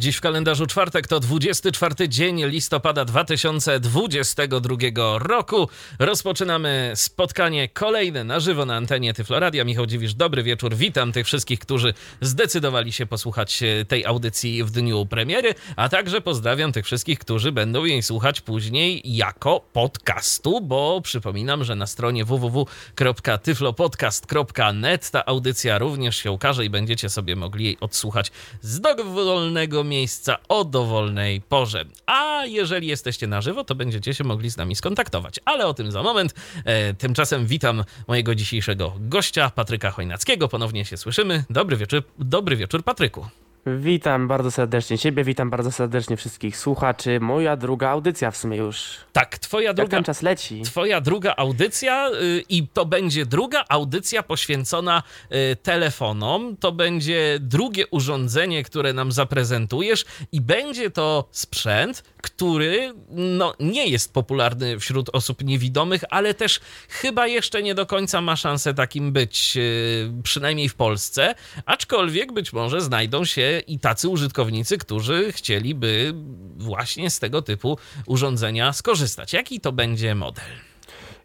Dziś w kalendarzu czwartek to 24 dzień listopada 2022 roku. Rozpoczynamy spotkanie kolejne na żywo na antenie Tyfloradia. Michał Dziwisz, dobry wieczór. Witam tych wszystkich, którzy zdecydowali się posłuchać e, tej audycji w dniu premiery, a także pozdrawiam tych wszystkich, którzy będą jej słuchać później jako podcastu, bo przypominam, że na stronie www.tyflopodcast.net ta audycja również się ukaże i będziecie sobie mogli jej odsłuchać z dowolnego miejsca o dowolnej porze. A jeżeli jesteście na żywo, to będziecie się mogli z nami skontaktować. Ale o tym za moment. E, tymczasem witam mojego dzisiejszego gościa, Patryka Chojnackiego. Ponownie się słyszymy. Dobry wieczór, dobry wieczór Patryku. Witam bardzo serdecznie Ciebie, witam bardzo serdecznie wszystkich słuchaczy. Moja druga audycja w sumie już. Tak, twoja druga. Jak ten czas leci. Twoja druga audycja y, i to będzie druga audycja poświęcona y, telefonom. To będzie drugie urządzenie, które nam zaprezentujesz i będzie to sprzęt, który no, nie jest popularny wśród osób niewidomych, ale też chyba jeszcze nie do końca ma szansę takim być, y, przynajmniej w Polsce. Aczkolwiek być może znajdą się i tacy użytkownicy, którzy chcieliby właśnie z tego typu urządzenia skorzystać. Jaki to będzie model?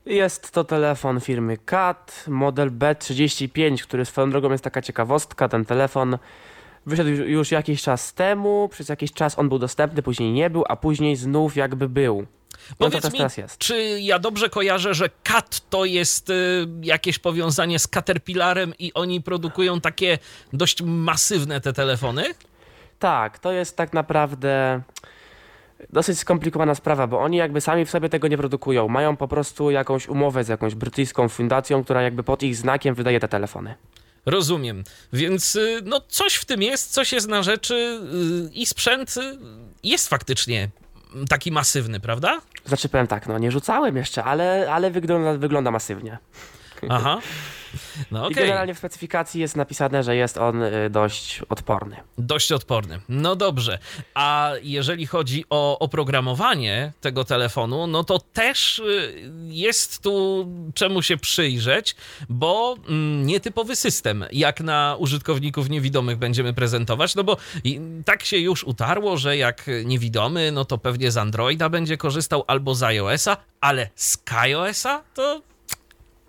Jest to telefon firmy CAT, model B35, który swoją drogą jest taka ciekawostka. Ten telefon wyszedł już jakiś czas temu, przez jakiś czas on był dostępny, później nie był, a później znów jakby był. No Powiedz mi, czy ja dobrze kojarzę, że CAT to jest y, jakieś powiązanie z Caterpillarem i oni produkują takie dość masywne te telefony? Tak, to jest tak naprawdę dosyć skomplikowana sprawa, bo oni jakby sami w sobie tego nie produkują. Mają po prostu jakąś umowę z jakąś brytyjską fundacją, która jakby pod ich znakiem wydaje te telefony. Rozumiem. Więc y, no coś w tym jest, coś jest na rzeczy y, i sprzęt y, jest faktycznie taki masywny, prawda? Znaczy powiem tak, no nie rzucałem jeszcze, ale, ale wygląda, wygląda masywnie. Aha. No, okay. I generalnie w specyfikacji jest napisane, że jest on y, dość odporny. Dość odporny. No dobrze. A jeżeli chodzi o oprogramowanie tego telefonu, no to też y, jest tu czemu się przyjrzeć, bo mm, nietypowy system, jak na użytkowników niewidomych będziemy prezentować, no bo tak się już utarło, że jak niewidomy, no to pewnie z Androida będzie korzystał albo z iOS-a, ale z iOS-a to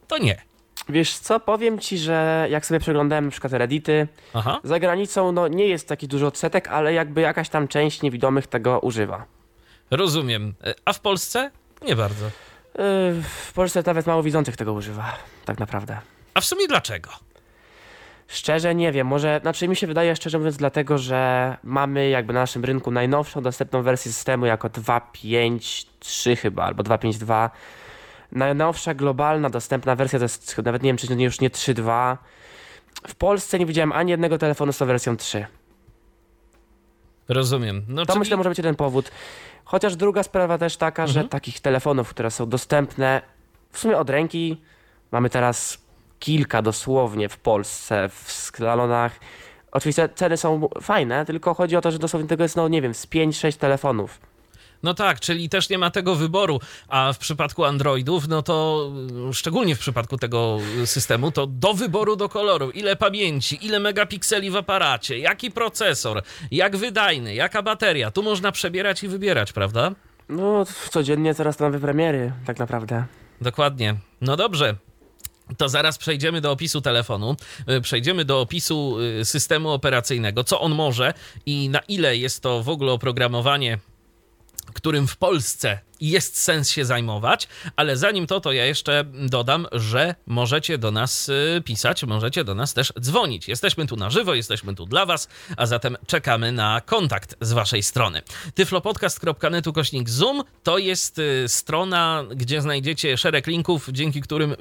to nie. Wiesz co, powiem ci, że jak sobie przeglądałem na przykład Reddity, Aha. za granicą no, nie jest taki dużo odsetek, ale jakby jakaś tam część niewidomych tego używa. Rozumiem. E, a w Polsce? Nie bardzo. E, w Polsce nawet mało widzących tego używa, tak naprawdę. A w sumie dlaczego? Szczerze nie wiem, może, znaczy mi się wydaje szczerze mówiąc dlatego, że mamy jakby na naszym rynku najnowszą dostępną wersję systemu jako 2.5.3 chyba, albo 2.5.2 Najnowsza globalna dostępna wersja to jest nawet nie wiem, czy już nie 3.2. W Polsce nie widziałem ani jednego telefonu z tą wersją 3. Rozumiem. No, to czyli... myślę może być jeden powód. Chociaż druga sprawa też taka, mhm. że takich telefonów, które są dostępne w sumie od ręki, mamy teraz kilka dosłownie w Polsce, w salonach. Oczywiście ceny są fajne, tylko chodzi o to, że dosłownie tego jest, no nie wiem, z 5-6 telefonów. No tak, czyli też nie ma tego wyboru, a w przypadku Androidów, no to szczególnie w przypadku tego systemu, to do wyboru do koloru, ile pamięci, ile megapikseli w aparacie, jaki procesor, jak wydajny, jaka bateria, tu można przebierać i wybierać, prawda? No, codziennie coraz to nowe premiery, tak naprawdę. Dokładnie. No dobrze, to zaraz przejdziemy do opisu telefonu, y, przejdziemy do opisu y, systemu operacyjnego, co on może i na ile jest to w ogóle oprogramowanie którym w Polsce jest sens się zajmować, ale zanim to, to ja jeszcze dodam, że możecie do nas y, pisać, możecie do nas też dzwonić. Jesteśmy tu na żywo, jesteśmy tu dla was, a zatem czekamy na kontakt z waszej strony. tyflopodcast.netu kośnik zoom to jest y, strona, gdzie znajdziecie szereg linków, dzięki którym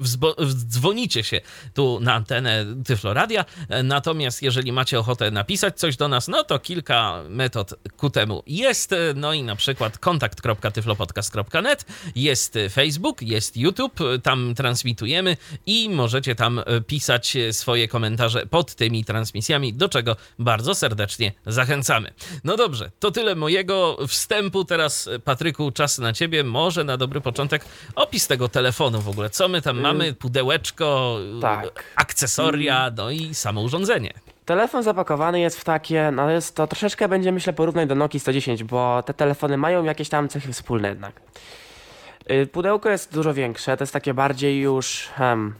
dzwonicie się tu na antenę Tyfloradia. Natomiast jeżeli macie ochotę napisać coś do nas, no to kilka metod ku temu jest, no i na przykład kontakt.tyflopodcast tyflopodcast.net, jest Facebook, jest YouTube, tam transmitujemy i możecie tam pisać swoje komentarze pod tymi transmisjami, do czego bardzo serdecznie zachęcamy. No dobrze, to tyle mojego wstępu. Teraz, Patryku, czas na ciebie. Może na dobry początek opis tego telefonu w ogóle. Co my tam mamy? Pudełeczko, tak. akcesoria, no i samo urządzenie. Telefon zapakowany jest w takie, no jest to troszeczkę będzie myślę porównać do Nokia 110, bo te telefony mają jakieś tam cechy wspólne jednak. Y, pudełko jest dużo większe, to jest takie bardziej już... Hmm,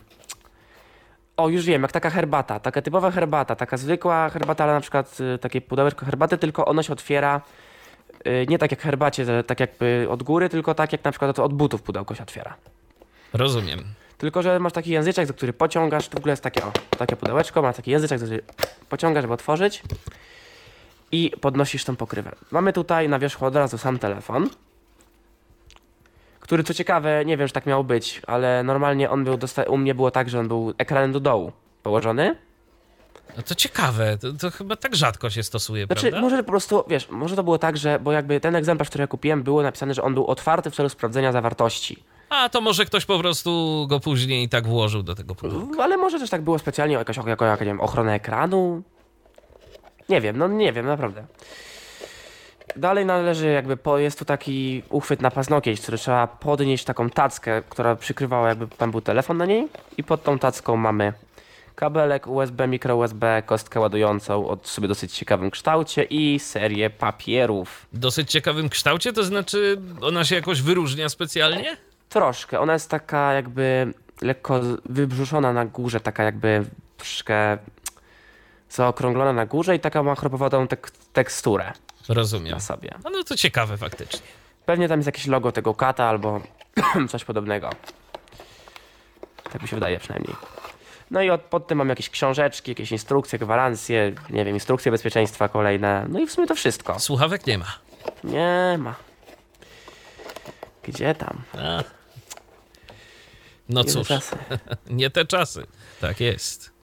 o, już wiem, jak taka herbata, taka typowa herbata, taka zwykła herbata, ale na przykład y, takie pudełeczko herbaty, tylko ono się otwiera y, nie tak jak herbacie, tak jakby od góry, tylko tak jak na przykład od butów pudełko się otwiera. Rozumiem. Tylko, że masz taki języczek, za który pociągasz, to w ogóle jest takie, o, takie pudełeczko, ma taki języczek, za który pociągasz, żeby otworzyć i podnosisz tą pokrywę. Mamy tutaj na wierzchu od razu sam telefon, który co ciekawe, nie wiem, że tak miał być, ale normalnie on był, u mnie było tak, że on był ekranem do dołu położony. No to ciekawe, to, to, chyba tak rzadko się stosuje, znaczy, prawda? Może po prostu, wiesz, może to było tak, że, bo jakby ten egzemplarz, który ja kupiłem, było napisane, że on był otwarty w celu sprawdzenia zawartości. A to może ktoś po prostu go później tak włożył do tego pudełka. Ale może też tak było specjalnie, jakaś, jako, jako, nie wiem, ochronę ekranu. Nie wiem, no nie wiem, naprawdę. Dalej należy jakby, po, jest tu taki uchwyt na paznokieć, który trzeba podnieść taką tackę, która przykrywała jakby, tam był telefon na niej i pod tą tacką mamy kabelek USB, mikro USB, kostkę ładującą o sobie dosyć ciekawym kształcie i serię papierów. Dosyć ciekawym kształcie? To znaczy ona się jakoś wyróżnia specjalnie? Troszkę. Ona jest taka jakby lekko wybrzuszona na górze, taka jakby troszkę zaokrąglona na górze i taka ma chropowatą tek teksturę. Rozumiem. Na sobie. No, no to ciekawe faktycznie. Pewnie tam jest jakieś logo tego kata albo coś podobnego. Tak mi się wydaje przynajmniej. No i od, pod tym mam jakieś książeczki, jakieś instrukcje, gwarancje, nie wiem, instrukcje bezpieczeństwa kolejne. No i w sumie to wszystko. Słuchawek nie ma. Nie ma. Gdzie tam? A. No cóż, nie te czasy. Tak jest.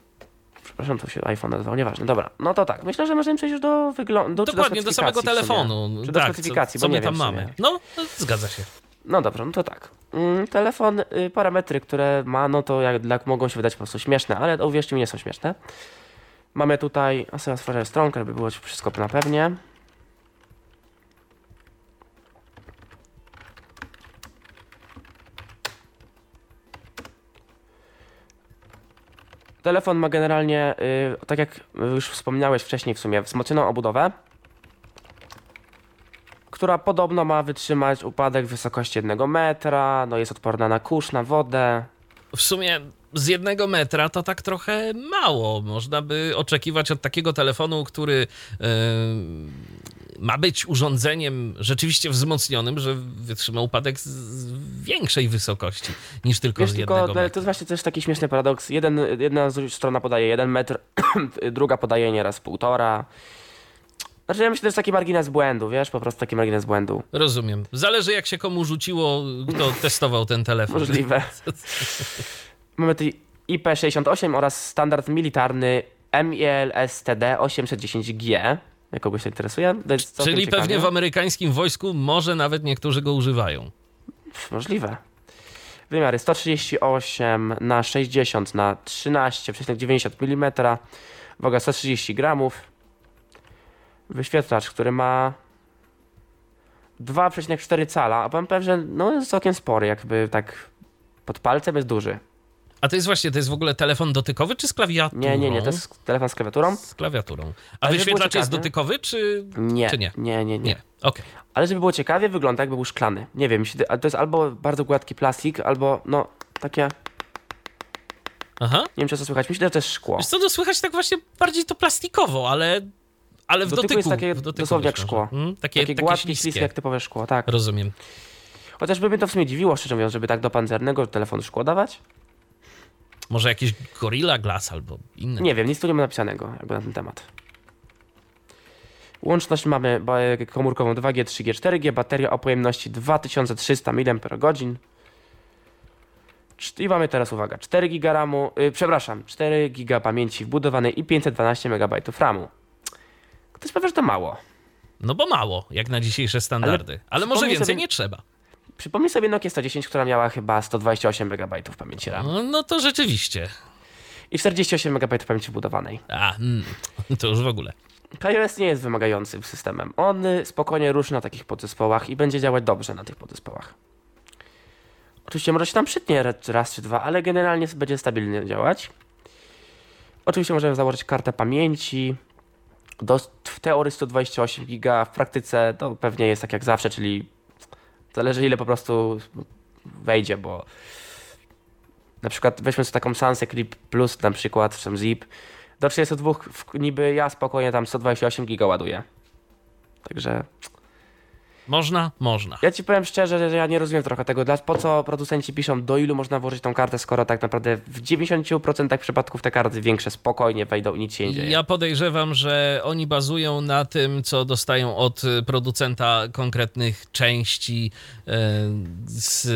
Przepraszam, to się iPhone nazywał, nieważne. Dobra, no to tak. Myślę, że możemy przejść już do wyglądu. Dokładnie, do, do samego telefonu. Czy do tak, specyfikacji, co, co my nie tam mamy. No, no, zgadza się. No dobrze, no to tak. Mm, telefon, y, parametry, które ma, no to jak, jak mogą się wydać po prostu śmieszne, ale uwierzcie mi, nie są śmieszne. Mamy tutaj, a sobie stronkę, żeby było wszystko na pewnie. Telefon ma generalnie, y, tak jak już wspomniałeś wcześniej w sumie, wzmocnioną obudowę, która podobno ma wytrzymać upadek w wysokości jednego metra, no jest odporna na kurz, na wodę. W sumie z jednego metra to tak trochę mało. Można by oczekiwać od takiego telefonu, który yy, ma być urządzeniem rzeczywiście wzmocnionym, że wytrzyma upadek z większej wysokości niż tylko Wiesz, z tylko, jednego metra. To jest właśnie też taki śmieszny paradoks. Jeden, jedna strona podaje jeden metr, druga podaje nieraz półtora. Znaczy ja myślę, że to jest taki margines błędu, wiesz, po prostu taki margines błędu. Rozumiem. Zależy jak się komu rzuciło, kto testował ten telefon. Możliwe. Mamy tu IP68 oraz standard militarny MIL STD 810G. Jak kogoś to interesuje. Czyli ciekawie. pewnie w amerykańskim wojsku może nawet niektórzy go używają. Możliwe. Wymiary 138 na 60 na 13,90 mm. Waga 130 gramów. Wyświetlacz, który ma 2,4 cala, a powiem pewnie, że no jest całkiem spory, jakby tak pod palcem jest duży. A to jest właśnie, to jest w ogóle telefon dotykowy czy z klawiaturą? Nie, nie, nie, to jest telefon z klawiaturą. Z klawiaturą. A Ale wyświetlacz jest dotykowy czy Nie, czy nie? nie, nie, nie. Nie, okej. Ale żeby było ciekawie, wygląda jakby był szklany. Nie wiem, to jest albo bardzo gładki plastik, albo no takie, Aha. nie wiem czy to słychać, myślę, że to jest szkło. Wiesz co, to słychać tak właśnie bardziej to plastikowo, ale, ale w Dotyku dotyku. jest takie dotyku dosłownie jak szkło. może. Mm, takie, Takie takie gładkie, śliskie jak typowe szkło, tak. Rozumiem. Chociaż by mnie to w sumie dziwiło, szczerze mówiąc, żeby tak do pancernego telefonu szkło dawać. Może jakiś Gorilla Glass albo inne. Nie wiem, nic tu nie ma napisanego jakby na ten temat. Łączność mamy komórkową 2G, 3G, 4G, bateria o pojemności 2300 mAh. I mamy teraz, uwaga, 4 GB RAMu, yy, przepraszam, 4 GB pamięci wbudowanej i 512 MB RAMu. Ktoś powie, że to mało. No bo mało, jak na dzisiejsze standardy. Ale, może przypomnij więcej sobie- nie trzeba. Przypomnij sobie Nokia 110, która miała chyba 128 MB pamięci RAM No, no to rzeczywiście. i 48 MB pamięci wbudowanej. A, mm, to już w ogóle. KaiOS nie jest wymagającym systemem. On spokojnie ruszy na takich podzespołach i będzie działać dobrze na tych podzespołach. Oczywiście może się tam przytnie raz- czy dwa, ale generalnie będzie stabilnie działać. Oczywiście możemy założyć kartę pamięci. Do, w teorii 128 giga, w praktyce to pewnie jest tak jak zawsze, czyli zależy ile po prostu wejdzie, bo na przykład weźmy sobie taką Clip Plus na przykład, czy tam Zip, do 32 w- niby ja spokojnie tam 128 giga ładuję. Także Można? Można. ja ci powiem szczerze, że ja nie rozumiem trochę tego, dla- po co producenci piszą do ilu można włożyć tą kartę, skoro tak naprawdę w 90% przypadków te karty większe spokojnie wejdą i nic się nie dzieje. Ja podejrzewam, że oni bazują na tym, co dostają od producenta konkretnych części e, z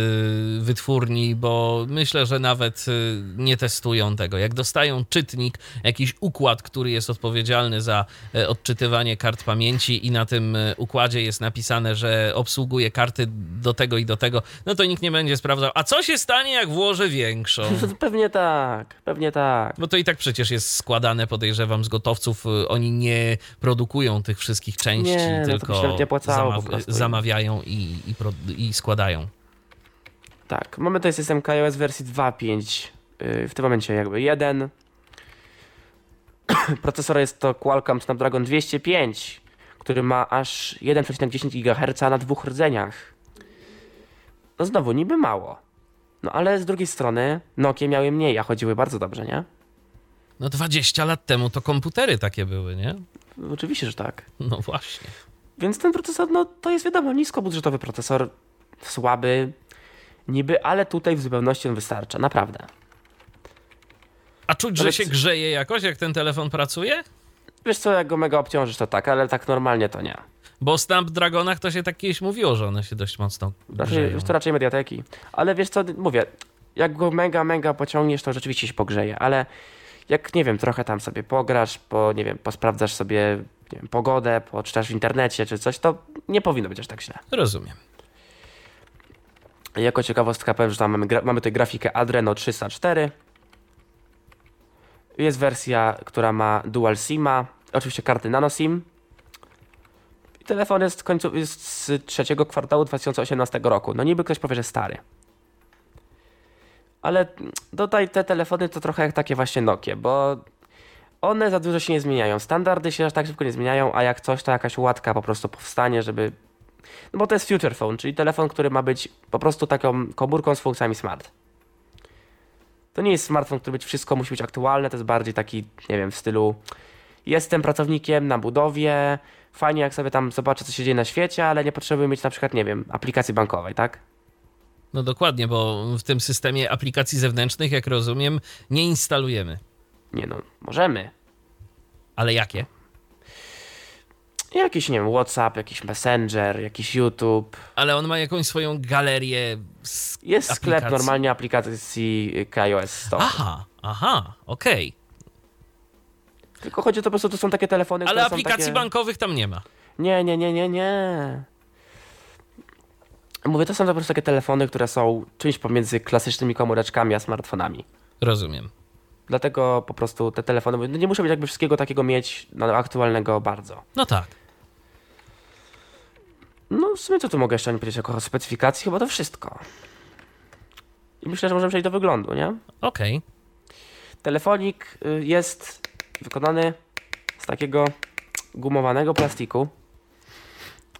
wytwórni, bo myślę, że nawet y, nie testują tego. Jak dostają czytnik, jakiś układ, który jest odpowiedzialny za e, odczytywanie kart pamięci i na tym e, układzie jest napisane, że obsługuje karty do tego i do tego, no to nikt nie będzie sprawdzał, a co się stanie, jak włożę większą? Pewnie tak, pewnie tak. Bo to i tak przecież jest składane, podejrzewam, z gotowców. Y, Oni nie produkują tych wszystkich części, Nie, no tylko nie opłacało po zamaw- zamawiają i, i, i składają. Tak, mamy tutaj system KaiOS wersji 2.5, yy, w tym momencie jakby jeden. Procesor jest to Qualcomm Snapdragon 205, który ma aż 1,10 GHz na dwóch rdzeniach. No znowu, niby mało. No ale z drugiej strony Nokie miały mniej, a chodziły bardzo dobrze, nie? No 20 lat temu to komputery takie były, nie? Oczywiście, że tak. No właśnie. Więc ten procesor, no to jest wiadomo, niskobudżetowy procesor, słaby, niby, ale tutaj w zupełności on wystarcza, naprawdę. A czuć, że Ale się grzeje jakoś, jak ten telefon pracuje? Wiesz co, jak go mega obciążysz, to tak, ale tak normalnie to nie. Bo o Snapdragonach to się tak kiedyś mówiło, że one się dość mocno Raczej, grzeją. wiesz, to raczej mediateki. Ale wiesz co, mówię, jak go mega, mega pociągniesz, to rzeczywiście się pogrzeje, ale jak, nie wiem, trochę tam sobie pograsz, po, nie wiem, posprawdzasz sobie wiem, pogodę, poczytasz w internecie czy coś, to nie powinno być aż tak źle. Rozumiem. Jako ciekawostka powiem, że tam mamy, mamy tutaj grafikę Adreno 304. Jest wersja, która ma Dual SIMa, oczywiście karty Nano SIM. I telefon jest, końcu, jest z trzeciego kwartału 2018 roku. No niby ktoś powie, że stary. Ale tutaj te telefony to trochę jak takie właśnie Nokie, bo one za dużo się nie zmieniają. Standardy się aż tak szybko nie zmieniają, a jak coś, to jakaś łatka po prostu powstanie, żeby no bo to jest future phone, czyli telefon, który ma być po prostu taką komórką z funkcjami smart. To nie jest smartfon, który być wszystko musi być aktualne, to jest bardziej taki, nie wiem, w stylu jestem pracownikiem na budowie, fajnie jak sobie tam zobaczę, co się dzieje na świecie, ale nie potrzebuję mieć na przykład, nie wiem, aplikacji bankowej, tak? No dokładnie, bo w tym systemie aplikacji zewnętrznych, jak rozumiem, nie instalujemy. Nie no, możemy. Ale jakie? Jakiś, nie wiem, WhatsApp, jakiś Messenger, jakiś YouTube. Ale on ma jakąś swoją galerię z Jest sklep aplikacji. normalnie aplikacji iOS Store. Aha, aha, okej. Tylko chodzi o to po prostu, to są takie telefony, Ale aplikacji takie... bankowych tam nie ma. Nie, nie, nie, nie, nie. Mówię, to są po prostu takie telefony, które są czymś pomiędzy klasycznymi komóreczkami a smartfonami. Rozumiem. Dlatego po prostu te telefony, no nie muszę być jakby wszystkiego takiego mieć no, aktualnego bardzo. No tak. No w sumie co tu mogę jeszcze nie powiedzieć jako o specyfikacji? Chyba to wszystko. I myślę, że możemy przejść do wyglądu, nie? Okej. Telefonik y, jest wykonany z takiego gumowanego plastiku.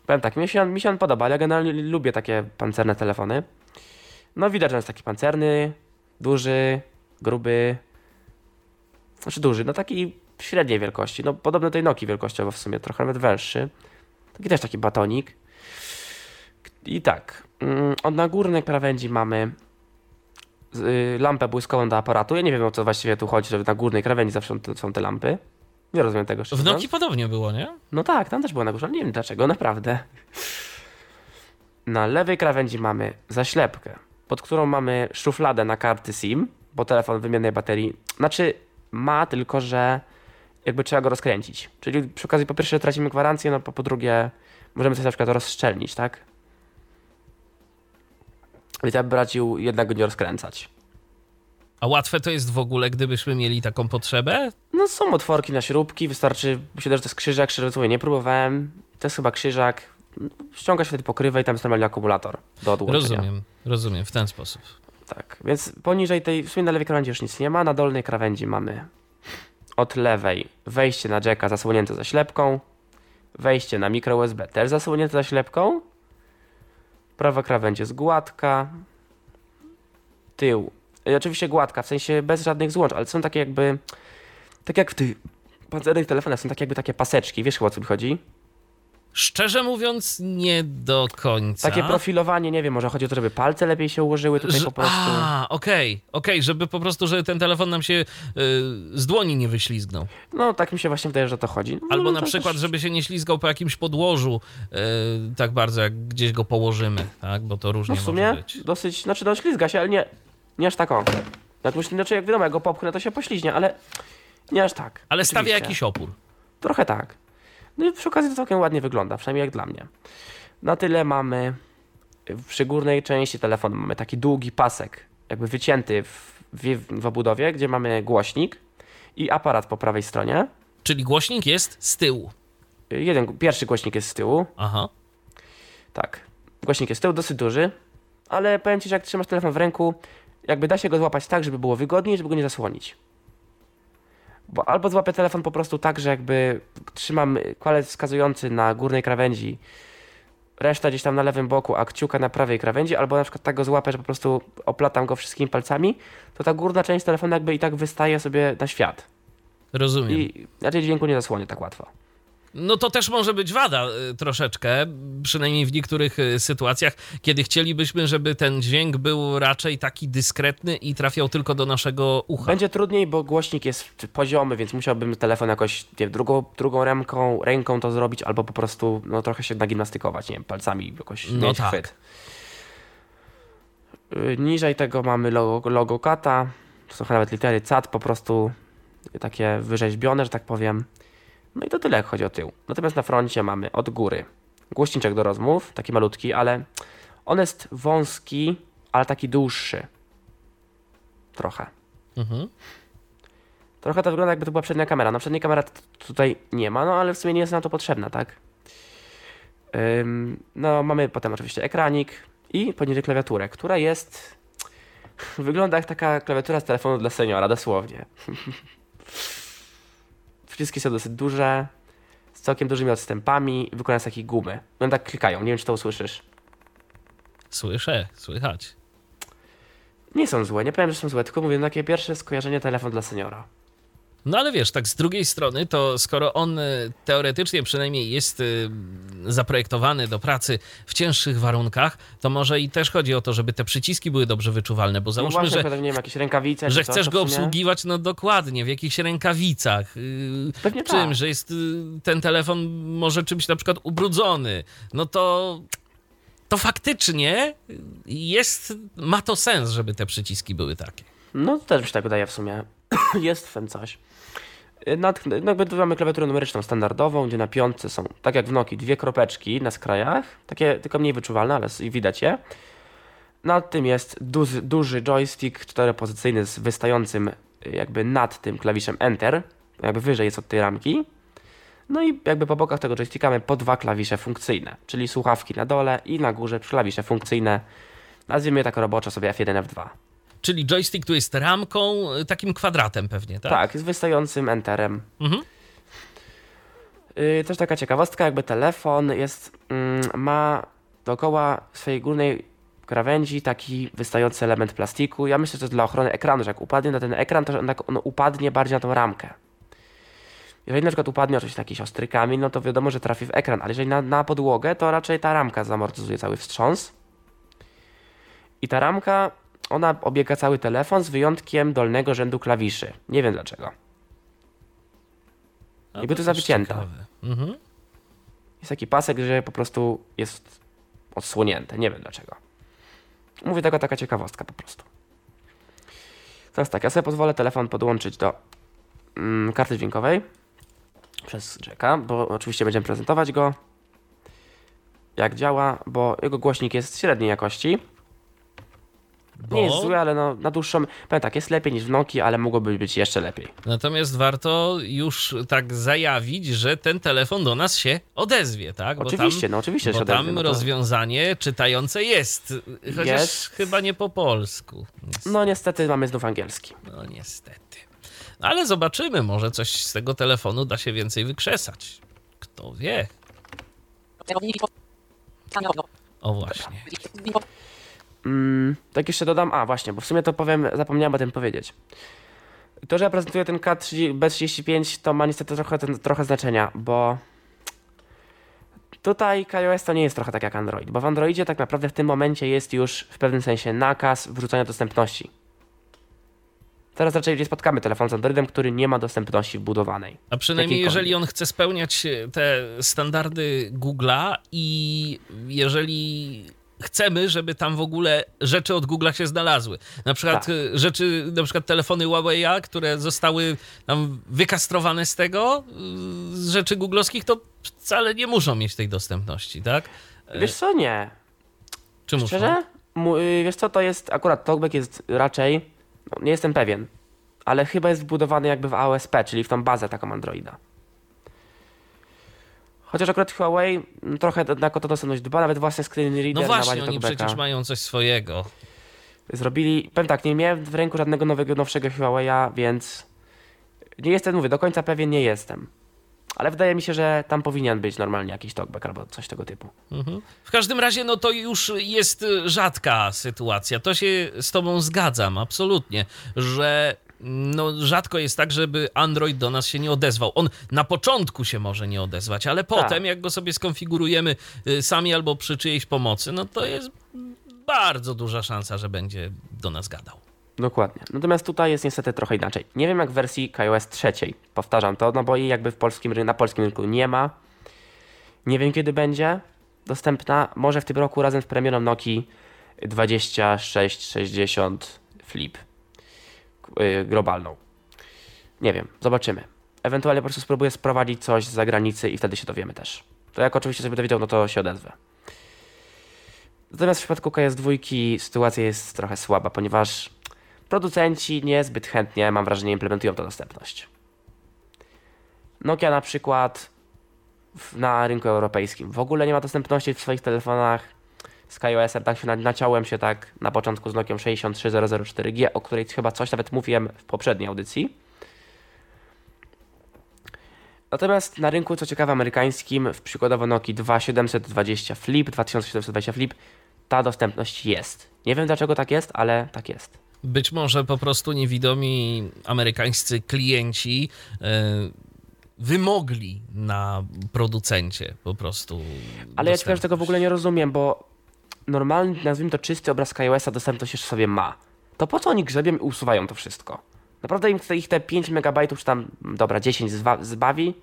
Powiem tak, mi się, on, mi się on podoba, ale ja generalnie lubię takie pancerne telefony. No widać, że jest taki pancerny, duży, gruby. Znaczy duży, no taki średniej wielkości. No podobny do tej Nokii wielkościowo w sumie, trochę nawet węższy. Taki też taki batonik. I tak, mm, od na górnej krawędzi mamy lampę błyskową do aparatu. Ja nie wiem o co właściwie tu chodzi, że na górnej krawędzi zawsze są te, lampy. Nie rozumiem tego. szczerze W. Nokii podobnie było, nie? No tak, tam też było na górze, ale nie wiem dlaczego, naprawdę. Na lewej krawędzi mamy zaślepkę, pod którą mamy szufladę na karty SIM, bo telefon wymiennej baterii, znaczy ma, tylko że jakby trzeba go rozkręcić. Czyli przy okazji po pierwsze tracimy gwarancję, no po, po drugie możemy coś na przykład rozszczelnić, tak? Więc ja bym radził jednak go nie rozkręcać. A łatwe to jest w ogóle, gdybyśmy mieli taką potrzebę? No są otworki na śrubki, wystarczy, myślę, że to jest krzyżak, szczerze mówiąc nie próbowałem. To jest chyba krzyżak, ściąga się wtedy pokrywę i tam jest normalny akumulator do odłączenia. Rozumiem, rozumiem, w ten sposób. Tak, więc poniżej tej, w sumie na lewej krawędzi już nic nie ma, na dolnej krawędzi mamy od lewej wejście na jacka zasłonięte zaślepką, wejście na mikro USB też zasłonięte zaślepką, prawa krawędź jest gładka, tył, oczywiście gładka, w sensie bez żadnych złącz, ale są takie jakby, tak jak w tych pancernych telefonach, są takie jakby takie paseczki, wiesz chyba o co mi chodzi? Szczerze mówiąc, nie do końca. Takie profilowanie, nie wiem, może chodzi o to, żeby palce lepiej się ułożyły tutaj Że- po prostu. A, okej, okej, żeby po prostu, żeby ten telefon nam się y, z dłoni nie wyślizgnął. No tak mi się właśnie wydaje, że o to chodzi. No, Albo no, na przykład, też- żeby się nie ślizgał po jakimś podłożu y, tak bardzo, jak gdzieś go położymy, tak? Bo to różnie No w sumie dosyć, znaczy no ślizga się, ale nie, nie aż tak o. Jak myślę, znaczy jak wiadomo, jak go popchnę, to się pośliźnie, ale nie aż tak. Ale stawia jakiś opór. Trochę tak. No i przy okazji to całkiem ładnie wygląda, przynajmniej jak dla mnie. Na tyle mamy, przy górnej części telefonu mamy taki długi pasek, jakby wycięty w, w, w obudowie, gdzie mamy głośnik i aparat po prawej stronie. Czyli głośnik jest z tyłu. Jeden, pierwszy głośnik jest z tyłu, Aha. Tak. Głośnik jest z tyłu, dosyć duży, ale powiem Ci, że jak trzymasz telefon w ręku, jakby da się go złapać tak, żeby było wygodniej, żeby go nie zasłonić. Bo albo złapię telefon po prostu tak, że jakby trzymam palec wskazujący na górnej krawędzi, reszta gdzieś tam na lewym boku, a kciuka na prawej krawędzi, albo na przykład tak go złapę, że po prostu oplatam go wszystkimi palcami, to ta górna część telefonu jakby i tak wystaje sobie na świat. Rozumiem. I raczej dźwięku nie zasłonię tak łatwo. No to też może być wada y, troszeczkę, przynajmniej w niektórych y, sytuacjach, kiedy chcielibyśmy, żeby ten dźwięk był raczej taki dyskretny i trafiał tylko do naszego ucha. Będzie trudniej, bo głośnik jest poziomy, więc musiałbym telefon jakoś nie drugą, drugą ręką, ręką to zrobić, albo po prostu no, trochę się nagimnastykować, nie wiem, palcami jakoś No mieć tak. chwyt. Y, Niżej tego mamy logo, logo kata, to są nawet litery CAT, po prostu takie wyrzeźbione, że tak powiem. No i to tyle, jak chodzi o tył. Natomiast na froncie mamy od góry głośniczek do rozmów, taki malutki, ale on jest wąski, ale taki dłuższy. Trochę. Mhm. Trochę to wygląda jakby to była przednia kamera. No przedniej kamera tutaj nie ma, no ale w sumie nie jest nam to potrzebna, tak? Ym, no mamy potem oczywiście ekranik i poniżej klawiaturę, która jest... Wygląda jak taka klawiatura z telefonu dla seniora, dosłownie. Przyciski są dosyć duże, z całkiem dużymi odstępami, wykonane z takiej gumy. One tak klikają, nie wiem czy to usłyszysz. Słyszę, słychać. Nie są złe, nie powiem, że są złe, tylko mówię, no takie pierwsze skojarzenie telefon dla seniora. No ale wiesz, tak z drugiej strony, to skoro on y, teoretycznie przynajmniej jest y, zaprojektowany do pracy w cięższych warunkach, to może i też chodzi o to, żeby te przyciski były dobrze wyczuwalne, bo No załóżmy, właśnie, że wiem, jakieś rękawice że chcesz go obsługiwać, no dokładnie, w jakichś rękawicach. Yy, Pewnie czym, tak. że jest y, ten telefon może czymś na przykład ubrudzony, no to to faktycznie jest, ma to sens, żeby te przyciski były takie. No to też mi się tak wydaje w sumie. Jest w tym coś. Nad, no jakby tu mamy klawiaturę numeryczną standardową, gdzie na piątce są, tak jak w Nokii, dwie kropeczki na skrajach, takie tylko mniej wyczuwalne, ale widać je. Nad tym jest duży, duży joystick czteropozycyjny z wystającym y, jakby nad tym klawiszem Enter, jakby wyżej jest od tej ramki. No i jakby po bokach tego joysticka mamy po dwa klawisze funkcyjne, czyli słuchawki na dole i na górze klawisze funkcyjne. Nazwijmy je tak roboczo sobie F1, F2. Czyli joystick tu jest ramką, y, takim kwadratem pewnie, tak? Tak, z wystającym enterem. Mhm. Yy, też taka ciekawostka, jakby telefon jest, mm, ma dookoła swojej górnej krawędzi taki wystający element plastiku. Ja myślę, że to jest dla ochrony ekranu, że jak upadnie na ten ekran, to on, tak, on upadnie bardziej na tą ramkę. Jeżeli na przykład upadnie oczywiście jakiś ostry kamień, no to wiadomo, że trafi w ekran, ale jeżeli na, na podłogę, to raczej ta ramka zamortyzuje cały wstrząs. I ta ramka, ona obiega cały telefon z wyjątkiem dolnego rzędu klawiszy. Nie wiem dlaczego. A Jakby to ciekawe. Mhm. Jest taki pasek, że po prostu jest odsłonięte. Nie wiem dlaczego. Mówię tego taka ciekawostka po prostu. Teraz tak, ja sobie pozwolę telefon podłączyć do mm, karty dźwiękowej przez Jacka, bo oczywiście będziemy prezentować go. Jak działa, bo jego głośnik jest średniej jakości. Bo... Nie jest zły, ale no, na dłuższą... Powiem tak, jest lepiej niż w Nokii, ale mogłoby być jeszcze lepiej. Natomiast warto już tak zajawić, że ten telefon do nas się odezwie, tak? Bo Oczywiście, tam, no oczywiście, bo że odezwie, tam no to- rozwiązanie czytające jest, chociaż Jest. chyba nie po polsku. Niestety. No niestety mamy znów angielski. No niestety. No, ale zobaczymy, może coś z tego telefonu da się więcej wykrzesać. Kto wie? O właśnie. Mm, tak jeszcze dodam, a właśnie, bo w sumie to powiem, zapomniałem o tym powiedzieć. To, że ja prezentuję ten K30 B35, to ma niestety trochę, ten, trochę znaczenia, bo tutaj KaiOS to nie jest trochę tak jak Android, bo w Androidzie tak naprawdę w tym momencie jest już w pewnym sensie nakaz wrzucania dostępności. Teraz raczej nie spotkamy telefon z Androidem, który nie ma dostępności wbudowanej. A przynajmniej jeżeli on chce spełniać e, te standardy Google'a i jeżeli chcemy, żeby tam w ogóle rzeczy od Google'a się znalazły. Na przykład Tak. e, rzeczy, na przykład telefony Huawei'a, które zostały tam wykastrowane z tego, e, z rzeczy googlowskich, to wcale nie muszą mieć tej dostępności, tak? Wiesz co, nie. Czy muszą? Szczerze? Mu, y, wiesz co, to jest, akurat TalkBack jest raczej, no, nie jestem pewien, ale chyba jest wbudowany jakby w AOSP, czyli w tą bazę taką Androida. Chociaż akurat Huawei mm, trochę jednak o to dostępność dba, nawet własny screen reader No właśnie, oni przecież mają coś swojego. zrobili. Powiem tak, nie miałem w ręku żadnego nowego, nowszego Huawei'a, więc nie jestem, mówię, do końca pewien nie jestem. Ale wydaje mi się, że tam powinien być normalnie jakiś talkback albo coś tego typu. Mhm. W każdym razie, no to już jest y, rzadka sytuacja. To się z tobą zgadzam, absolutnie, że no, rzadko jest tak, żeby Android do nas się nie odezwał. On na początku się może nie odezwać, ale potem, jak go sobie skonfigurujemy y, sami albo przy czyjejś pomocy, no to jest bardzo duża szansa, że będzie do nas gadał. Dokładnie. Natomiast tutaj jest niestety trochę inaczej. Nie wiem jak w wersji KaiOS trzeciej. Powtarzam to, no bo jej jakby w polskim, na polskim rynku nie ma. Nie wiem kiedy będzie dostępna. Może w tym roku razem z premierą Nokii 2660 Flip globalną. Nie wiem, zobaczymy. Ewentualnie po prostu spróbuję sprowadzić coś z zagranicy i wtedy się dowiemy też. To jak oczywiście sobie dowiedział, no to się odezwę. Natomiast w przypadku KS2 sytuacja jest trochę słaba, ponieważ producenci niezbyt chętnie, mam wrażenie, implementują tę dostępność. Nokia na przykład na rynku europejskim w ogóle nie ma dostępności w swoich telefonach z KaiOS-em, tak się na- naciąłem się tak na początku z Nokią 63004G, o której chyba coś nawet mówiłem w poprzedniej audycji. Natomiast na rynku, co ciekawe, amerykańskim, w przykładowo Nokii 2720 Flip, 2720 Flip, ta dostępność jest. Nie wiem dlaczego tak jest, ale tak jest. Być może po prostu niewidomi amerykańscy klienci e, wymogli na producencie po prostu. Ale ja ci powiem, że tego w ogóle nie rozumiem, bo normalny, nazwijmy to czysty obraz KaiOS-a dostępność już sobie ma. To po co oni grzebią i usuwają to wszystko? Naprawdę im te- ich te 5 MB, czy tam, dobra, 10 zwa- zbawi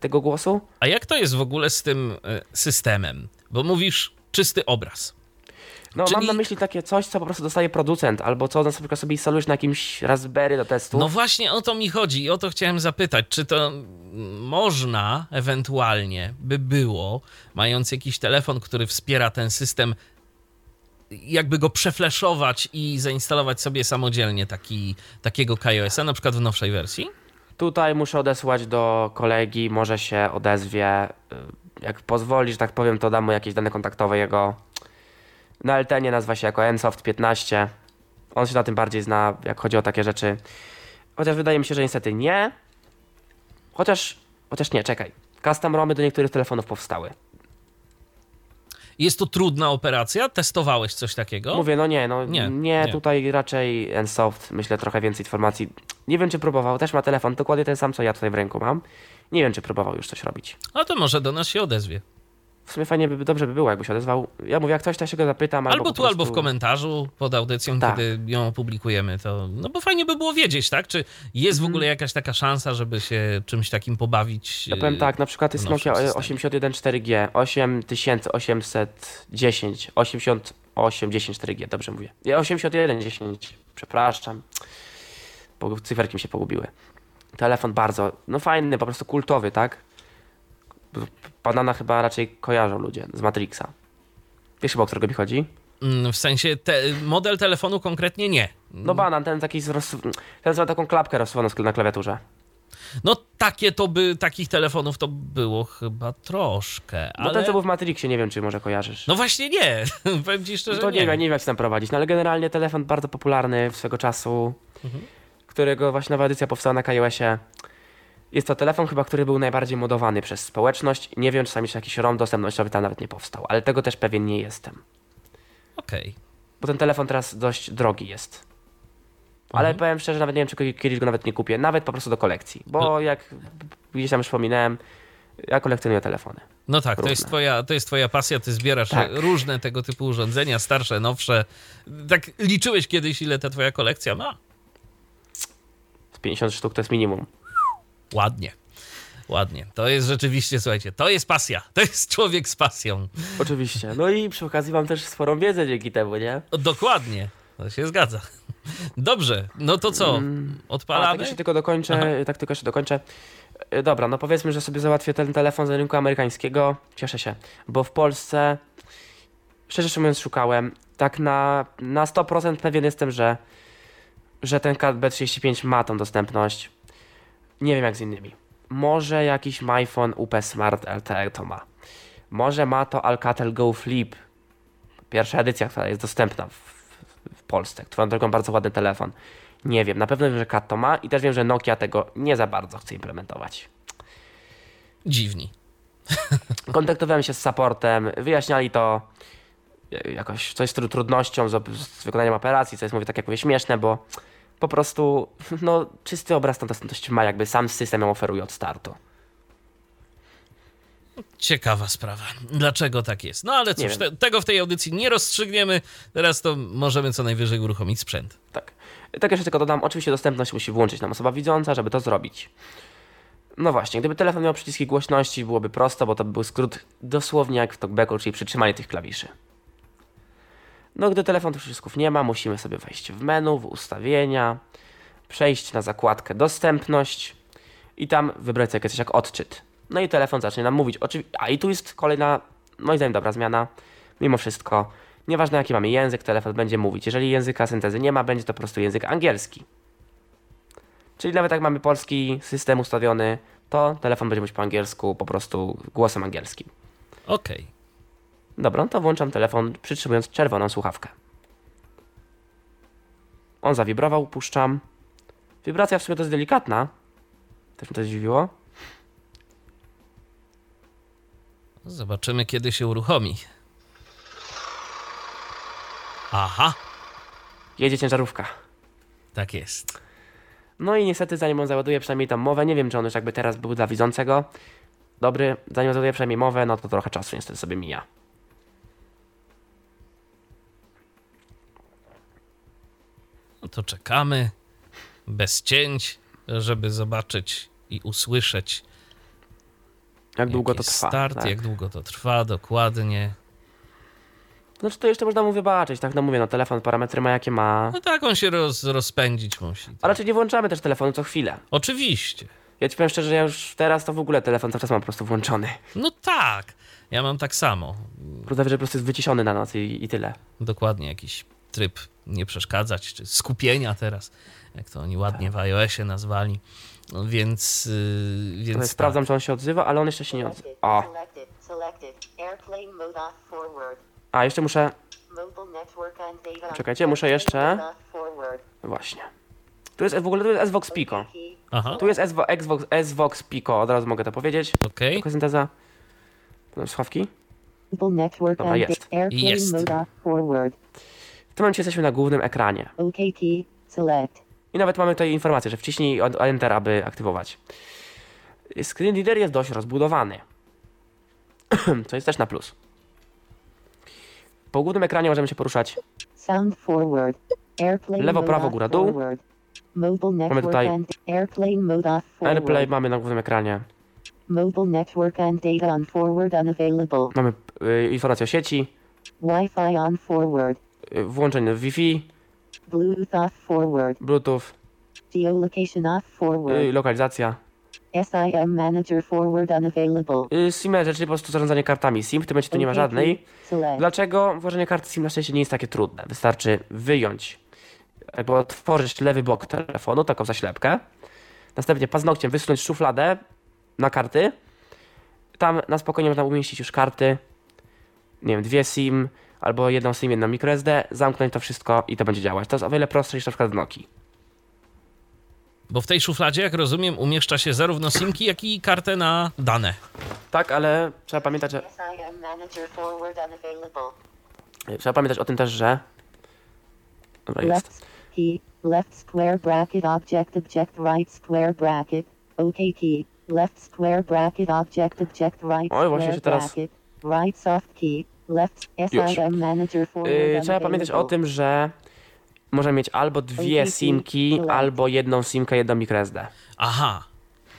tego głosu? A jak to jest w ogóle z tym e, systemem? Bo mówisz czysty obraz. No Czyli- mam na myśli takie coś, co po prostu dostaje producent, albo co na przykład sobie instalujesz na jakimś Raspberry do testu. No właśnie o to mi chodzi i o to chciałem zapytać, czy to można ewentualnie by było, mając jakiś telefon, który wspiera ten system, jakby go przefleszować i zainstalować sobie samodzielnie taki, takiego KaiOS-a, na przykład w nowszej wersji? Tutaj muszę odesłać do kolegi, może się odezwie. y, Jak pozwolisz, tak powiem, to dam mu jakieś dane kontaktowe jego. Na LTN nazywa się jako Nsoft15. On się na tym bardziej zna, jak chodzi o takie rzeczy. Chociaż wydaje mi się, że niestety nie. Chociaż, chociaż nie, czekaj. Custom ROMy do niektórych telefonów powstały. Jest to trudna operacja? Testowałeś coś takiego? Mówię, no nie, no Nie, nie, nie. tutaj raczej Nsoft, myślę, trochę więcej informacji. Nie wiem, czy próbował, też ma telefon, dokładnie ten sam, co ja tutaj w ręku mam. Nie wiem, czy próbował już coś robić. A to może do nas się odezwie. W sumie fajnie by, dobrze by było, jakby się odezwał. Ja mówię, jak coś, to ja się go zapytam. Albo, Albo tu, albo w prostu- komentarzu pod audycją, Tak. kiedy ją opublikujemy. To, no bo fajnie by było wiedzieć, tak? Czy jest w ogóle jakaś taka szansa, żeby się czymś takim pobawić? Mhm. Ja powiem yy, tak, na przykład jest nowszym Nokia systemie? 81 4G, 8810, 8810 4G, dobrze mówię. Nie, 8110, przepraszam. Bo cyferki mi się pogubiły. Telefon bardzo, no fajny, po prostu kultowy, tak? Banana chyba raczej kojarzą ludzie z Matrixa. Wiesz chyba, o którego mi chodzi? Mm, W sensie te, model telefonu konkretnie nie. No banan, ten taki z roz... ten ma taką klapkę rozsuwaną na klawiaturze. No takie to by, takich telefonów to było chyba troszkę, No ale... ten co był w Matrixie, nie wiem czy może kojarzysz. No właśnie nie, powiem ci szczerze, to nie, nie. wiem, nie wiem jak się tam prowadzić, no ale generalnie telefon bardzo popularny w swego czasu, Mhm. którego właśnie nowa edycja powstała na KiOSie. Jest to telefon chyba, który był najbardziej modowany przez społeczność. Nie wiem, czasami jeszcze jakiś ROM dostępnościowy tam nawet nie powstał, ale tego też pewien nie jestem. Okej. Bo ten telefon teraz dość drogi jest. Ale Mhm. powiem szczerze, nawet nie wiem, czy kiedyś go nawet nie kupię. Nawet po prostu do kolekcji. Bo No. jak gdzieś tam już wspominałem, ja kolekcjonuję telefony. No tak, to jest, twoja, to jest twoja pasja, ty zbierasz Tak. różne tego typu urządzenia, starsze, nowsze. Tak liczyłeś kiedyś, ile ta twoja kolekcja ma? Z 50 sztuk to jest minimum. Ładnie. Ładnie. To jest rzeczywiście, słuchajcie, to jest pasja. To jest człowiek z pasją. Oczywiście. No i przy okazji mam też sporą wiedzę dzięki temu, nie? Dokładnie. To się zgadza. Dobrze, no to co? Mm. A, tak Odpalamy? jeszcze tylko dokończę, Aha. tak tylko jeszcze dokończę. E, Dobra, no powiedzmy, że sobie załatwię ten telefon z rynku amerykańskiego. Cieszę się, bo w Polsce, szczerze mówiąc, szukałem. Tak na, na 100% pewien jestem, że, że ten Cat B35 ma tą dostępność. Nie wiem jak z innymi. Może jakiś MyPhone UP Smart LTE to ma. Może ma to Alcatel Go Flip. Pierwsza edycja, która jest dostępna w, w Polsce. Którą drogą bardzo ładny telefon. Nie wiem, na pewno wiem, że Cat to ma i też wiem, że Nokia tego nie za bardzo chce implementować. Dziwni. Kontaktowałem się z supportem, wyjaśniali to e, jakoś coś z tru- trudnością z, z wykonaniem operacji, co jest mówię tak jak mówię śmieszne, bo po prostu no, czysty obraz tą dostępność ma, jakby sam system ją oferuje od startu. Ciekawa sprawa. Dlaczego tak jest? No ale cóż, te, tego w tej audycji nie rozstrzygniemy. Teraz to możemy co najwyżej uruchomić sprzęt. Tak. Tak jeszcze tylko dodam, oczywiście dostępność musi włączyć nam osoba widząca, żeby to zrobić. No właśnie, gdyby telefon miał przyciski głośności, byłoby prosto, bo to by był skrót dosłownie jak w talkbacku, czyli przytrzymanie tych klawiszy. No gdy telefon tych przycisków nie ma, musimy sobie wejść w menu, w ustawienia, przejść na zakładkę dostępność i tam wybrać sobie coś jak odczyt. No i telefon zacznie nam mówić. Oczywi- A i tu jest kolejna, moim zdaniem dobra zmiana, mimo wszystko. Nieważne jaki mamy język, telefon będzie mówić. Jeżeli języka syntezy nie ma, będzie to po prostu język angielski. Czyli nawet jak mamy polski system ustawiony, to telefon będzie mówić po angielsku, po prostu głosem angielskim. Okej. Dobra, no to włączam telefon, przytrzymując czerwoną słuchawkę. On zawibrował, puszczam. Wibracja w sumie to jest delikatna. Też mnie to zdziwiło. Zobaczymy, kiedy się uruchomi. Aha, Jedzie ciężarówka. tak jest. No i niestety zanim on załaduje przynajmniej tą mowę, nie wiem czy on już jakby teraz był dla widzącego dobry, zanim on załaduje przynajmniej mowę, no to trochę czasu niestety sobie mija. To czekamy bez cięć, żeby zobaczyć i usłyszeć, Jak długo to trwa. start, tak. jak długo to trwa dokładnie. Znaczy to jeszcze można mu wybaczyć, tak no mówię, no telefon parametry ma jakie ma. No tak, on się roz, rozpędzić musi. A raczej nie włączamy też telefonu co chwilę. Oczywiście. Ja ci powiem szczerze, że ja już teraz to w ogóle telefon cały czas mam po prostu włączony. No tak, ja mam tak samo. Prawda, że po prostu jest wyciszony na noc i, i tyle. Dokładnie jakiś tryb nie przeszkadzać, czy skupienia teraz, jak to oni ładnie w iOSie nazwali. No więc, yy, więc tak. sprawdzam, czy on się odzywa, ale on jeszcze się nie odzywa. Forward. a jeszcze muszę, Czekajcie, muszę jeszcze- właśnie. Tu jest w ogóle tu jest SVOX Pico. Aha, Tu jest Xvox, SVOX Pico, od razu mogę to powiedzieć. okej. Tylko synteza. Potem słuchawki. Mobile network Dobra, jest. Jest. W tym momencie jesteśmy na głównym ekranie. OKT. Select. I nawet mamy tutaj informację, że wciśnij Enter, aby aktywować. Screen reader jest dość rozbudowany. Co jest też na plus. Po głównym ekranie możemy się poruszać. Sound forward. Airplane Lewo, prawo, góra, dół. network tutaj and airplane mode. AirPlay mamy na głównym ekranie. Mobile network and data on forward unavailable. Mamy y, informację o sieci, Wi-Fi on forward. Y, włączenie Wi-Fi, Bluetooth off forward. Bluetooth, Geolocation off forward. y, lokalizacja. SIM Manager Forward Unavailable. Yy, SIM czyli po prostu zarządzanie kartami SIM, w tym momencie tu nie ma żadnej. Dlaczego włożenie karty SIM na szczęście nie jest takie trudne? Wystarczy wyjąć, jakby otworzyć lewy bok telefonu, taką zaślepkę, następnie paznokciem wysunąć szufladę na karty, tam na spokojnie można umieścić już karty, nie wiem, dwie SIM, albo jedną SIM, jedną microSD, zamknąć to wszystko i to będzie działać. To jest o wiele prostsze niż na przykład w Nokii. Bo w tej szufladzie, jak rozumiem, umieszcza się zarówno simki, jak i kartę na dane. Tak, ale trzeba pamiętać, że Unavailable. trzeba pamiętać o tym też, że Dobra, jest. Left key. Left square bracket object object right square bracket. OK key. Left square bracket object object right Oj, właśnie się teraz- bracket. Right soft key. Forward Yy, trzeba pamiętać o tym, że możemy mieć albo dwie simki, albo jedną simkę, jedną microSD. Aha.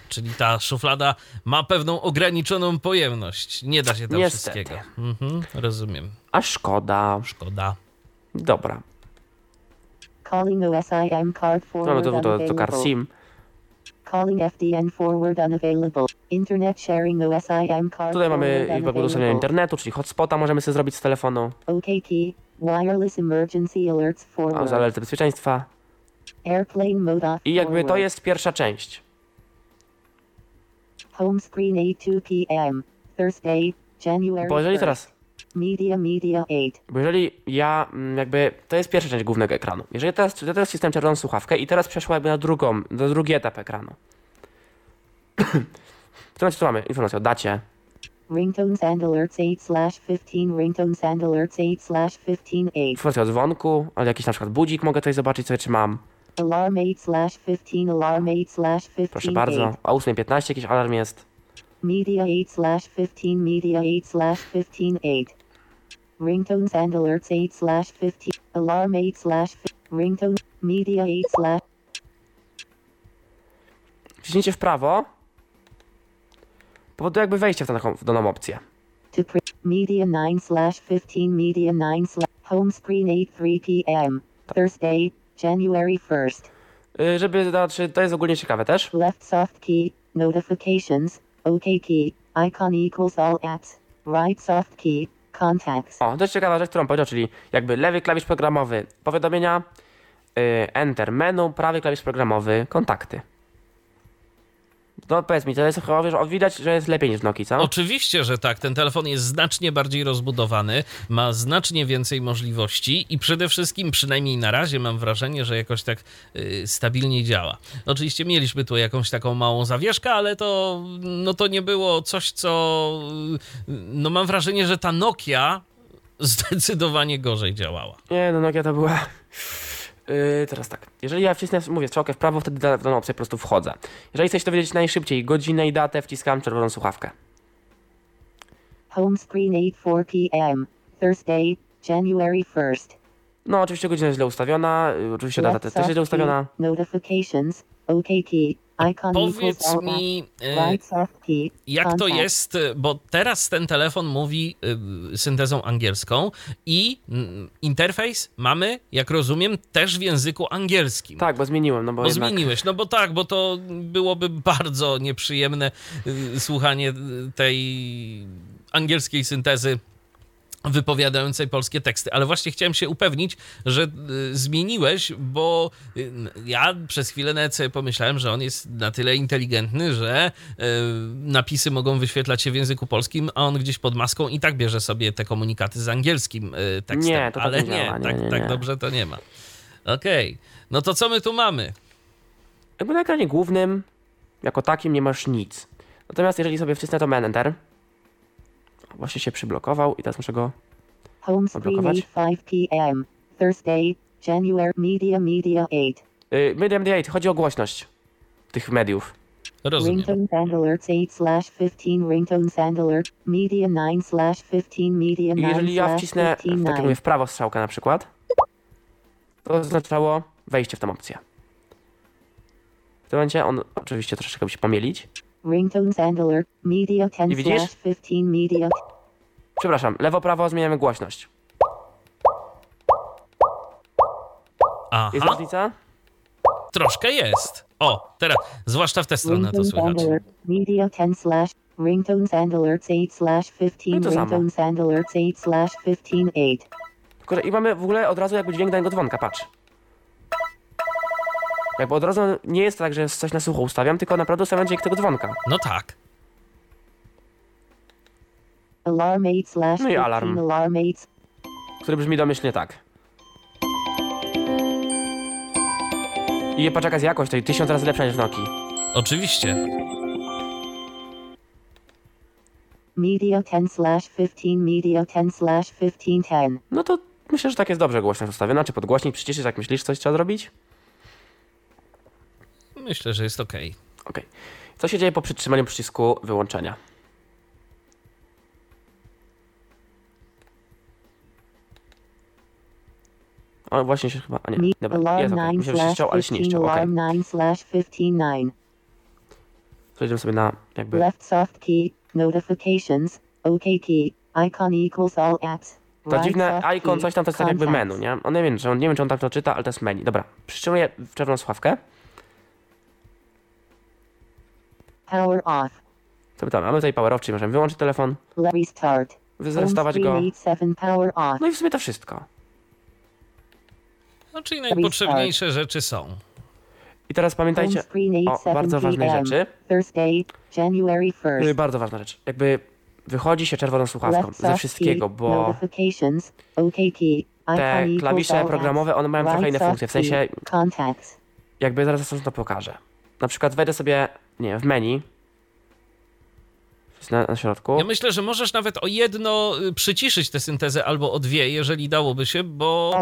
Czyli ta szuflada ma pewną ograniczoną pojemność. Nie da się tam Niestety. wszystkiego. Mhm, rozumiem. A szkoda. Szkoda. Dobra. Calling card Mamy to, to, to kart SIM. Calling FDN forward unavailable. Internet sharing OSIM card Tutaj mamy jakby udostępnienie internetu, czyli hotspota możemy sobie zrobić z telefonu. OK key. Wireless emergency alerts A forward. za alerty bezpieczeństwa. Airplane mode off I jakby to jest pierwsza część. Home screen 8 p.m. Thursday, January Bo jeżeli 1st. teraz, Media Media 8. bo jeżeli ja mm, jakby, to jest pierwsza część głównego ekranu. Jeżeli teraz, ja teraz wcisnąłem czerwoną słuchawkę i teraz przeszła jakby na drugą, do drugi etap ekranu. w tym momencie tu mamy informację o dacie, Ringtones and alerts 8 slash 15. Ringtones and alerts 8 slash 15 8. informację o dzwonku, ale jakiś na przykład budzik mogę tutaj zobaczyć sobie, czy mam. Alarm 8 slash 15. Alarm 8 slash 15 Proszę bardzo. 8. O 8.15 jakiś alarm jest. Media 8 slash 15. Media 8 slash 15 8. Ringtones and alerts 8 slash 15. Alarm 8 slash Ringtone Media 8 slash Wciśnijcie w prawo. Powoduje jakby wejście w taką w daną opcję. to pre- Media 9 slash 15. Media 9 slash Home screen 8 3 p.m. Thursday, January 1st. Yy, żeby, znaczy, to jest ogólnie ciekawe też. Left soft key, notifications, OK key, icon equals all apps, right soft key, contacts. O, jest ciekawa rzecz, którą powiedział, czyli jakby lewy klawisz programowy powiadomienia, yy, enter menu, prawy klawisz programowy kontakty. No powiedz mi, to jest chyba, wiesz, widać, że jest lepiej niż w Nokii, co? Oczywiście, że tak. Ten telefon jest znacznie bardziej rozbudowany, ma znacznie więcej możliwości i przede wszystkim, przynajmniej na razie, mam wrażenie, że jakoś tak y, stabilnie działa. Oczywiście mieliśmy tu jakąś taką małą zawieszkę, ale to, no to nie było coś, co. y, No mam wrażenie, że ta Nokia zdecydowanie gorzej działała. Nie, no Nokia to była... Yy, teraz tak, jeżeli ja wcisnę, mówię, strzałkę w prawo, wtedy w daną opcję po prostu wchodzę. Jeżeli chcesz dowiedzieć najszybciej godzinę i datę, wciskam czerwoną słuchawkę. Home screen 8 4 p.m. Thursday, January 1st. No oczywiście godzina jest źle ustawiona, yy, oczywiście data też jest źle ustawiona. notifications, Powiedz mi, key, jak to jest, bo teraz ten telefon mówi y, syntezą angielską i mm, interfejs mamy, jak rozumiem, też w języku angielskim. Tak, bo zmieniłem, no bo, Bo jednak... zmieniłeś, no bo tak, bo to byłoby bardzo nieprzyjemne y, słuchanie tej angielskiej syntezy wypowiadającej polskie teksty. Ale właśnie chciałem się upewnić, że y, zmieniłeś, bo y, ja przez chwilę nawet sobie pomyślałem, że on jest na tyle inteligentny, że y, napisy mogą wyświetlać się w języku polskim, a on gdzieś pod maską i tak bierze sobie te komunikaty z angielskim tekstem. Nie, to tak Ale nie działa, nie, tak, nie, tak nie. dobrze to nie ma. Okej, no to co my tu mamy? Jakby na ekranie głównym, jako takim, nie masz nic. Natomiast jeżeli sobie wcisnę to Enter, właśnie się przyblokował i teraz muszę go... Home Odblokować? 8 5 p.m. Thursday, January Media Media 8. Yy, Media Media 8, chodzi o głośność tych mediów. Rozumiem. Ringtones and alerts 8 slash 15 ringtones and alert media 9 slash 15 media I 9 jeżeli ja wcisnę, 15 w, tak jak 9. mówię, w prawo strzałkę na przykład, to oznaczało wejście w tą opcję. W tym momencie on oczywiście troszeczkę musi pomylić. Ringtones and alert media 10 I widzisz? slash 15 media Przepraszam, lewo-prawo zmieniamy głośność. Jest Aha, różnica? troszkę jest. O, teraz, zwłaszcza w tę stronę to Ringtones słychać. alert. Media 10 slash. Ringtones and alerts 8 slash 15. No to samo. Ringtones and alerts 8 slash 15 8. Tylko, że I mamy w ogóle od razu jakby dźwięk danego dzwonka, patrz. Jakby od razu nie jest tak, że coś na sucho ustawiam, tylko naprawdę ustawiam dźwięk tego dzwonka. No tak. Alarm 8 slash No i 15. alarm. Alarm 8 który brzmi domyślnie tak. I jaka jest jakość, to i tysiąc razy lepsza niż w Nokii. Oczywiście. Media 10 slash 15. Media 10 slash 15 10. No to myślę, że tak jest dobrze głośność ustawiona, czy podgłośnić, przyciszyć, jak myślisz, coś trzeba zrobić? Myślę, że jest okej. Okej. Co się dzieje po przytrzymaniu przycisku wyłączenia? O, właśnie się chyba... A nie, dobra, jest okej. 9 Myślę, że się ściął, ale się nie 15. ściął, okej. Alarm 9 slash 15 9. Przejdziemy sobie na jakby... Left soft key. Notifications. OK key. Icon equals all apps. To Right dziwne icon, coś tam to jest tak jakby menu, nie? On nie wiem, czy on, nie wiem, czy on tak to czyta, ale to jest menu. Dobra, przytrzymuję w czerwoną słuchawkę. Power off. Co my tam? Mamy tutaj power off, czyli możemy wyłączyć telefon, restart. Screen go. 87 power off. No i w sumie to wszystko. No czyli najpotrzebniejsze rzeczy są. I teraz pamiętajcie o 87 bardzo ważnej rzeczy. Thursday, January 1st. Bardzo ważna rzecz. Jakby wychodzi się czerwoną słuchawką ze wszystkiego, bo te klawisze programowe, one mają trochę inne funkcje. W sensie, jakby zaraz to pokażę. Na przykład wejdę sobie, nie w menu. Na, na środku. Ja myślę, że możesz nawet o jedno y, przyciszyć tę syntezę albo o dwie, jeżeli dałoby się, bo,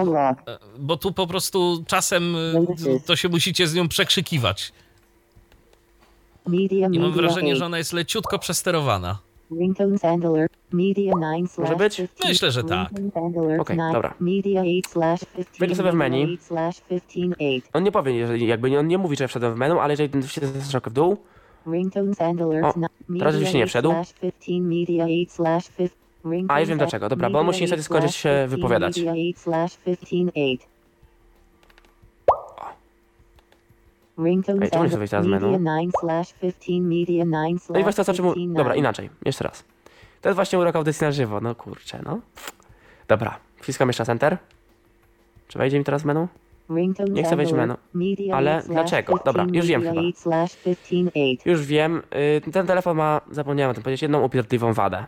e, bo tu po prostu czasem y, to się musicie z nią przekrzykiwać. Media I mam wrażenie, 8. że ona jest leciutko przesterowana. Ringtones and alert. Media 9 slash Może być? 15. Myślę, że tak. Okej, 9. dobra. Media 8 slash 15. Wejdę sobie w menu. media 8 slash 15 8. On nie powie, jeżeli jakby nie, on nie mówi, że wszedłem w menu, ale jeżeli się strzałkę w dół, O, teraz media rzeczywiście nie 8 wszedł. slash 15, media 8 slash 15, ringtones A, już wiem dlaczego, dobra, bo on musi media niestety 8 skończyć slash się 15, wypowiadać. Ej, czemu nie chcę wejść teraz z media menu? 9 slash 15, media 9 No i właśnie to, czemu... 15, Dobra, 9. inaczej, jeszcze raz. To jest właśnie urok audycji na żywo, no kurczę, no. Dobra, wciskam jeszcze Enter. Czy wejdzie mi teraz menu? Nie chcę wejść menu. Ale 8 slash dlaczego? Dobra, 15, już wiem chyba. 8 slash 15 8. Już wiem, y, ten telefon ma, zapomniałem o tym powiedzieć, jedną upierdliwą wadę.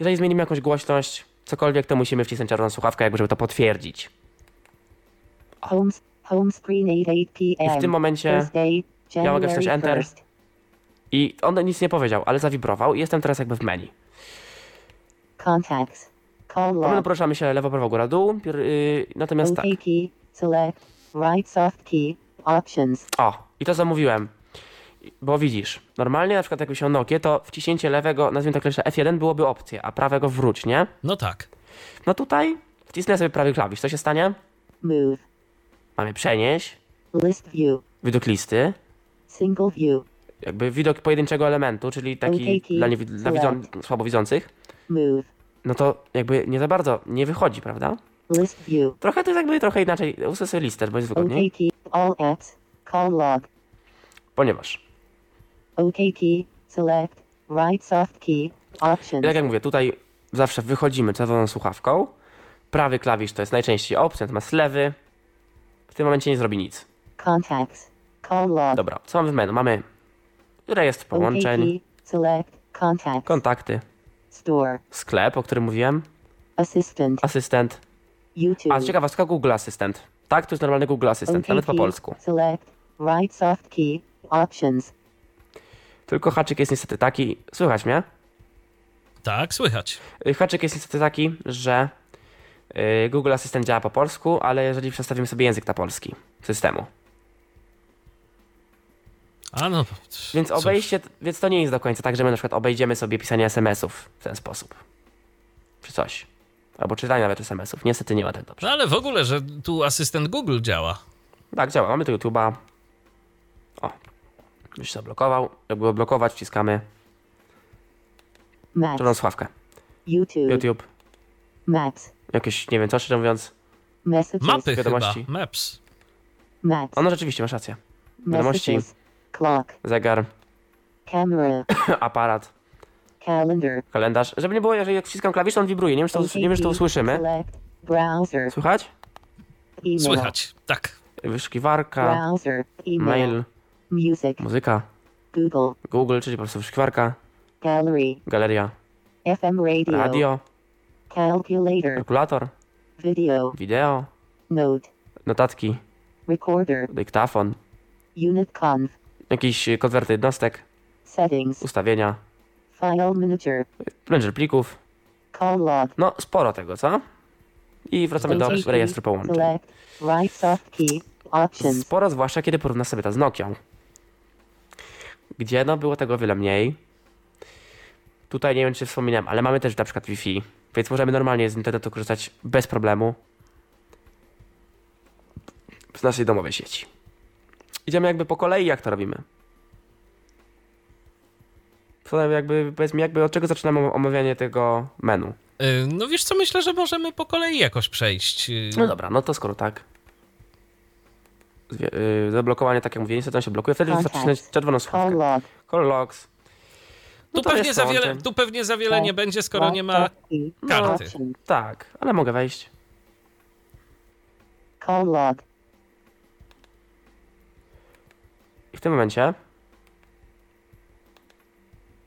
Jeżeli zmienimy jakąś głośność, cokolwiek, to musimy wcisnąć czerwoną słuchawkę, jakby żeby to potwierdzić. Home screen 8 8 I w tym momencie Thursday, ja mogę January Enter. 1st. I on nic nie powiedział, ale zawibrował i jestem teraz jakby w menu. Contacts. Log. poruszamy się lewo, prawo, góra, dół. Pier, y, natomiast tak. Select. Right soft key. Options. O, i to zamówiłem. Bo widzisz, normalnie na przykład jakbyś miał Nokia, to wciśnięcie lewego, nazwijmy to klawisza F1 byłoby opcję, a prawego wróć, nie? No tak. No tutaj wcisnę sobie prawy klawisz. Co się stanie? Move. Mamy przenieść, List view. widok listy, Single view. jakby widok pojedynczego elementu, czyli taki dla, niewi- dla widzą, słabowidzących. Move. No to jakby nie za bardzo nie wychodzi, prawda? List view. Trochę to jest jakby trochę inaczej. Sobie listę, bo jest wygodniej. OK key. All apps. Call log. Ponieważ, OK key. Select. Right soft key. Options. i tak jak mówię, tutaj zawsze wychodzimy czerwoną słuchawką. Prawy klawisz to jest najczęściej opcja, natomiast lewy tym momencie nie zrobi nic. Contacts. Call log. Dobra, co mamy w menu? Mamy rejestr połączeń, key. Select. Contacts. kontakty, Store. sklep, o którym mówiłem, Assistant. asystent. YouTube. A, ciekawostka, Google Asystent. Tak, to jest normalny Google Asystent, OK nawet po polsku. Select. Right soft key. Options. Tylko haczyk jest niestety taki, słychać mnie? Tak, słychać. Y, Haczyk jest niestety taki, że Google Asystent działa po polsku, ale jeżeli przestawimy sobie język na polski systemu. A no. Więc cóż. obejście, więc to nie jest do końca tak, że my na przykład obejdziemy sobie pisanie SMS-ów w ten sposób. Czy coś. Albo czytanie nawet SMS-ów. Niestety nie ma tak dobrze. No ale w ogóle, że tu asystent Google działa. Tak, działa. Mamy tu YouTube'a. O. Już się zablokował. Jakby odblokować, wciskamy Maps. czerwoną słuchawkę. YouTube. YouTube. Maps. Jakieś, nie wiem co, szczerze mówiąc. Messages. Mapy Wiadomości. chyba. Maps. Maps. Ono rzeczywiście, masz rację. Wiadomości. Messages. Clock. zegar, Camera. aparat, Calendar. kalendarz. Żeby nie było, jeżeli jak wciskam klawisz, on wibruje. Nie wiem, czy to, nie wiem, czy to usłyszymy. Browser. Słychać? Email. Słychać, tak. Wyszukiwarka, Browser. Email. mail, Music. muzyka, Google. Google, czyli po prostu wyszukiwarka, Gallery. galeria, FM radio. radio, Calculator. kalkulator, Video. wideo, Note. notatki, Recorder. dyktafon, Unit conf. jakiś konwerty jednostek, Settings. ustawienia, File manager. manager plików. Call log. No, sporo tego, co? I wracamy do rejestru połączeń. Select. Right soft key. Options. Sporo, zwłaszcza kiedy porówna sobie to z Nokią. Gdzie no było tego o wiele mniej. Tutaj nie wiem czy wspominałem, ale mamy też na przykład Wi-Fi, więc możemy normalnie z internetu korzystać bez problemu. Z naszej domowej sieci. Idziemy jakby po kolei, jak to robimy. Co jakby, powiedzmy, jakby od czego zaczynamy omawianie tego menu. Y, No wiesz co, myślę, że możemy po kolei jakoś przejść. Y, No dobra, no to skoro tak. Yy, zablokowanie, tak jak mówię, niestety on się blokuje. Wtedy wystarczy nacisnąć czerwoną Call słuchawkę. Call logs. No Tu pewnie, za wiele, tu pewnie za wiele nie będzie, skoro nie ma soft key. karty. Tak, ale mogę wejść. I w tym momencie.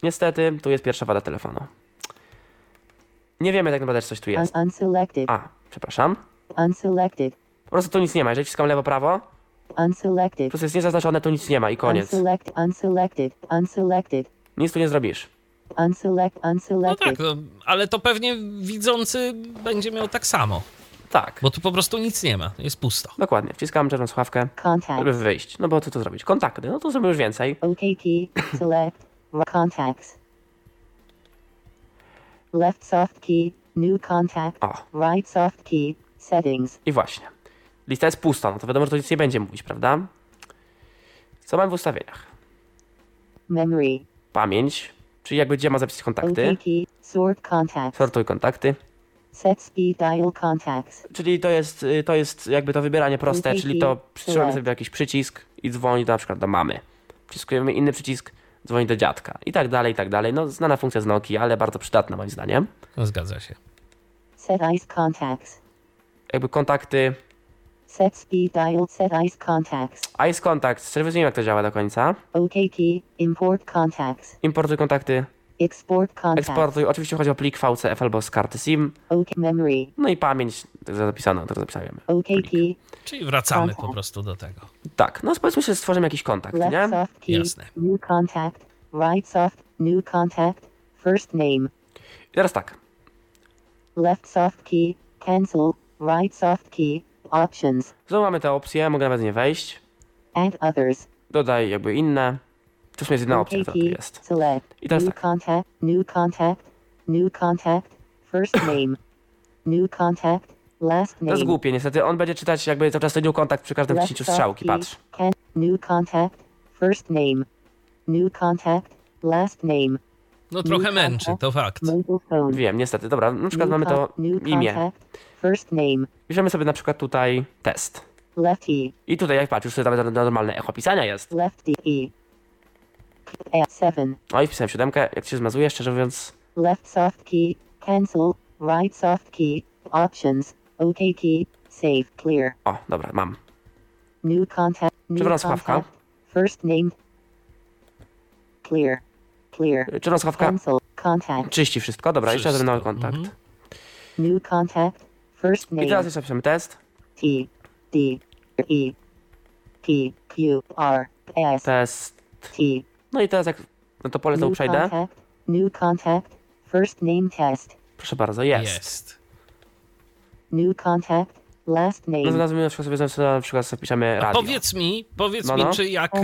Niestety, tu jest pierwsza wada telefonu. Nie wiemy tak naprawdę, czy coś tu jest. unselected. A, przepraszam. Unselected. Po prostu tu nic nie ma. Jeżeli wciskam lewo, prawo, po Unselected. prostu jest niezaznaczone, tu nic nie ma i koniec. Unselect. Unselected. Unselected. Nic tu nie zrobisz. Unselect. No tak, no, ale to pewnie widzący będzie miał tak samo, Tak, bo tu po prostu nic nie ma, jest pusto. dokładnie. Wciskam czerwoną słuchawkę, Contact. żeby wyjść. No bo co tu zrobić? Kontakty. No to zrobię już więcej. OK key. Select. Contacts. Left soft key. New contact. O, Right soft key. Settings. i właśnie. Lista jest pusta, no to wiadomo, że to nic nie będzie mówić, prawda? Co mam w ustawieniach? Memory. Pamięć, czyli jakby gdzie ma zapisać kontakty. Sort contacts. Sortuj kontakty. Set speed dial contacts. Czyli to jest, y, to jest jakby to wybieranie proste, czyli to przytrzymamy sobie jakiś przycisk i dzwoni na przykład do mamy. Wciskujemy inny przycisk, dzwoni do dziadka. I tak dalej, i tak dalej. No znana funkcja z Nokii, ale bardzo przydatna moim zdaniem. No, zgadza się. Set ice contacts. Jakby kontakty, Set speed dial set ice contacts. Ice Contact, szczerze nie wiem jak to działa do końca. OK key. Import contacts. Importuj kontakty, Export contacts. eksportuj. Oczywiście chodzi o plik VCF albo z karty SIM. OK memory. No i pamięć, tak zapisano, to zapisałem. OK key. Czyli wracamy Kontakt. po prostu do tego. Tak, no powiedzmy, że stworzymy jakiś kontakt, Left nie? soft key. Jasne. New contact. Right soft. New contact. First name. I teraz tak, Left soft key. Cancel. Right soft key. Options. znowu mamy te opcje, mogę nawet nie wejść. Add others. Dodaj jakby inne. To w sumie jest jedna opcja, która tu jest. Select. I teraz New tak. contact. New contact. New contact. First name. New contact. Last To jest name. głupie, niestety. On będzie czytać jakby cały czas ten new kontakt przy każdym soft strzałki, patrz. Can. New contact. First name. New contact. Last name. No trochę męczy, to fakt. Wiem, niestety. Dobra, na przykład New mamy to imię. contact. First name. Piszemy sobie na przykład tutaj test. Lefty. I tutaj, jak patrz, już tutaj nawet normalne echo pisania jest. Lefty. E. F7. No i wpisałem siódemkę, jak się zmazuje, szczerze mówiąc. Left soft key. Cancel. Right soft key. Options. OK key. Save. Clear. O, dobra, mam. New contact. New contact. First name. Clear. Cancel. Contact. czyści wszystko. Dobra, jeszcze raz nowy kontakt. mhm. New contact. First I name. teraz jeszcze piszemy test. T. D. E. P. Q. R. S. Test. T. No i teraz jak na to pole znowu New przejdę. contact. New contact. First name test. Proszę bardzo, jest. Jest. New contact. Last No name. to na przykład sobie, na przykład piszemy radio. Powiedz mi, powiedz No, mi, no. czy jak, e,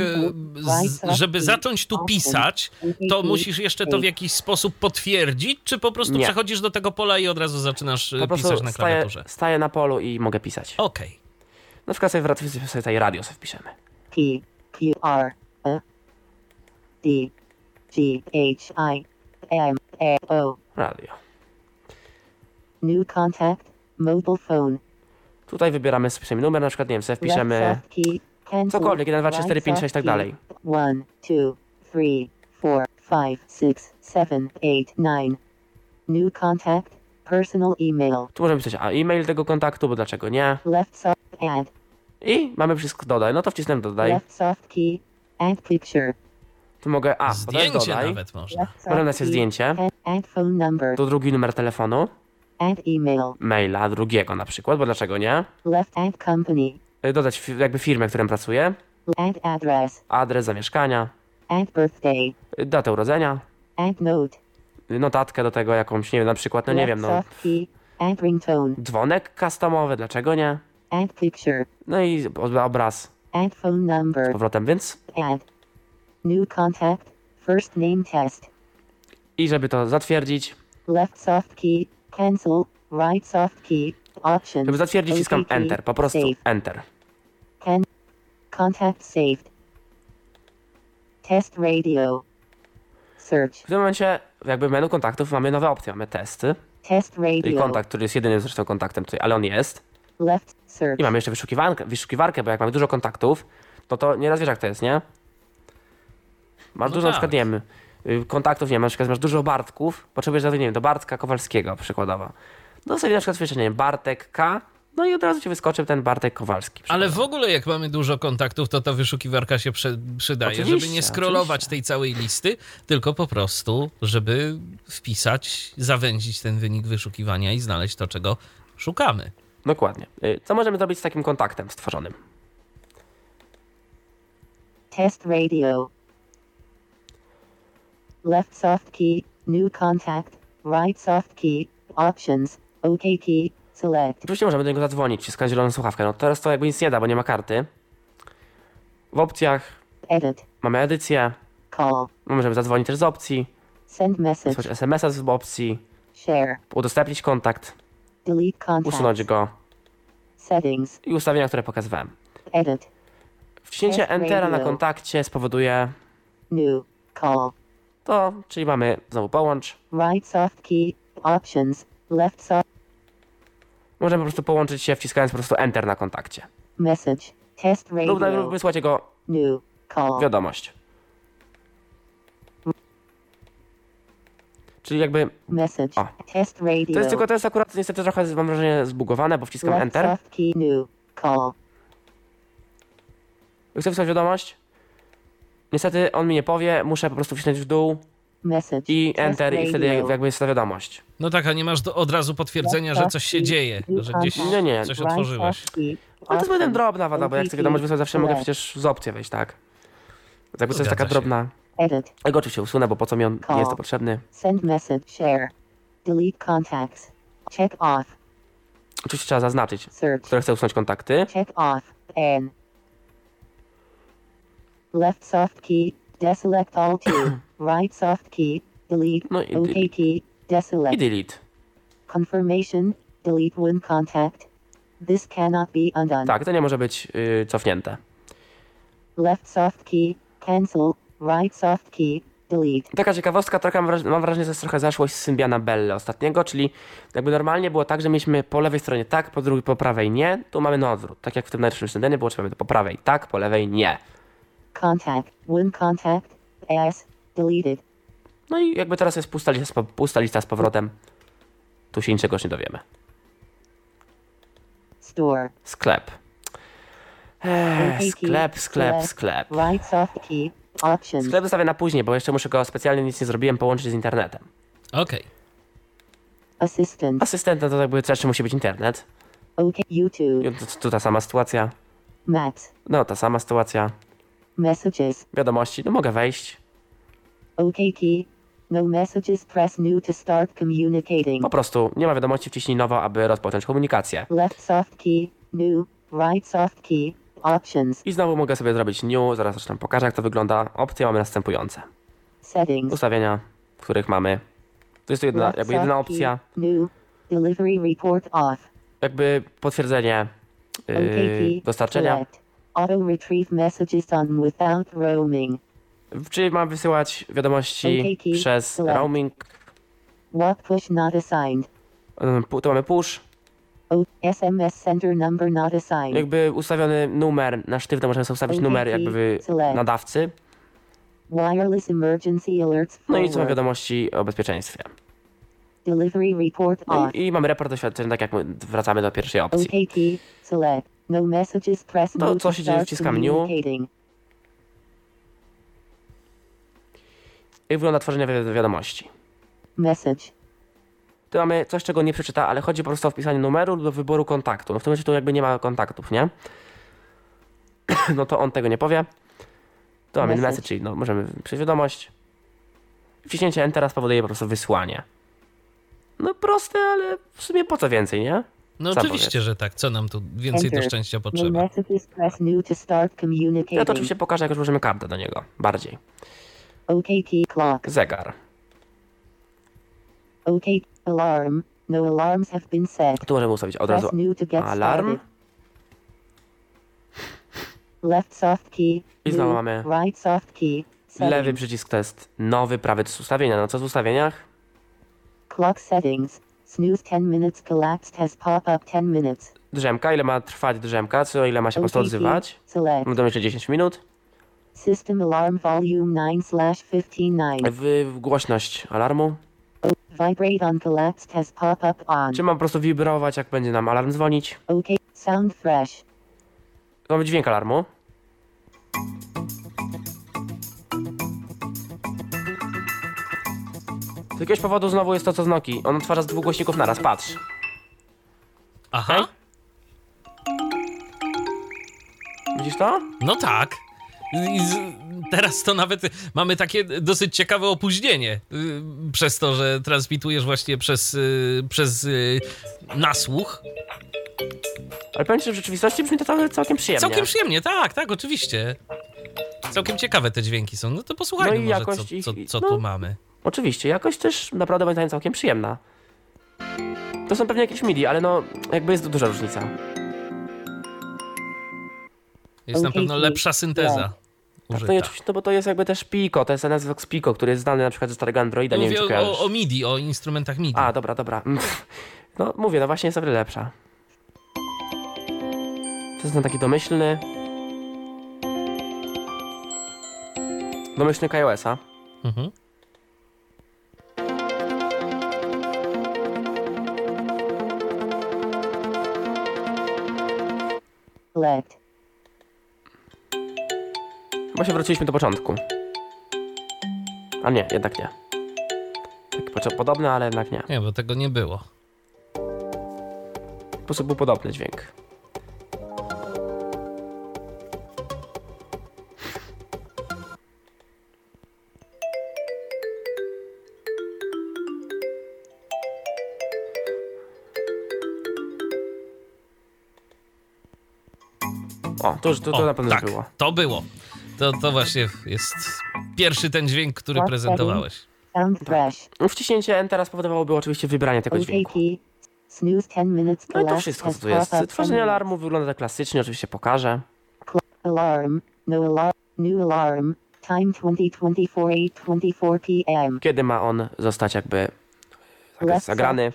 z, żeby zacząć tu pisać, to musisz jeszcze to w jakiś sposób potwierdzić, czy po prostu Nie. przechodzisz do tego pola i od razu zaczynasz e, Po pisać na staję, klawiaturze? staję na polu i mogę pisać. Okej. Na przykład sobie w radio sobie tutaj radio sobie wpiszemy. P. Q. R. E. D. G. H. I. M. A. O. Radio. New contact. Mobile phone. Tutaj wybieramy sobie numer, na przykład, nie wiem, sobie wpiszemy. Cokolwiek, 1, 2, 3, 4, 5, 6 i tak dalej. 1, 2, 3, 4, 5, 6, 7, 8, 9. New contact. Personal email. Tu możemy pisać a e-mail tego kontaktu, bo dlaczego nie? Left soft add. I mamy wszystko dodaj. No to wcisnę dodaj. Left soft key. Add picture. Tu mogę, a, Zdjęcie dodaj. nawet można. Left soft Możemy dać key. zdjęcie. Add, add phone number. Tu drugi numer telefonu, Add email. maila drugiego na przykład, bo dlaczego nie? Left add company. Y, Dodać fi- jakby firmę, w którym pracuję, Add address. adres zamieszkania, Add birthday. y, datę urodzenia, Add note. y, notatkę do tego jakąś, nie wiem, na przykład, no nie Left wiem, no, soft key. Add ringtone. dzwonek customowy, dlaczego nie? Add picture. No i ob- obraz Add phone z number. powrotem, więc Add. New contact. First name test. i żeby to zatwierdzić, Left soft key. Cancel. Right soft key. Option. żeby zatwierdzić key, Enter, po prostu Save. Enter. Can. Contact saved. Test radio. Search. W tym momencie jakby w menu kontaktów mamy nowe opcje, mamy testy, Test radio. kontakt, który jest jedynym zresztą kontaktem tutaj, ale on jest. Left search. I mamy jeszcze wyszukiwarkę, wyszukiwarkę, bo jak mamy dużo kontaktów, no to nieraz wiesz jak to jest, nie? Masz No dużo na tak. przykład, nie wiem, kontaktów, nie wiem, na przykład masz dużo Bartków, potrzebujesz, nie wiem, do Bartka Kowalskiego przykładowo. No sobie na przykład wpiszesz, nie wiem, Bartek K, no i od razu ci wyskoczy ten Bartek Kowalski. Ale w ogóle jak mamy dużo kontaktów, to ta wyszukiwarka się przydaje, żeby Oczywiście, nie scrollować oczywiście. tej całej listy, tylko po prostu, żeby wpisać, zawęzić ten wynik wyszukiwania i znaleźć to, czego szukamy. Dokładnie. Y, Co możemy zrobić z takim kontaktem stworzonym? Test radio. Left soft key. New contact. Right soft key. Options. OK key. Select. Oczywiście możemy do niego zadzwonić, wciskać zieloną słuchawkę. No teraz to jakby nic nie da, bo nie ma karty. W opcjach Edit. mamy edycję, Call. możemy zadzwonić też z opcji, Send message. wysłać SMS-a z opcji, Share. udostępnić kontakt, Delete contact. usunąć go Settings. i ustawienia, które pokazywałem. Edit. Wciśnięcie Test Entera na kontakcie spowoduje New. Call. To, czyli mamy znowu połącz. Right soft key. Options. Left soft. Możemy po prostu połączyć się wciskając po prostu Enter na kontakcie. Message. Test Lub, radio. lub wysłać jego New. Call. wiadomość. Czyli jakby, Message. O. Test radio. to jest tylko, to jest akurat niestety trochę, mam wrażenie, zbugowane, bo wciskam Left Enter. soft key. New. Call. Chcę wysłać wiadomość. Niestety on mi nie powie, muszę po prostu wcisnąć w dół Message. i Enter i wtedy radio. jakby jest ta wiadomość. No tak, a nie masz do, od razu potwierdzenia, że coś się dzieje, że gdzieś Nie, nie. coś otworzyłeś. Ale to jest jeden Options. drobna wada, bo jak chcę wiadomość wysłać, zawsze mogę przecież z opcji wejść, tak? Jakby to jest taka drobna. Edit. Ja go oczywiście usunę, bo po co mi on nie jest to potrzebny. Send message. Share. Delete contacts. Check off. Oczywiście trzeba zaznaczyć, Search. które chcę usunąć kontakty. Check off. N. Left soft key. Deselect all two. right soft key. Delete. No i, OK key. i Deselect. delete. Confirmation. Delete one contact. This cannot be undone. Tak, to nie może być y, cofnięte. Left soft key. Cancel. Right soft key. Delete. Taka ciekawostka, trochę mam wrażenie, że jest trochę zaszłość z Symbiana Belle ostatniego, czyli jakby normalnie było tak, że mieliśmy po lewej stronie tak, po drugiej po prawej nie, tu mamy na odwrót. Tak jak w tym najlepszym Symbianie było, to po prawej tak, po lewej nie. Contact. One contact. S. Deleted. No i jakby teraz jest pusta lista, pusta lista z powrotem. Tu się niczego już nie dowiemy. Store. Sklep. Eee, sklep, sklep, sklep. Right soft key. Options. Sklep zostawię na później, bo jeszcze muszę go specjalnie nic nie zrobiłem połączyć z internetem. Okej. Assistant. Asystent, no to jakby też musi być internet. OK. YouTube. Tu, tu ta sama sytuacja. Maps. No, ta sama sytuacja. Messages. Wiadomości, no mogę wejść. OK key. No messages. Press new to start communicating. Po prostu nie ma wiadomości, wciśnij nowo, aby rozpocząć komunikację. Left soft key. New. Right soft key. Options. I znowu mogę sobie zrobić new, zaraz zresztą pokażę jak to wygląda. Opcje mamy następujące. Settings. Ustawienia, w których mamy... To jest tu jedna, Left jakby jedyna soft key. opcja, New. Delivery report off. jakby potwierdzenie yy, dostarczenia. Select. Auto retrieve messages on without roaming. Czyli mam wysyłać wiadomości OK key. przez Select. roaming. What push not assigned. Tu mamy push, O SMS sender number not assigned. Jakby ustawiony numer na sztywno, możemy sobie ustawić numer jakby nadawcy. Wireless emergency alerts No i forward. wiadomości o bezpieczeństwie. Delivery report No on. i, i mamy raport doświadczeń, tak jak my wracamy do pierwszej opcji. OKT select. No messages press To co się dzieje? Wciskam new. Jak wygląda tworzenie wi- wiadomości? Message. Tu mamy coś, czego nie przeczyta, ale chodzi po prostu o wpisanie numeru lub do wyboru kontaktu. No w tym momencie tu jakby nie ma kontaktów, nie? No to on tego nie powie. Tu mamy Message. czyli no, możemy przyjść wiadomość. Wciśnięcie Entera spowoduje po prostu wysłanie. No proste, ale w sumie po co więcej, nie? No Sam oczywiście, że tak. Co nam tu więcej do szczęścia No potrzeba? Ja to oczywiście pokażę, jak już użyjemy kartę do niego. Bardziej. OKT clock. Zegar. OK alarm. No alarms have been set. Tu możemy ustawić od razu alarm. Left soft key. I znowu mamy Right soft key. Lewy przycisk to jest nowy, prawy to jest ustawienia. No co w ustawieniach? Clock settings. Snooze 10 minutes collapsed has pop up 10 minutes. Drzemka, ile ma trwać drzemka, co ile ma się po prostu odzywać. select. Będą jeszcze 10 minut. System alarm volume 9 slash 159. W, w głośność alarmu. Vibrate on collapsed has pop up on. Czy ma po prostu wibrować, jak będzie nam alarm dzwonić? OK. Sound fresh. Mamy dźwięk alarmu. Z jakiegoś powodu znowu jest to co z Noki. On odtwarza z dwóch głośników naraz, patrz. Aha. Widzisz to? No tak. I z, teraz to nawet mamy takie dosyć ciekawe opóźnienie y, przez to, że transmitujesz właśnie przez, y, przez y, nasłuch. Ale powiem ci, że w rzeczywistości brzmi to całkiem, całkiem przyjemnie. Całkiem przyjemnie, tak, tak, oczywiście. Całkiem ciekawe te dźwięki są. No to posłuchajmy No może, co, ich- co, co no. tu mamy. Oczywiście, jakość też naprawdę moim zdaniem całkiem przyjemna. To są pewnie jakieś MIDI, ale no jakby jest duża różnica. Jest na pewno lepsza synteza Tak, użyta. no i oczywiście, no bo to jest jakby też Pico, to jest NSVox Pico, który jest znany na przykład ze starego Androida, nie wiem Mówię czy o, o, o MIDI, o instrumentach MIDI. A, dobra, dobra. Mm. No mówię, no właśnie jest o wiele lepsza. To jest ten taki domyślny. Domyślny KOS-a. Mhm. Let. Chyba się wróciliśmy do początku. A nie, jednak nie. Taki poczę- podobny, ale jednak nie. Nie, bo tego nie było. Po prostu był podobny dźwięk. To to, to O, na pewno tak, było. to było. To, to właśnie jest pierwszy ten dźwięk, który Tak, prezentowałeś. Fresh. Wciśnięcie Enter spowodowałoby oczywiście wybranie tego dźwięku. OKT. Snooze 10 minutes No i to wszystko, co tu jest. Tworzenie 10 alarmu wygląda tak klasycznie, oczywiście pokażę. Alarm. No alarm. New alarm. Time 2024 824 p.m. Kiedy ma on zostać jakby tak, zagrany.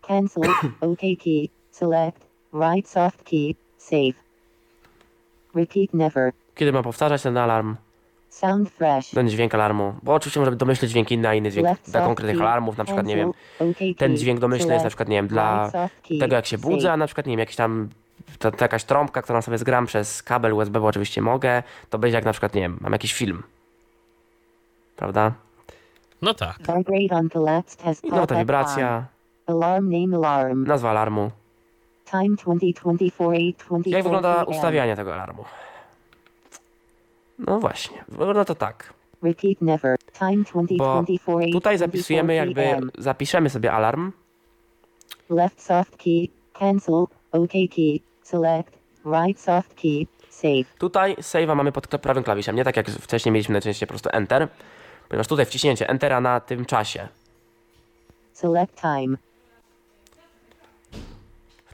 Cancel. OK key. Select. Right soft key. Save. Repeat never. Kiedy ma powtarzać ten alarm, Sound fresh. ten dźwięk alarmu. Bo oczywiście możemy domyśleć dźwięk inny, a inny dźwięk Left dla konkretnych key. alarmów, na przykład, nie wiem, ten dźwięk domyślny jest na przykład, nie wiem, dla tego jak się budzę, a na przykład, nie wiem, jakiś tam, to, to jakaś trąbka, którą sobie zgram przez kabel USB, bo oczywiście mogę, to będzie jak na przykład, nie wiem, mam jakiś film. Prawda? No tak. No ta wibracja. Alarm name alarm. nazwa alarmu. Time 2024 824 Jak wygląda ustawianie tego alarmu? No właśnie, wygląda to tak. Repeat never. Time Bo 2024 tutaj zapisujemy jakby, zapiszemy sobie alarm, Left soft key. Cancel. OK key. Select. Right soft key. Save. Tutaj save'a mamy pod prawym klawiszem, nie tak jak wcześniej mieliśmy najczęściej po prostu Enter, ponieważ tutaj wciśnięcie Entera na tym czasie. Select time.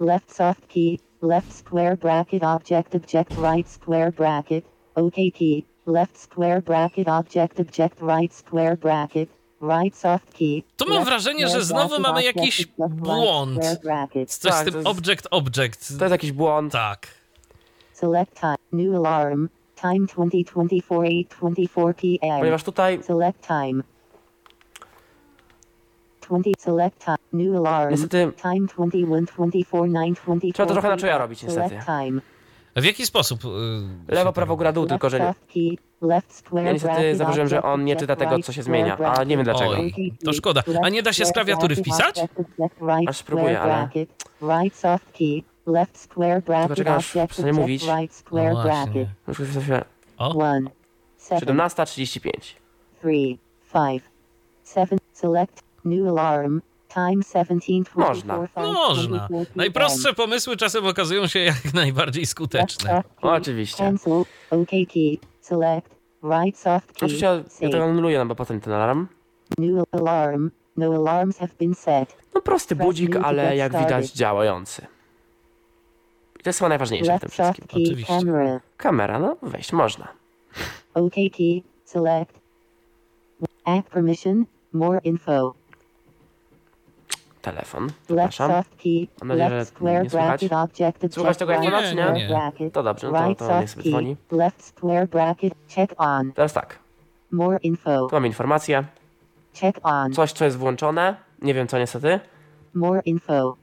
Left soft key. Left square bracket object object right square bracket. OK key. Left square bracket object object right square bracket. Right soft key. Tu mam wrażenie, że znowu mamy jakiś błąd. Coś Tak, z tym to jest- object, object. To jest jakiś błąd. Tak. Select time. New alarm. Time 2024 824 p.m. Ponieważ tutaj Select time. 20 select time. New alarm. niestety Time 21 24 9 24 Trzeba to trochę na czuja robić, niestety. W jaki sposób? y, lewo, prawo, góra, dół, tylko że square ja niestety zauważyłem, że on nie czyta tego, co się zmienia, a nie wiem dlaczego. Oj, to szkoda. A nie da się z klawiatury wpisać? Aż spróbuję, ale- left square bracket, czekam, aż przestanie mówić. right No square bracket. Już się O, One, seven, 17.35. three, five, seven. Select new alarm. Time 17, Można. 24, można. 24 Najprostsze pomysły czasem okazują się jak najbardziej skuteczne. Oczywiście. Cancel. OK key. Select. Right soft key. Oczywiście ja, tego anuluję, no bo potem ten alarm. New alarm. No alarms have been set. No prosty budzik, to ale jak widać działający. I to jest chyba najważniejsze w tym wszystkim. Oczywiście. Camera. Kamera, no wejść można. OK key. Select. Act permission. More info. Telefon, Left przepraszam. soft key. Mam nadzieję, że nie słychać. Słuchać tego jak nie? bracket. To dobrze, no to, to niech sobie dzwoni. Left square bracket. Check on. Teraz tak, More info. tu mamy informację. Check on. Coś, co jest włączone. Nie wiem co niestety. More info.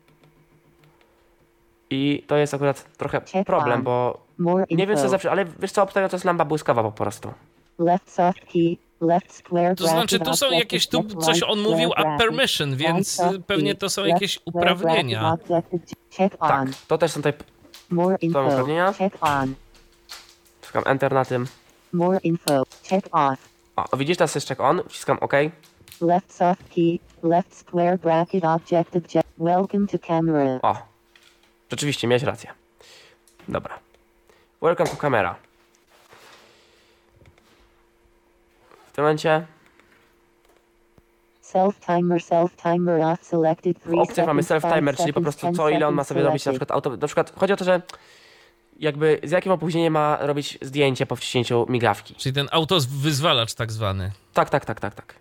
I to jest akurat trochę Check problem, on. bo More info. nie wiem co zawsze, ale wiesz co, obstawiam, to jest lampa błyskawa po prostu. Left soft key. To znaczy, tu są jakieś, tu coś on mówił a permission, więc pewnie to są jakieś uprawnienia. Tak, to też są info. uprawnienia? Wciskam enter na tym. More info. Check off. O, widzisz, teraz jest check on, wciskam OK. Left soft key. Left square bracket object object. Welcome to camera. O, rzeczywiście, miałeś rację. Dobra. Welcome to camera. Tym momencie Self timer, self timer off selected w 3 opcjach mamy self-timer, czyli po prostu 10 co ile on ma sobie robić, na selected. przykład auto, na przykład chodzi o to, że jakby z jakim opóźnieniem ma robić zdjęcie po wciśnięciu migawki. Czyli ten autowyzwalacz tak zwany. Tak, tak, tak, tak, tak.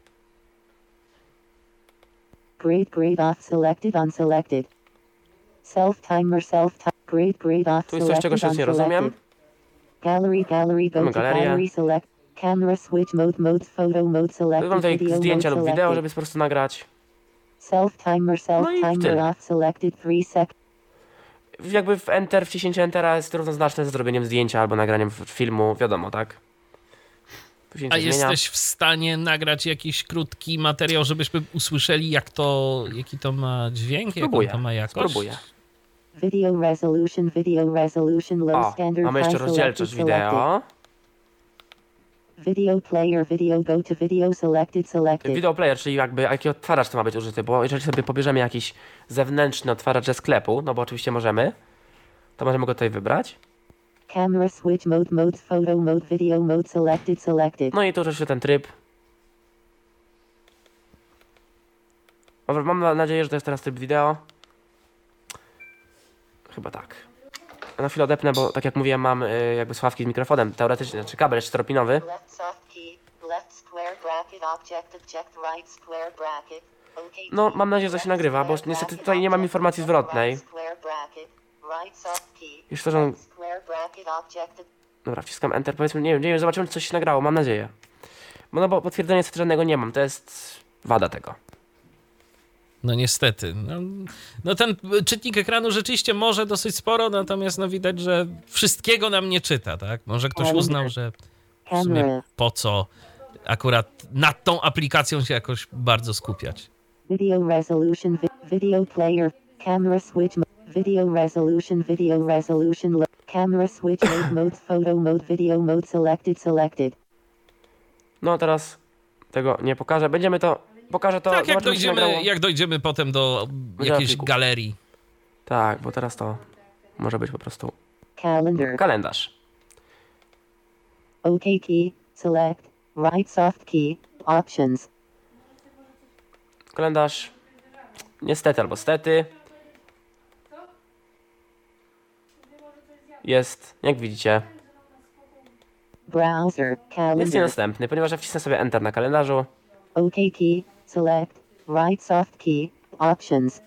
Grade grade off selected unselected. Self timer self time grade grade off Tu jest coś, czego selected jeszcze nie rozumiem. Gallery gallery go Mamy to galerię. gallery select camera switch mode mode photo mode Mam selected tutaj video zdjęcia lub wideo, żeby po prostu nagrać. Self timer self No i timer off selected 3 seconds. Jakby w enter, wciśnięcie entera jest równoznaczne z zrobieniem zdjęcia albo nagraniem filmu, wiadomo, tak? A jesteś w stanie nagrać jakiś krótki materiał, żebyśmy usłyszeli, jak to, jaki to ma dźwięk, Spróbuję, to ma jakość? spróbuję. Video resolution video resolution low O, standard mamy jeszcze rozdzielczość wideo. Video player video go to video selected selected. Video player, czyli jakby jaki odtwarzacz to ma być użyty, bo jeżeli sobie pobierzemy jakiś zewnętrzny odtwarzacz ze sklepu, no bo oczywiście możemy, to możemy go tutaj wybrać. Camera switch mode mode photo mode video mode selected selected. No i tu oczywiście ten tryb. Mam na- nadzieję, że to jest teraz tryb wideo. Chyba tak. Na chwilę odepnę, bo tak jak mówiłem, mam y, jakby sławki z mikrofonem teoretycznie, znaczy kabel czteropinowy. No, mam nadzieję, że się nagrywa, bo niestety tutaj nie mam informacji zwrotnej. Już to, że on... Dobra, wciskam Enter, powiedzmy, nie wiem, nie wiem, zobaczymy, czy coś się nagrało, mam nadzieję. Bo no bo potwierdzenia niestety żadnego nie mam, to jest wada tego. No niestety. No, no ten czytnik ekranu rzeczywiście może dosyć sporo, natomiast no widać, że wszystkiego nam nie czyta, tak? Może ktoś uznał, że w sumie po co akurat nad tą aplikacją się jakoś bardzo skupiać. Video resolution vi- video player camera switch video resolution video resolution camera switch mode mode photo mode video mode selected selected. No teraz tego nie pokażę, będziemy to, pokażę to, tak, jak dojdziemy, jak dojdziemy potem do jakiejś pliku. galerii. Tak, bo teraz to może być po prostu Calendar. kalendarz. OK key. Select. Right soft key. Options. Kalendarz, niestety albo stety, jest, jak widzicie, Browser. jest Calendar. niedostępny, ponieważ ja wcisnę sobie Enter na kalendarzu. OK key, select, right soft key, options,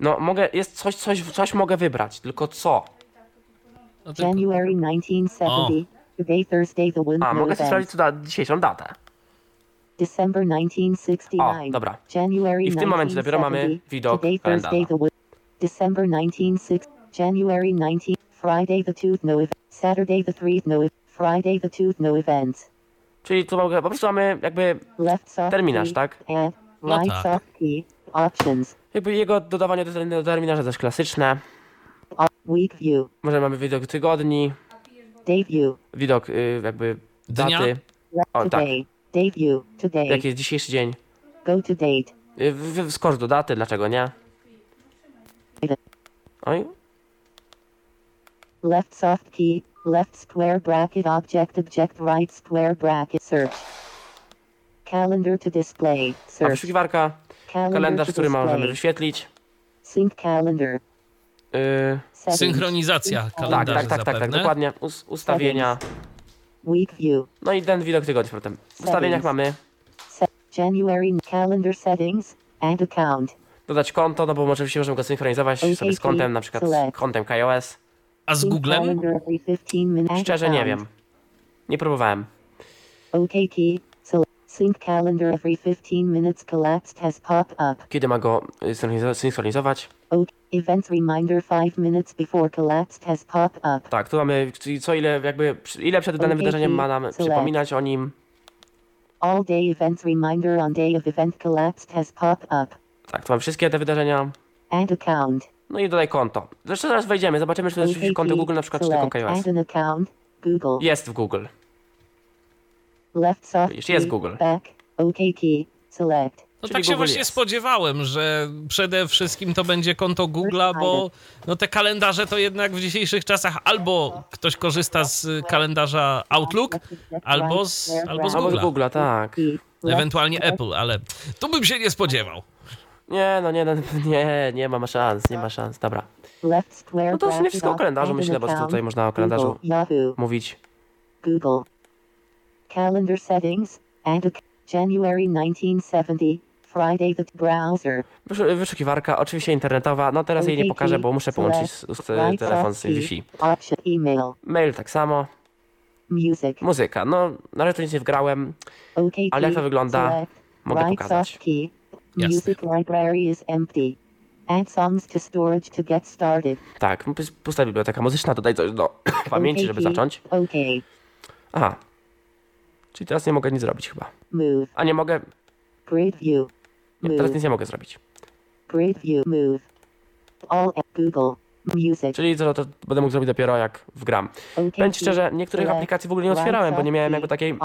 No, mogę, jest coś, coś, coś mogę wybrać, tylko co? No tylko- January 1970, today Thursday the wind A, mogę sprawdzić da, dzisiejszą datę. December 1969. O, dobra. January I w tym momencie dopiero mamy 1970, widok Today Thursday kalendarza. December 1960. January 19. Friday the tooth no event. Saturday the three no event. Friday the tooth no events. Czyli tu mogę, po prostu mamy jakby, Terminarz, tak? Add, No right tak. soft key. Options. jakby jego dodawanie do ter- do terminarza też klasyczne. Week view. Może mamy widok tygodni, Day view. widok y, jakby Dnia? daty, O, tak. Day view. Today. jaki jest dzisiejszy dzień. Go to date. Y, w- w- Skocz do daty, dlaczego nie? Oj, Left soft key. Left square bracket object object right square bracket search. Calendar to display. a Search. wyszukiwarka, Calendar kalendarz, to który możemy display. wyświetlić. Sync calendar. Y, Settings. Synchronizacja tak, kalendarza tak, tak, tak, tak, zapewne. dokładnie. Us, ustawienia. Week view. No i ten widok tygodnia z powrotem. W ustawieniach Settings. mamy Set January calendar settings. Add account. dodać konto, no bo oczywiście możemy go synchronizować sobie z kontem, na przykład z kontem KOS. A z Sync Googlem? calendar every 15 minutes. Add Szczerze nie account. wiem. Nie próbowałem. OK key. Sync calendar every 15 minutes collapsed has popped up. Kiedy ma go y, synchronizo- synchronizować? Events reminder 5 minutes before collapsed has popped up. Tak, tu mamy, czyli co ile jakby, ile przed danym wydarzeniem ma nam przypominać o nim. All day events reminder on day of event collapsed has popped up. Tak, tu mamy wszystkie te wydarzenia. Add account. No i dodaj konto. Zresztą zaraz wejdziemy, zobaczymy, czy to jest konto. Google na przykład, czy tylko. KOS. Add an account. Google. Jest w Google. Left soft jest Google. Back. OK key. Select. No Czyli tak się Google właśnie jest. spodziewałem, że przede wszystkim to będzie konto Google'a, bo no te kalendarze to jednak w dzisiejszych czasach albo ktoś korzysta z kalendarza Outlook, albo z, albo z Albo z Google'a. Google'a, tak. Ewentualnie Apple, ale tu bym się nie spodziewał. Nie, no nie, no, nie, nie ma szans, nie ma szans. Dobra. No to w sumie bracket wszystko o kalendarzu myślę, bo tutaj można o kalendarzu mówić. Google. Calendar settings. Add a January 1970. Friday the browser. Wyszu- Wyszukiwarka, oczywiście internetowa. No teraz jej nie OK pokażę, bo muszę połączyć z, z right telefon z Wi-Fi. Email. Mail tak samo. Music. Muzyka. No, na razie to nic nie wgrałem. Ale jak to wygląda, mogę pokazać. Jasne. Music library is empty. Add songs to storage to get started. Tak, pus- pusta biblioteka muzyczna, dodaj coś do pamięci, żeby zacząć. OK. Aha. Czyli teraz nie mogę nic zrobić chyba. Move. A nie mogę. Nie, teraz nic nie mogę zrobić. Move. All Google. Music. Czyli to, to będę mógł zrobić dopiero jak wgram. Powiem szczerze, niektórych aplikacji w ogóle nie otwierałem, bo nie miałem jakby takiej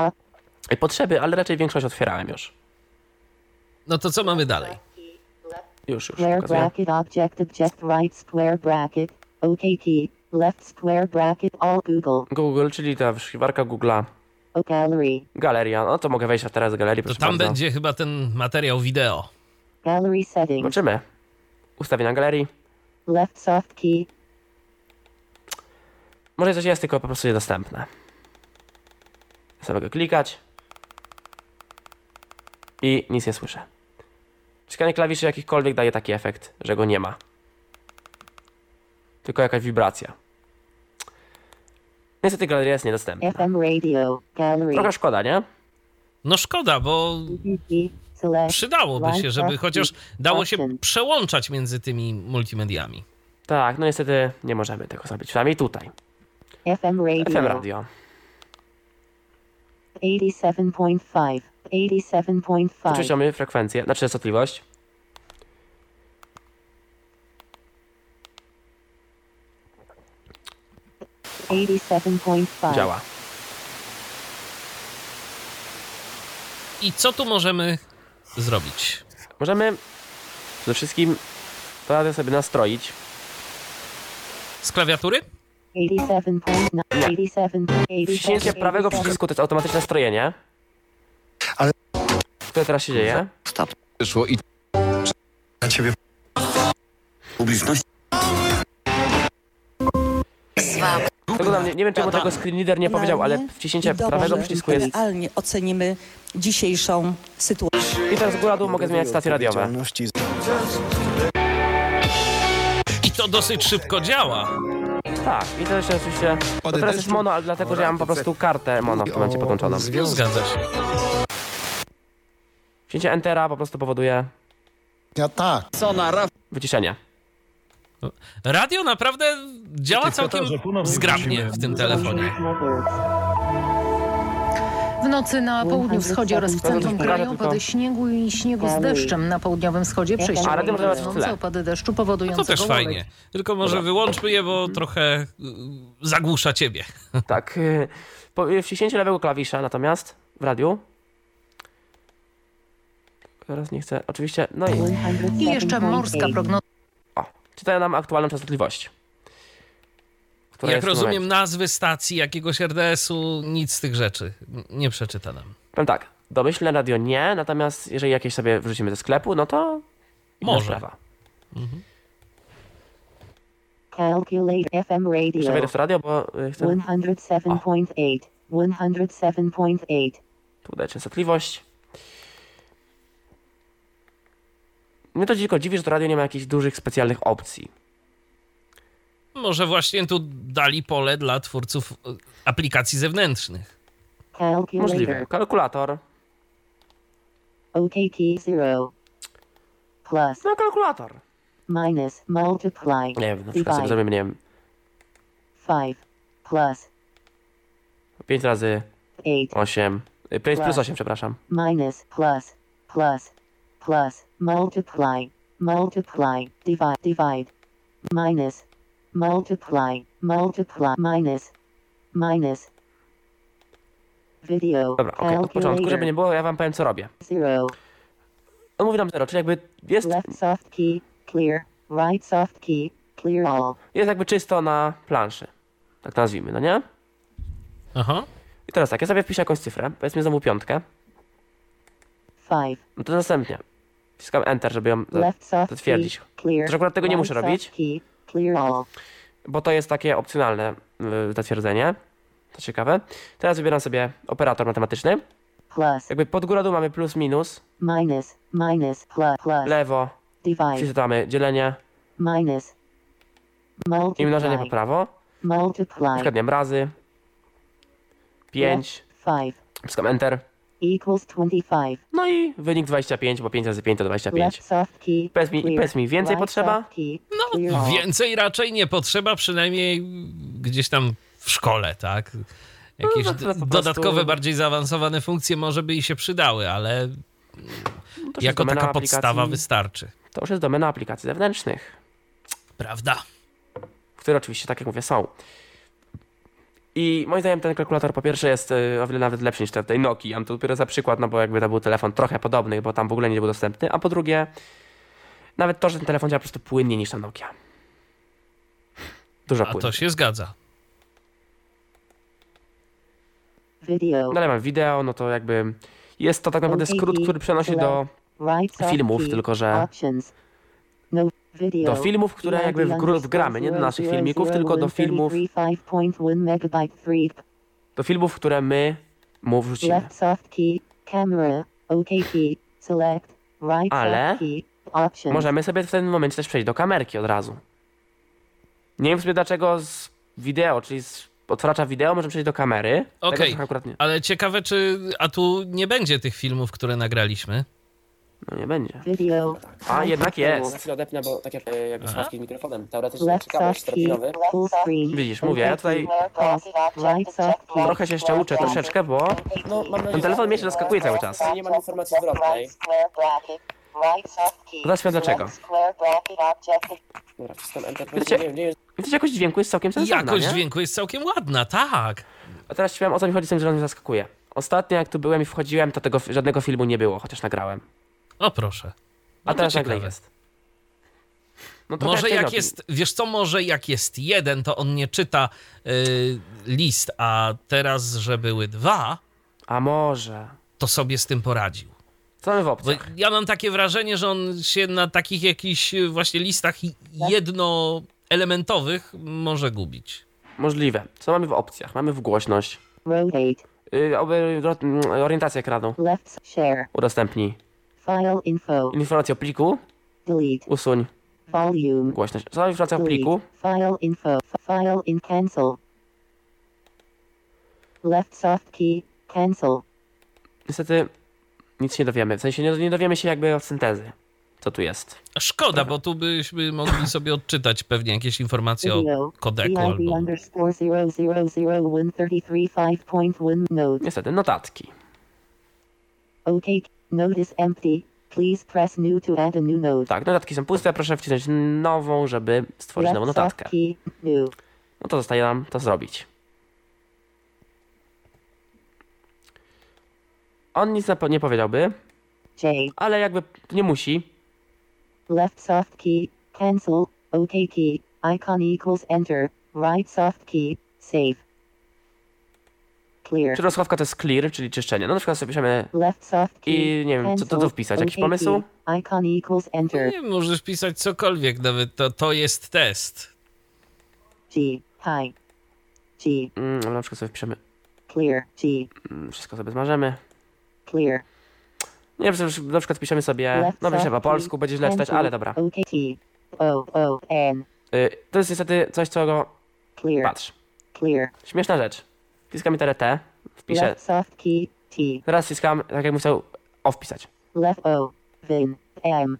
potrzeby, ale raczej większość otwierałem już. No to co mamy dalej? Już, już. Square bracket object object right square bracket. OK key. Left square bracket all Google. Google, czyli ta wyszukiwarka Google'a. O gallery. Galeria. No to mogę wejść teraz do galerii, To proszę tam bardzo. będzie chyba ten materiał wideo. Gallery settings. Zobaczymy. Ustawienia galerii. Left soft key. Może coś jest, tylko po prostu niedostępne. Sobie go klikać. I nic nie słyszę. Wciskanie klawiszy jakichkolwiek daje taki efekt, że go nie ma. Tylko jakaś wibracja. Niestety galeria jest niedostępna. FM radio. Gallery. Trochę szkoda, nie? No szkoda, bo przydałoby się, żeby chociaż dało się przełączać między tymi multimediami. Tak, no niestety nie możemy tego zrobić. Przynajmniej tutaj. FM radio. FM radio. 87.5. 87.5. Oczywiście mamy frekwencję, znaczy częstotliwość. Eighty-seven point five. Działa. I co tu możemy zrobić? Możemy przede wszystkim to radę sobie nastroić. Z klawiatury? Eighty-seven point nine. Eighty-seven. Wciśnięcie prawego przycisku to jest automatyczne strojenie. Ale- Co teraz się dzieje? Stop. Wyszło i na ciebie publiczność. Tego nam, nie, nie wiem czemu tego screen reader nie powiedział, ale wciśnięcie prawego przycisku jest... Realnie ocenimy dzisiejszą sytuację. I teraz góra dół mogę zmieniać stacje radiowe. I to dosyć szybko działa. Tak, i to jeszcze oczywiście... To teraz jest mono, ale dlatego, że ja mam po prostu kartę mono w tym momencie podłączoną. Zgadza się. Wciśnięcie Entera po prostu powoduje Ja tak. wyciszenie. Radio naprawdę działa całkiem zgrabnie w tym telefonie. W nocy na południu wschodzie oraz w centrum kraju opady śniegu i śniegu z deszczem. Na południowym wschodzie przejściowo opady deszczu No powodujące to też fajnie. Tylko może wyłączmy je, bo trochę y, zagłusza ciebie. Tak. y, Po y, wciśnięciu lewego klawisza natomiast w radiu. Teraz nie chcę. Oczywiście. No i. I jeszcze morska 107.8. prognoza. Czytają nam aktualną częstotliwość. Jak rozumiem nazwy stacji, jakiegoś RDS-u, nic z tych rzeczy nie przeczyta nam. Powiem tak. Domyślne radio nie, natomiast jeżeli jakieś sobie wrzucimy ze sklepu, no to. Może. sprawa. Calculate FM Jeszcze radio. wejdę w radio, bo y, chcę 107.8. 107.8. tu dać częstotliwość. Mnie to tylko dziwi, że to radio nie ma jakichś dużych, specjalnych opcji. Może właśnie tu dali pole dla twórców y, aplikacji zewnętrznych. Możliwe. Kalkulator. Key 0. Plus. No, kalkulator. Minus. Multiply. Nie wiem, na przykład sobie zrobimy, nie wiem, 5. Plus. 5 razy 8. 8. 5 plus Plus. 8, przepraszam. minus plus plus plus multiply multiply divide divide minus multiply multiply minus minus video Dobra, okej, od początku, żeby nie było, ja wam powiem, co robię. zero On mówi nam 0, czyli jakby jest, left soft key clear right soft key clear all jest jakby czysto na planszy. Tak nazwijmy, no nie? Aha. I teraz tak, ja sobie wpiszę jakąś cyfrę, powiedzmy znowu piątkę, five. No to następnie. Wciskam Enter, żeby ją, zatwierdzić. Też akurat tego nie muszę robić. bo to jest takie opcjonalne y, zatwierdzenie. To ciekawe. Teraz wybieram sobie operator matematyczny. plus. Jakby pod górą dół mamy plus, minus, minus minus plus plus. Lewo, divide. Przeczytamy dzielenie. Minus. I mnożenie po multiply. Prawo. Na multiply przykład, nie wiem, razy. 5, five. Wciskam Enter. Equals 25 No i wynik 25, bo 5 razy 5 to 25. left soft key Powiedz mi, powiedz mi więcej potrzeba? No, więcej raczej nie potrzeba, przynajmniej gdzieś tam w szkole, tak? Jakieś No, po prostu- dodatkowe, bardziej zaawansowane funkcje może by i się przydały, ale No jako taka podstawa aplikacji- wystarczy. To już jest domena aplikacji zewnętrznych, Prawda? które oczywiście, tak jak mówię, są. I moim zdaniem ten kalkulator po pierwsze jest y, o wiele nawet lepszy niż ten tej Nokii. Ja mam to dopiero za przykład, no bo jakby to był telefon trochę podobny, bo tam w ogóle nie był dostępny. A po drugie, nawet to, że ten telefon działa po prostu płynniej niż ta Nokia. Dużo A płynniej. to się zgadza. video Dalej mam wideo, no to jakby jest to tak naprawdę skrót, który przenosi do, soft filmów, tylko że- no do filmów, które jakby w gru- wgramy, nie do naszych filmików, tylko do filmów, 5.1 megabyte 3 do filmów, które my mu wrzucimy. Ale Możemy sobie w tym momencie też przejść do kamerki od razu. Nie wiem sobie dlaczego z wideo, czyli z otwacza wideo możemy przejść do kamery. Okej. nie. Ale ciekawe, czy. A tu nie będzie tych filmów, które nagraliśmy. No nie będzie. video A jednak Na jest. chwilę odepnę, bo tak jak, e, jakby Aha. z mikrofonem, teoretycznie full screen Widzisz, mówię, ja tutaj trochę się jeszcze uczę, troszeczkę, bo No, mam nadzieję, ten telefon mnie się zaskakuje cały czas. Nie mam informacji zwrotnej. Zaraz dlaczego. Dobra, wciskam Enter. Wiecie- Nie wiem, nie jest Widzisz, jakość dźwięku jest całkiem sensowna, Jakość nie? dźwięku jest całkiem ładna, tak. A teraz ci powiem, o co mi chodzi z tym, że on mnie zaskakuje. Ostatnio jak tu byłem i wchodziłem, to tego żadnego filmu nie było, chociaż nagrałem. O proszę. A No teraz nagle jest. No Może jak Nokii. jest, wiesz co, może jak jest jeden, to on nie czyta y, list, a teraz, że były dwa, A może. to sobie z tym poradził. Co mamy w Bo opcjach? ja mam takie wrażenie, że on się na takich jakichś y, właśnie listach i- jednoelementowych może gubić. Możliwe. Co mamy w opcjach? Mamy w głośność. Rotate. Ro- mm, orientację ekranu. Left. Share. Udostępnij. File info. Informacja o pliku. Delete. Usuń. Volume. Głośność. Co informacja o pliku? File info. File in cancel. Left soft key. Cancel. Niestety nic nie dowiemy. W sensie nie, nie dowiemy się jakby od syntezy. Co tu jest. Szkoda, bo tu byśmy mogli sobie odczytać pewnie jakieś informacje o kodeku albo... underscore note. Niestety, notatki. OK. Note is empty. Please press new to add a new note. Tak, notatki są puste. Proszę wcisnąć nową, żeby stworzyć nową notatkę. No to zostaje nam to zrobić. On nic nie powiedziałby, ale jakby nie musi. Left soft key. Cancel. OK key. Icon equals enter. Right soft key. Save. Clear. Czy rozchowka to jest clear, czyli czyszczenie. No na przykład sobie piszemy Left soft key. I nie wiem, co to tu wpisać? Jakiś pomysł? Icon equals enter. Nie, możesz pisać cokolwiek, nawet to, to jest test. G. Hi. G. mm, ale na przykład sobie piszemy Clear. G. mm, wszystko sobie zmarzemy. Clear. Nie wiem, na przykład piszemy sobie, Left no soft po polsku, key, będzie źle czytać, ale dobra. O O N. Y, to jest niestety coś, co go... Clear. Patrz, Clear. śmieszna rzecz. Wciskam literę T, wpiszę, Left soft key. T. teraz wciskam, tak jak musiał O wpisać. Left O. Vin. M.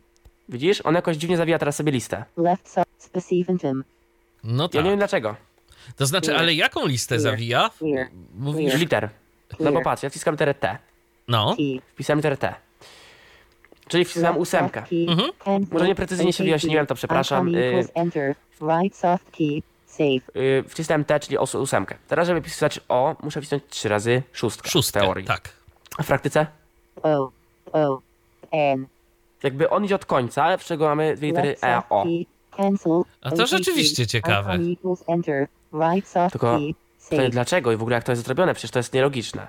Widzisz? On jakoś dziwnie zawija teraz sobie listę. Left soft. Specificentum. No Ja tak. nie wiem dlaczego. To znaczy, ale jaką listę Clear. zawija? Clear. Mówisz, Liter. No bo patrz, ja wciskam literę T, no. T. wpisałem literę T. Czyli wcisnąłem ósemkę. Mhm. Może nieprecyzyjnie się wyjaśniłem, to przepraszam. Y-. Right soft key. Yy, wcisnąłem T, czyli os- ósemkę. Teraz, żeby wpisać O, muszę wcisnąć trzy razy szóstkę. W Szóstkę, teorii. tak. A w praktyce? O. O. N. Jakby on idzie od końca, ale w czego mamy dwie litery Left E, soft O. key. Cancel. A to rzeczywiście ciekawe. Icon equals enter. Right soft Tylko key. Pytanie Save. dlaczego i w ogóle jak to jest zrobione? Przecież to jest nielogiczne.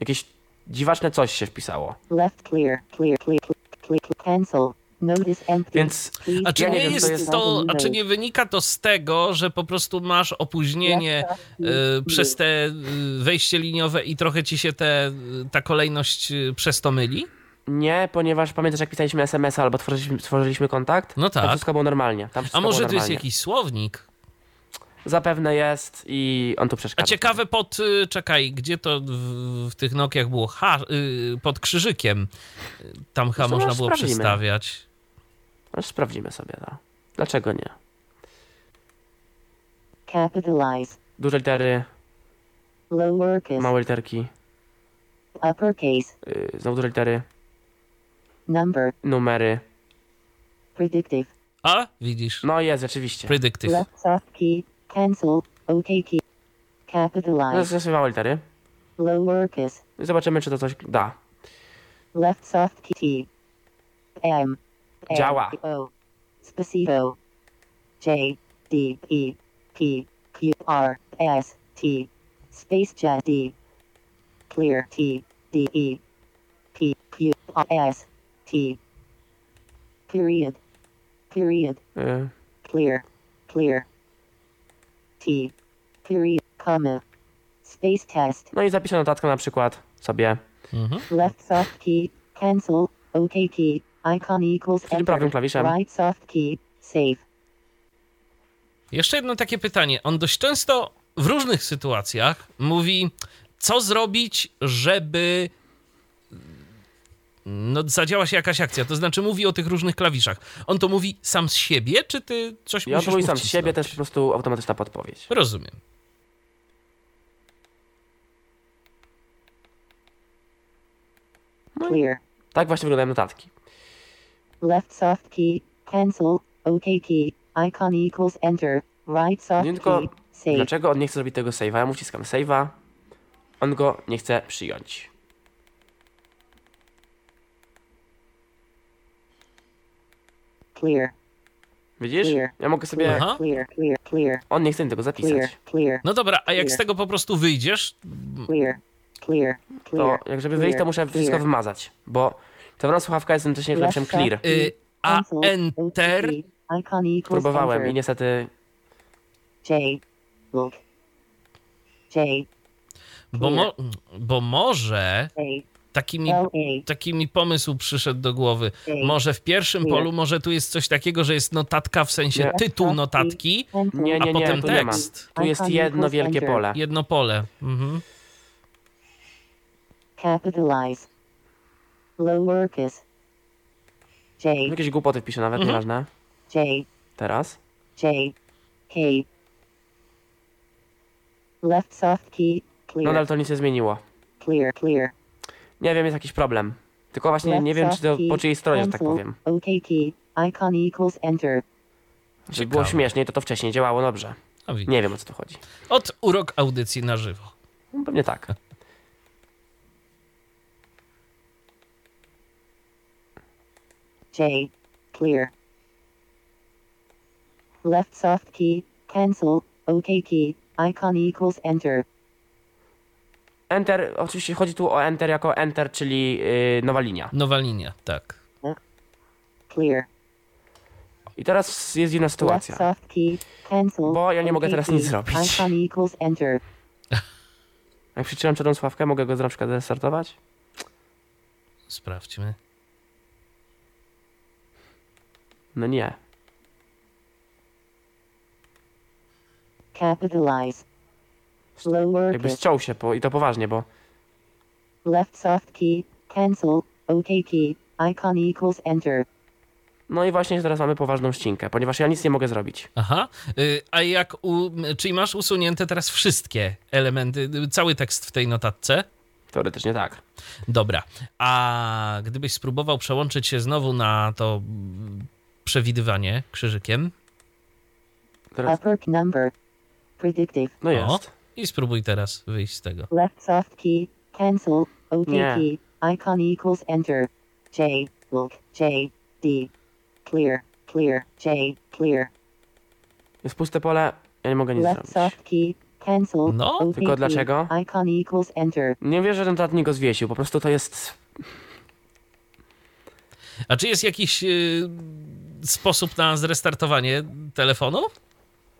Jakieś dziwaczne coś się wpisało. Left clear. Clear. Clear. Clear. clear. Cancel. Empty. Więc A czy Ja nie, nie wiem, jest to jest- to, a czy nie wynika to z tego, że po prostu masz opóźnienie y, przez te y, wejście liniowe i trochę ci się te, y, ta kolejność y, przez to myli? nie, ponieważ pamiętasz jak pisaliśmy SMS-a albo tworzyliśmy, tworzyliśmy kontakt? No Tam tak. wszystko było normalnie. Tam wszystko A może to jest jakiś słownik? Zapewne jest i on tu A przeszkadza. ciekawe pod, y, czekaj, gdzie to w, w tych Nokiach było? H, y, pod krzyżykiem. Y, Tam H No można było sprawdzimy. przestawiać. Aż sprawdzimy sobie to. Dlaczego nie? Capitalize. Duże litery, Lowercase. małe literki, Uppercase. yy, znowu duże litery, Number. numery. Predictive. A, widzisz, No jest, rzeczywiście. predictive. Left soft key. Cancel. OK key. Capitalize. to są małe litery. Lowercase. I zobaczymy, czy to coś da. Left soft key. T. M. N, Działa. O. Specito. J. D. E. P. Q. R. S. T. Space jet D. Clear T. D. E. P. Q. R. S. T. Period. Period. Yy, Clear. Clear. T. Period. Comma. Space test. No i zapiszę notatkę na przykład sobie. Mhm. Left soft key. Cancel. OK key. Icon equals Czyli prawym klawiszem. Right soft key. Save. Jeszcze jedno takie pytanie. On dość często w różnych sytuacjach mówi, co zrobić, żeby no, zadziała się jakaś akcja. To znaczy mówi o tych różnych klawiszach. On to mówi sam z siebie, czy ty coś on musisz to mówi sam z siebie, jest po prostu automatyczna podpowiedź. Rozumiem. Clear. Tak właśnie wyglądają notatki. Left soft key. Cancel. OK key. Icon equals enter. Right soft Nie key. Save. dlaczego on nie chce zrobić tego save'a. Ja mu wciskam save'a. On go nie chce przyjąć. Widzisz? Ja mogę sobie... Aha. Clear. Clear. Clear. On nie chce tego Clear. zapisać. No dobra, a jak z tego po prostu wyjdziesz, Clear. Clear. To jak żeby wyjść, to muszę wszystko wymazać. Bo czerwona słuchawka jest jednocześnie klawiszem clear. y, a enter Próbowałem i niestety J. Bo, mo, bo może. Taki mi. A. taki mi pomysł przyszedł do głowy. A. Może w pierwszym Nie. polu, może tu jest coś takiego, że jest notatka w sensie Nie. tytuł notatki, Pencil. Nie, a nie, nie, potem tu nie ma. tekst. Tu jest jedno wielkie pole. Jedno pole. Mhm. Capitalize. Lowercase. J. Jakieś głupoty wpiszę nawet, Mhm. nieważne. J. Teraz. J. K. Left soft key. Clear. Nadal to nic nie zmieniło. Clear. Clear. Nie wiem, jest jakiś problem. Tylko właśnie Left nie wiem, czy to po czyjej stronie, że tak powiem. OK key. Icon equals enter. Żeby było Ciekawe. śmieszniej, to to wcześniej działało dobrze. Widzisz. Nie wiem, o co tu chodzi. Od urok audycji na żywo. No, pewnie tak. J. Clear. Left soft key. Cancel. OK key. Icon equals enter. Enter, oczywiście chodzi tu o Enter jako Enter, czyli yy, nowa linia. Nowa linia, tak. Clear. I teraz jest inna Left sytuacja. Bo ja nie mogę teraz nic zrobić. Jak przytrzymam czarną sławkę, mogę go na przykład restartować? Sprawdźmy. No nie. Capitalize. Jakby ściął się po, i to poważnie, bo Left soft key. Cancel. OK key. Icon equals enter. No i właśnie teraz mamy poważną ścinkę, ponieważ ja nic nie mogę zrobić. Aha. Y, A jak u, czyli masz usunięte teraz wszystkie elementy, y, cały tekst w tej notatce? Teoretycznie tak. Dobra. A gdybyś spróbował przełączyć się znowu na to przewidywanie krzyżykiem Teraz, Upper number. Predictive. no O. i spróbuj teraz wyjść z tego. Left soft key. Cancel. OK Nie. key. Icon equals enter. J. Look. J. D. Clear. Clear. J. Clear. Jest puste pole, ja nie mogę nic Left zrobić. soft key. Cancel. No, tylko dlaczego? Icon equals enter. Nie wierzę, że ten tatnik go zwiesił, po prostu to jest... A czy jest jakiś y, sposób na zrestartowanie telefonu?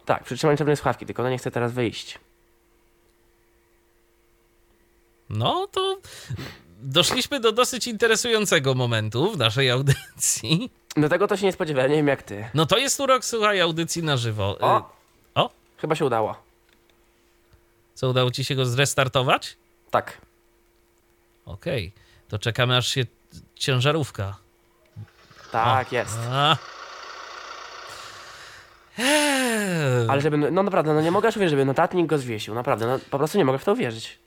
Tak, przytrzymanie czarnej słuchawki, tylko ona nie chce teraz wyjść. No to doszliśmy do dosyć interesującego momentu w naszej audycji. Do tego to się nie spodziewałem, nie wiem jak ty. No to jest urok, słuchaj, audycji na żywo. Y, O! O! Chyba się udało. Co, udało ci się go zrestartować? Tak. Okej, to czekamy aż się ciężarówka. Tak, jest. A. Eee, Ale żeby, no naprawdę, no nie mogę aż uwierzyć, żeby notatnik go zwiesił, naprawdę, no po prostu nie mogę w to uwierzyć.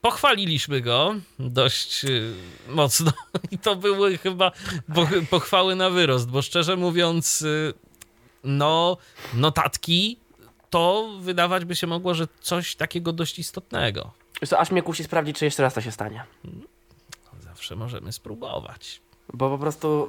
Pochwaliliśmy go dość y, mocno i to były chyba poch- pochwały na wyrost, bo szczerze mówiąc, y, no, notatki to wydawać by się mogło, że coś takiego dość istotnego. Co, aż mnie kusi sprawdzić, czy jeszcze raz to się stanie. Zawsze możemy spróbować. Bo po prostu,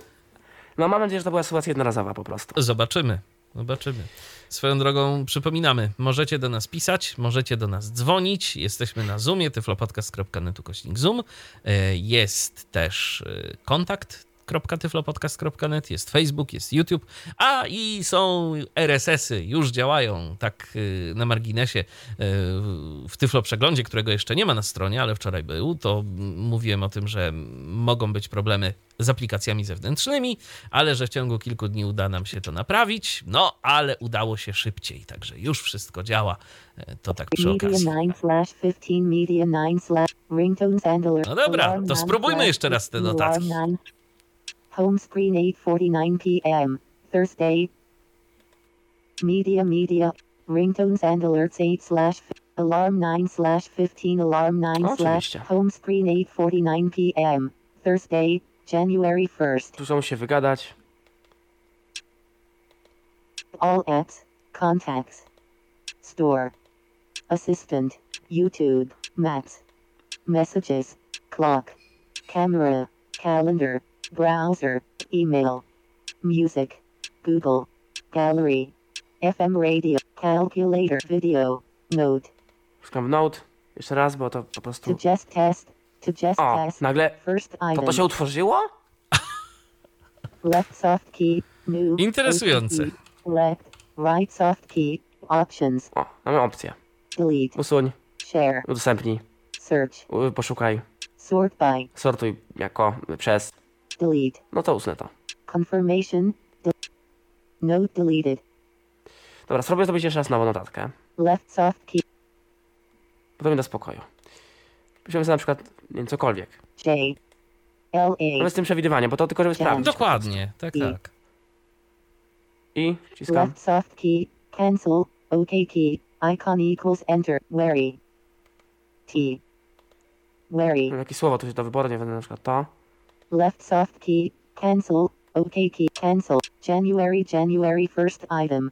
no mam nadzieję, że to była sytuacja jednorazowa po prostu. Zobaczymy. Zobaczymy. Swoją drogą przypominamy, możecie do nas pisać, możecie do nas dzwonić. Jesteśmy na Zoomie, tyflopodcast.net Zoom. E, Jest też e, kontakt tyflopodcast.net, jest Facebook, jest YouTube, a i są RSS-y, już działają, tak y, na marginesie y, w Tyflo Przeglądzie, którego jeszcze nie ma na stronie, ale wczoraj był, to mówiłem o tym, że mogą być problemy z aplikacjami zewnętrznymi, ale że w ciągu kilku dni uda nam się to naprawić, no ale udało się szybciej, także już wszystko działa, E, to tak przy okazji. 9 slash 15 media 9 slash ringtones and alert. No dobra, to 9 spróbujmy jeszcze raz te 15 notatki. Alarm 9. Home screen 8:49 p.m. Thursday. Media media ringtones and alerts 8 slash alarm 9 slash 15 alarm 9 slash home screen 8:49 p.m. Thursday, January 1st. Tu są się wygadać. All apps, contacts, store, assistant, YouTube, maps, messages, clock, camera, calendar, browser, email, music, Google, gallery, FM radio, calculator, video, note, Szukam Note. Jeszcze raz, bo to po to prostu... just test, to just O, test, nagle first to item, to się utworzyło? left soft key, new, Interesujące. Left, right soft key, Options. O, mamy opcję. Delete. Usuń, Share. udostępnij, Search. poszukaj, Sort by. sortuj jako przez. Delete. No to usunę to. Confirmation. De- Note deleted. Dobra, spróbuję zrobić jeszcze raz nową notatkę. Left soft key. To mi da spokoju. Piszemy sobie na przykład, nie wiem, cokolwiek. J. L A. z tym przewidywaniem, bo to tylko żeby sprawdzić. Dokładnie, tak, tak. I wciskam. Left soft key. Cancel. OK key. Icon equals enter. Wary. T. Wary. Mam jakieś słowo tu się do wyboru, nie wiem, na przykład to. Left soft key. Cancel. OK key. Cancel. January. January first item.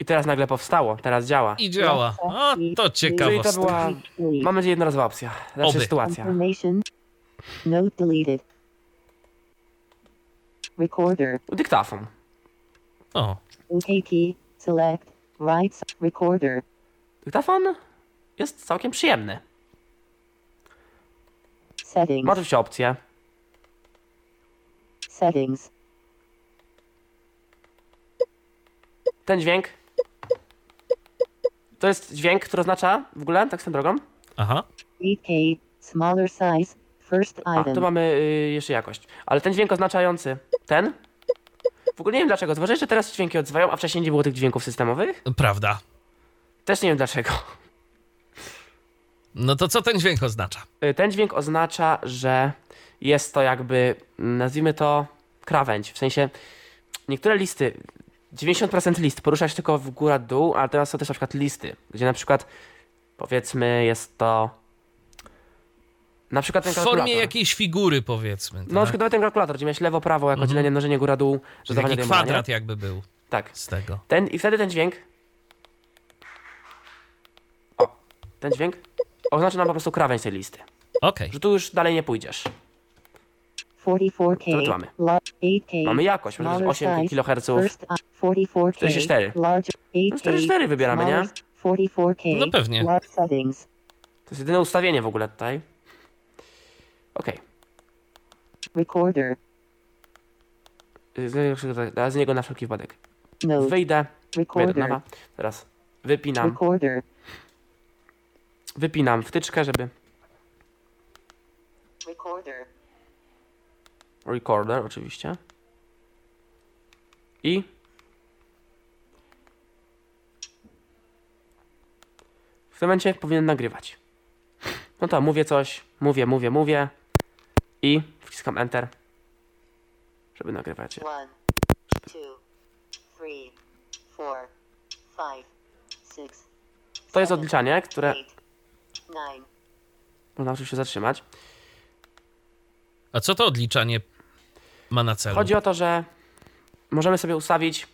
I teraz nagle powstało, teraz działa. I działa. O, to Czyli ciekawostka. to była, mam nadzieję, jednorazowa opcja. Znaczy Oby. sytuacja. Confirmation. Note deleted. Recorder. Dyktafon. O, OK key. Select. Right. Recorder. Dyktafon jest całkiem przyjemny. Settings. Ma oczywiście opcję. Settings. Ten dźwięk. To jest dźwięk, który oznacza w ogóle, tak swoją drogą. aha. 8K. Smaller size. First A, item. tu mamy y, jeszcze jakość. Ale ten dźwięk oznaczający ten. W ogóle nie wiem dlaczego. Zauważyłeś, że teraz dźwięki odzywają, a wcześniej nie było tych dźwięków systemowych? Prawda. Też nie wiem dlaczego. No to co ten dźwięk oznacza? Y, Ten dźwięk oznacza, że jest to jakby, nazwijmy to, krawędź. W sensie niektóre listy, 90% list porusza się tylko w górę, dół, ale teraz są też na przykład listy, gdzie na przykład powiedzmy jest to na przykład ten W kalkulator. formie jakiejś figury, powiedzmy. Tak? No na przykład nawet ten kalkulator, gdzie miałeś lewo, prawo, jako dzielenie, mnożenie, góra, dół, dodawanie, taki kwadrat jakby był Tak. z tego. Ten, I wtedy ten dźwięk. O, ten dźwięk oznacza nam po prostu krawędź tej listy. Okej. Że tu już dalej nie pójdziesz. 44K. Co mamy? lar- 8K. Mamy jakość, mamy Smaller 8 size. kHz. First i- 44K. 44. Larger. 8K. 44 wybieramy, nie? smaller- 44K. No pewnie. To jest jedyne ustawienie w ogóle tutaj. Okej. Recorder. Z niego na wszelki wypadek. Wyjdę. Recorder. nowa. Teraz wypinam. Recorder. Wypinam wtyczkę, żeby. Recorder. Recorder oczywiście. I. W tym momencie powinien nagrywać. No to mówię coś, mówię, mówię, mówię. I wciskam Enter. Żeby nagrywać. One, two, three, four, five, six, To jest odliczanie, które można oczywiście zatrzymać. A co to odliczanie ma na celu? Chodzi o to, że możemy sobie ustawić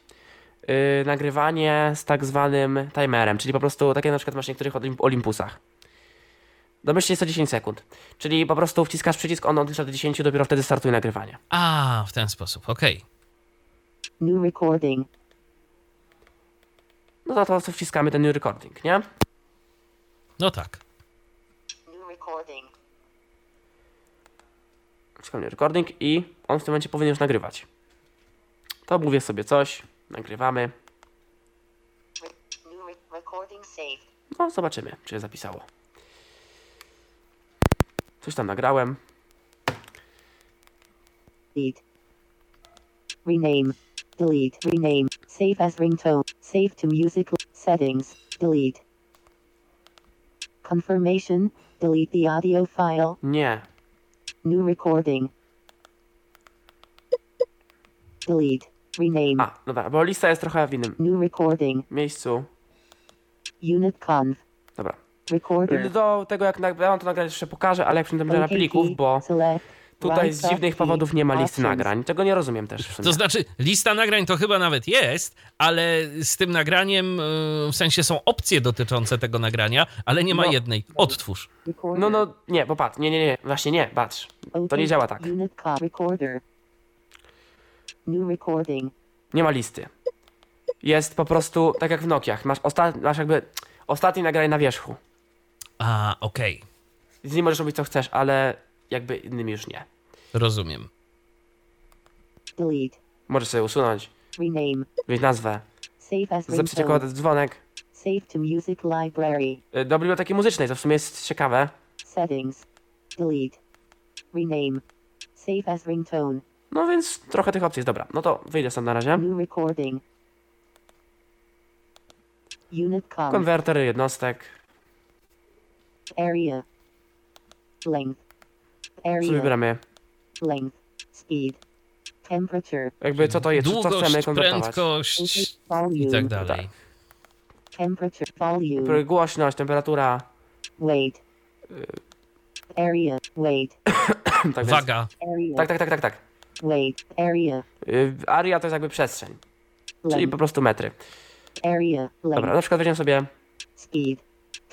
yy, nagrywanie z tak zwanym timerem, czyli po prostu takie na przykład masz w niektórych Olimp- Olympusach. Domyślnie jest to 10 sekund. Czyli po prostu wciskasz przycisk, on odlicza do 10, dopiero wtedy startuje nagrywanie. A, w ten sposób, okej. New recording. No to, to co wciskamy ten new recording, nie? No tak. New recording. Wciskam new recording i on w tym momencie powinien już nagrywać. To mówię sobie coś, nagrywamy. No zobaczymy, czy się zapisało. Coś tam nagrałem. Delete. Rename. Delete. Rename. Save as ringtone. Save to music. Settings. Delete. Confirmation. Delete the audio file. Nie. New recording. Delete. Rename. A, dobra, bo lista jest trochę w innym New recording. miejscu. Unit conf. Dobra. Recorder. Do tego jak nag- ja wam to nagrać jeszcze pokażę, ale jak przejdę do plików, bo Select. tutaj z dziwnych powodów nie ma listy nagrań. Tego nie rozumiem też. w sumie. To znaczy, lista nagrań to chyba nawet jest, ale z tym nagraniem, yy, w sensie są opcje dotyczące tego nagrania, ale nie ma No. jednej. Odtwórz. No, no, nie, bo patrz, nie, nie, nie, właśnie nie, patrz. To nie działa tak. Unit conf. Recorder. New recording. Nie ma listy. Jest po prostu, tak jak w Nokiach, masz, osta- masz jakby ostatni nagranie na wierzchu. A, okej. Z nim możesz robić co chcesz, ale jakby innym już nie. Rozumiem. Delete. Możesz sobie usunąć, Rename. wziąć nazwę, Save as zapisać ringtone. jako dzwonek. Save to music library. Y, Do biblioteki muzycznej, co w sumie jest ciekawe. Settings. Delete. Rename. Save as ringtone. No więc trochę tych opcji jest dobra. No to wyjdę stąd na razie. New recording. Unit com. Konwerter jednostek. Area. Length. Co Area. wybieramy? Length. Speed. Temperature. Jakby co to jest, co Długość, chcemy konwertować. prędkość i tak dalej. Temperature. Volume. Głośność, temperatura. Weight. Area. Weight. Tak, Waga. Tak, tak, tak, tak, tak. Weight. Area. Y, Area to jest jakby przestrzeń, czyli po prostu metry. Area. Dobra, na przykład weźmiemy sobie Speed.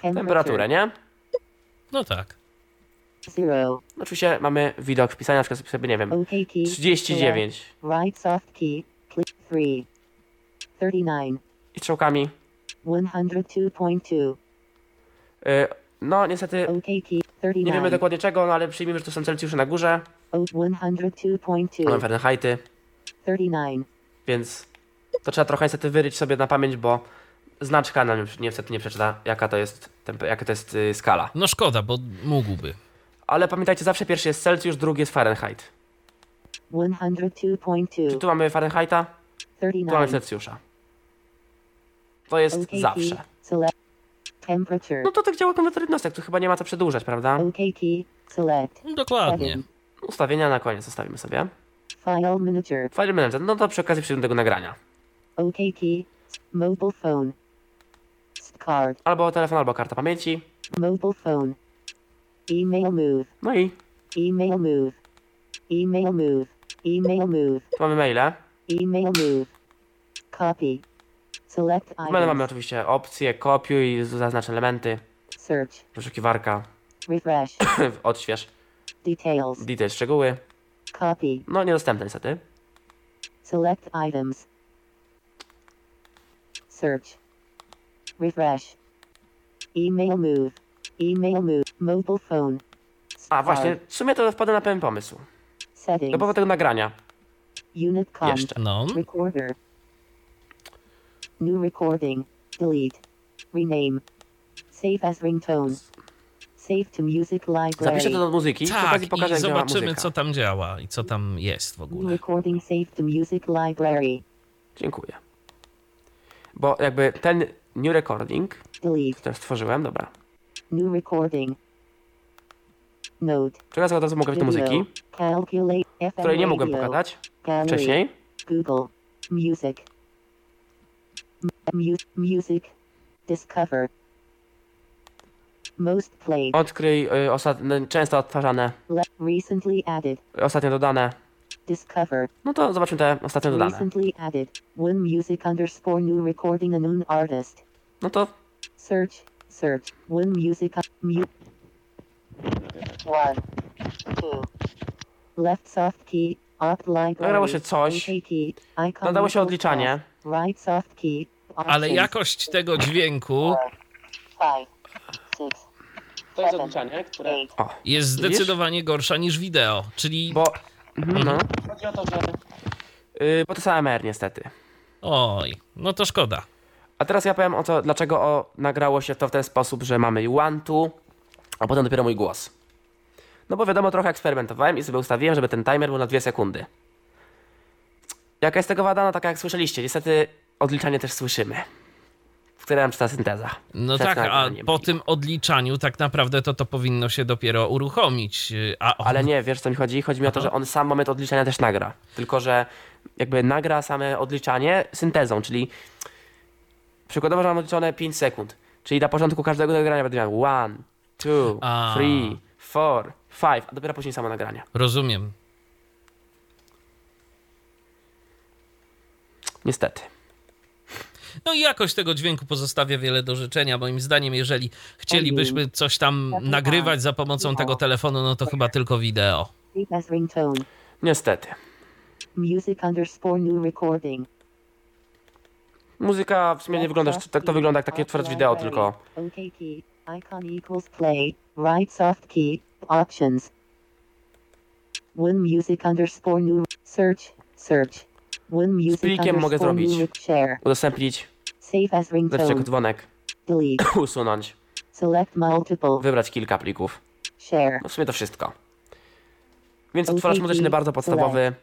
temperaturę, nie? No tak. Zero. Oczywiście mamy widok wpisania, na przykład sobie, nie wiem, OK key. 39 Select. Right soft key. Click 3. 39. i strzałkami. 102.2. Y, No niestety nie 39. wiemy dokładnie czego, no ale przyjmijmy, że to są Celsjusze na górze, O- 102.2. mamy Fahrenheity, 39. więc to trzeba trochę niestety wyryć sobie na pamięć, bo znaczka nam niestety nie przeczyta, jaka to jest, jaka to jest y, skala. No szkoda, bo mógłby. Ale pamiętajcie, zawsze pierwszy jest Celsjusz, drugi jest Fahrenheit. 102.2. Czy tu mamy Fahrenheita, tu mamy 39. Celsjusza. To jest OK key. zawsze. No to tak działa konwerter jednostek, tu chyba nie ma co przedłużać, prawda? OK key. Select. Dokładnie. Ustawienia na koniec zostawimy sobie. File manager. File manager, no to przy okazji przejdziemy do tego nagrania. OK key. Mobile phone. Card. Albo telefon, albo karta pamięci. Mobile phone. Email move. No i Email move. Email move. Email move. tu mamy maile. Email move. Copy. Select menu mamy items. oczywiście opcje, kopiuj, zaznacz elementy, Search. wyszukiwarka, Refresh. odśwież, Details. details, szczegóły. Copy. No niedostępne niestety. Select items. Search. Refresh. Email move. Email move. Mobile phone. A właśnie, w sumie to wpadłem na pewien pomysł. Settings. Do powodu tego nagrania. Unit com. Jeszcze. No. Recorder. New recording. Delete. Rename. Save as ringtone. Zapiszę to do muzyki, Tak, okazji pokażę i zobaczymy, co tam działa i co tam jest w ogóle. recording save to music library. Dziękuję. Bo jakby ten new recording, Delete. który stworzyłem, dobra. New recording. Note. Okazji od razu mogę do muzyki, Calculate. Której nie mogłem pokazać Gallery. wcześniej. Google. Music. Music. Discover. Most played. Odkryj y, ostat... n- często odtwarzane, Le- recently added. ostatnio dodane. Discover. No to zobaczmy te ostatnio dodane. Recently added. One music underscore new recording a known artist. No to Search. Search. One music. Mu- One. Two. Left soft key. Opt library. Nagrało się coś. Nadało się odliczanie. Right soft key. Ale jakość tego dźwięku. To jest odliczanie, które... O, jest Widzisz? zdecydowanie gorsza niż wideo, czyli... bo... Mhm, no. Chodzi o to, że... Yy, bo to AMR niestety. Oj, no to szkoda. A teraz ja powiem o to, dlaczego o, nagrało się to w ten sposób, że mamy one, two, a potem dopiero mój głos. No bo wiadomo, trochę eksperymentowałem i sobie ustawiłem, żeby ten timer był na dwie sekundy. Jaka jest tego wada? No taka jak słyszeliście, niestety odliczanie też słyszymy. Czyta synteza. No tak, a po tym odliczaniu tak naprawdę to to powinno się dopiero uruchomić. A on... Ale nie, wiesz co mi chodzi? Chodzi mi o to, że on sam moment odliczania też nagra. Tylko, że jakby nagra same odliczanie syntezą, czyli przykładowo, że mam odliczone 5 sekund. Czyli na początku każdego nagrania będę miał one, two, A. three, four, five, a dopiero później samo nagranie. Rozumiem. Niestety. No i jakość tego dźwięku pozostawia wiele do życzenia. Moim zdaniem, jeżeli chcielibyśmy coś tam nagrywać za pomocą tego telefonu, no to chyba tylko wideo. Niestety. Music underscore new recording. Muzyka w sumie nie wygląda, tak to wygląda jak takie twarz wideo, tylko. Icon equals play. Right soft key. Options. One music underscore new. Search. Search. One music plikiem mogę underscore zrobić. new. Share. udostępnić, Save as ringtone. dzwonek. delete, usunąć, select multiple, wybrać kilka plików. share, No w sumie to wszystko. Więc OTP, utworzacz muzyczny bardzo podstawowy.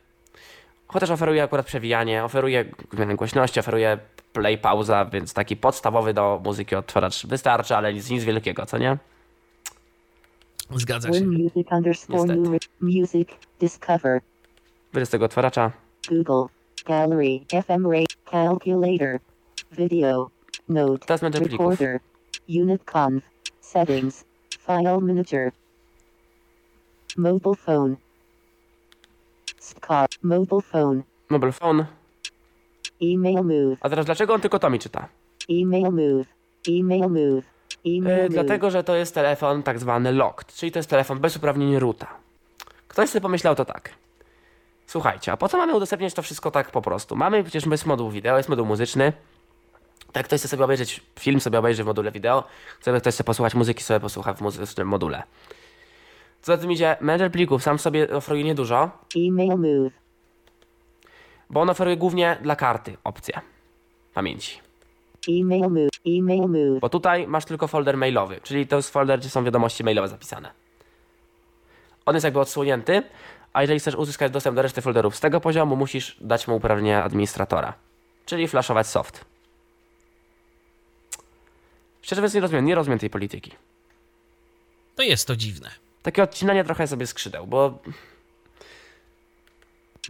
Chociaż oferuje akurat przewijanie, oferuje zmianę głośności, oferuje play, pauza, więc taki podstawowy do muzyki odtwarzacz wystarczy, ale nic, nic wielkiego, co nie? Zgadza się. music underscore music, discover, Wyjdę z tego odtwarzacza. Google, gallery, FM rate, calculator, video, note, Teraz plików. recorder, unit conf, settings, file manager, mobile phone, scar, mobile phone, Mobile phone. email move, A teraz dlaczego on tylko to mi czyta? email move, email move, email E, move, dlatego, że to jest telefon tak zwany locked, czyli to jest telefon bez uprawnień roota. Ktoś sobie pomyślał to tak. Słuchajcie, a po co mamy udostępniać to wszystko tak po prostu? Mamy przecież moduł wideo, jest moduł muzyczny. Tak ktoś chce sobie obejrzeć film, sobie obejrzy w module wideo, chce ktoś chce posłuchać muzyki, sobie posłucha w muzycznym module. Co za tym idzie, manager plików sam sobie oferuje niedużo, bo on oferuje głównie dla karty opcję pamięci. Bo tutaj masz tylko folder mailowy, czyli to jest folder, gdzie są wiadomości mailowe zapisane. On jest jakby odsłonięty, a jeżeli chcesz uzyskać dostęp do reszty folderów z tego poziomu, musisz dać mu uprawnienia administratora, czyli flashować soft. Szczerze mówiąc, nie rozumiem, nie rozumiem tej polityki. To jest to dziwne. Takie odcinanie trochę sobie skrzydeł, bo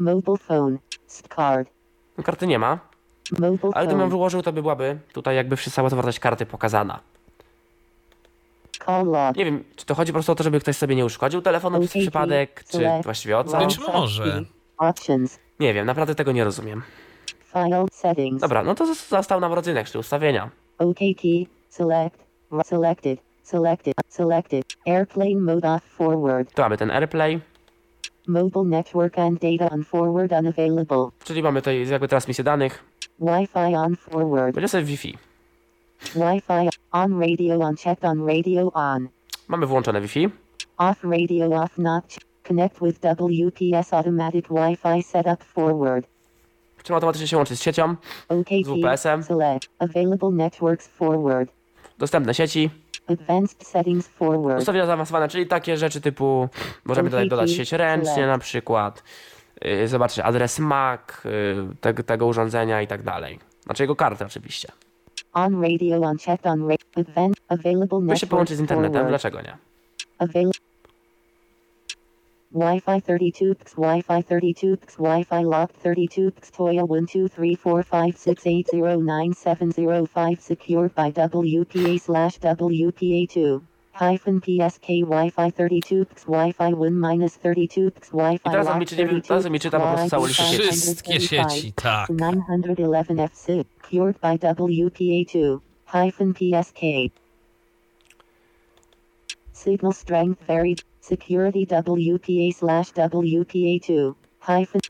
mobile phone, card, no, karty nie ma, mobile ale gdybym ją wyłożył, to by byłaby tutaj jakby cała zawartość karty pokazana. call log, Nie wiem, czy to chodzi po prostu o to, żeby ktoś sobie nie uszkodził telefonu przez przypadek, czy właściwie o co? Być może. Nie wiem, naprawdę tego nie rozumiem. Dobra, no to zos- został nam rodzynek, czyli ustawienia. OKT, select, selected, selected, selected, airplane mode off. Forward, Tu mamy ten AirPlay, mobile network and data on forward unavailable, czyli mamy tutaj jakby transmisję danych. Wi-Fi on forward, Będzie sobie Wi-Fi. Wi-Fi on radio on checked on radio on, Mamy włączone Wi-Fi. off radio off not connect with WPS automatic Wi-Fi setup forward, Czym automatycznie się łączy z siecią. Z WPS-em. select, available networks forward, Dostępne sieci. advanced settings forward, Ustawienia zaawansowane, czyli takie rzeczy typu możemy tutaj dodać sieć ręcznie na przykład. Yy, zobaczyć adres MAC yy, tego, tego urządzenia i tak dalej. Znaczy jego kartę oczywiście. on radio on on ra- advanced available By się połączyć z internetem, forward. dlaczego nie? Avail Wi-Fi 32 px Wi-Fi 32 px Wi-Fi locked 32 px Toya 1 2 3 4 5 6 8 0 9 7 0 5 secured by WPA slash WPA2 hyphen PSK Wi-Fi 32 px Wi-Fi 1 minus 32 px Wi-Fi I teraz on mi czyta- 32 teraz on mi czyta po prostu całą listę sieci. Wszystkie sieci, tak. 911 FC secured by WPA2 hyphen PSK Signal strength varied. Security WPA slash WPA2 hyphen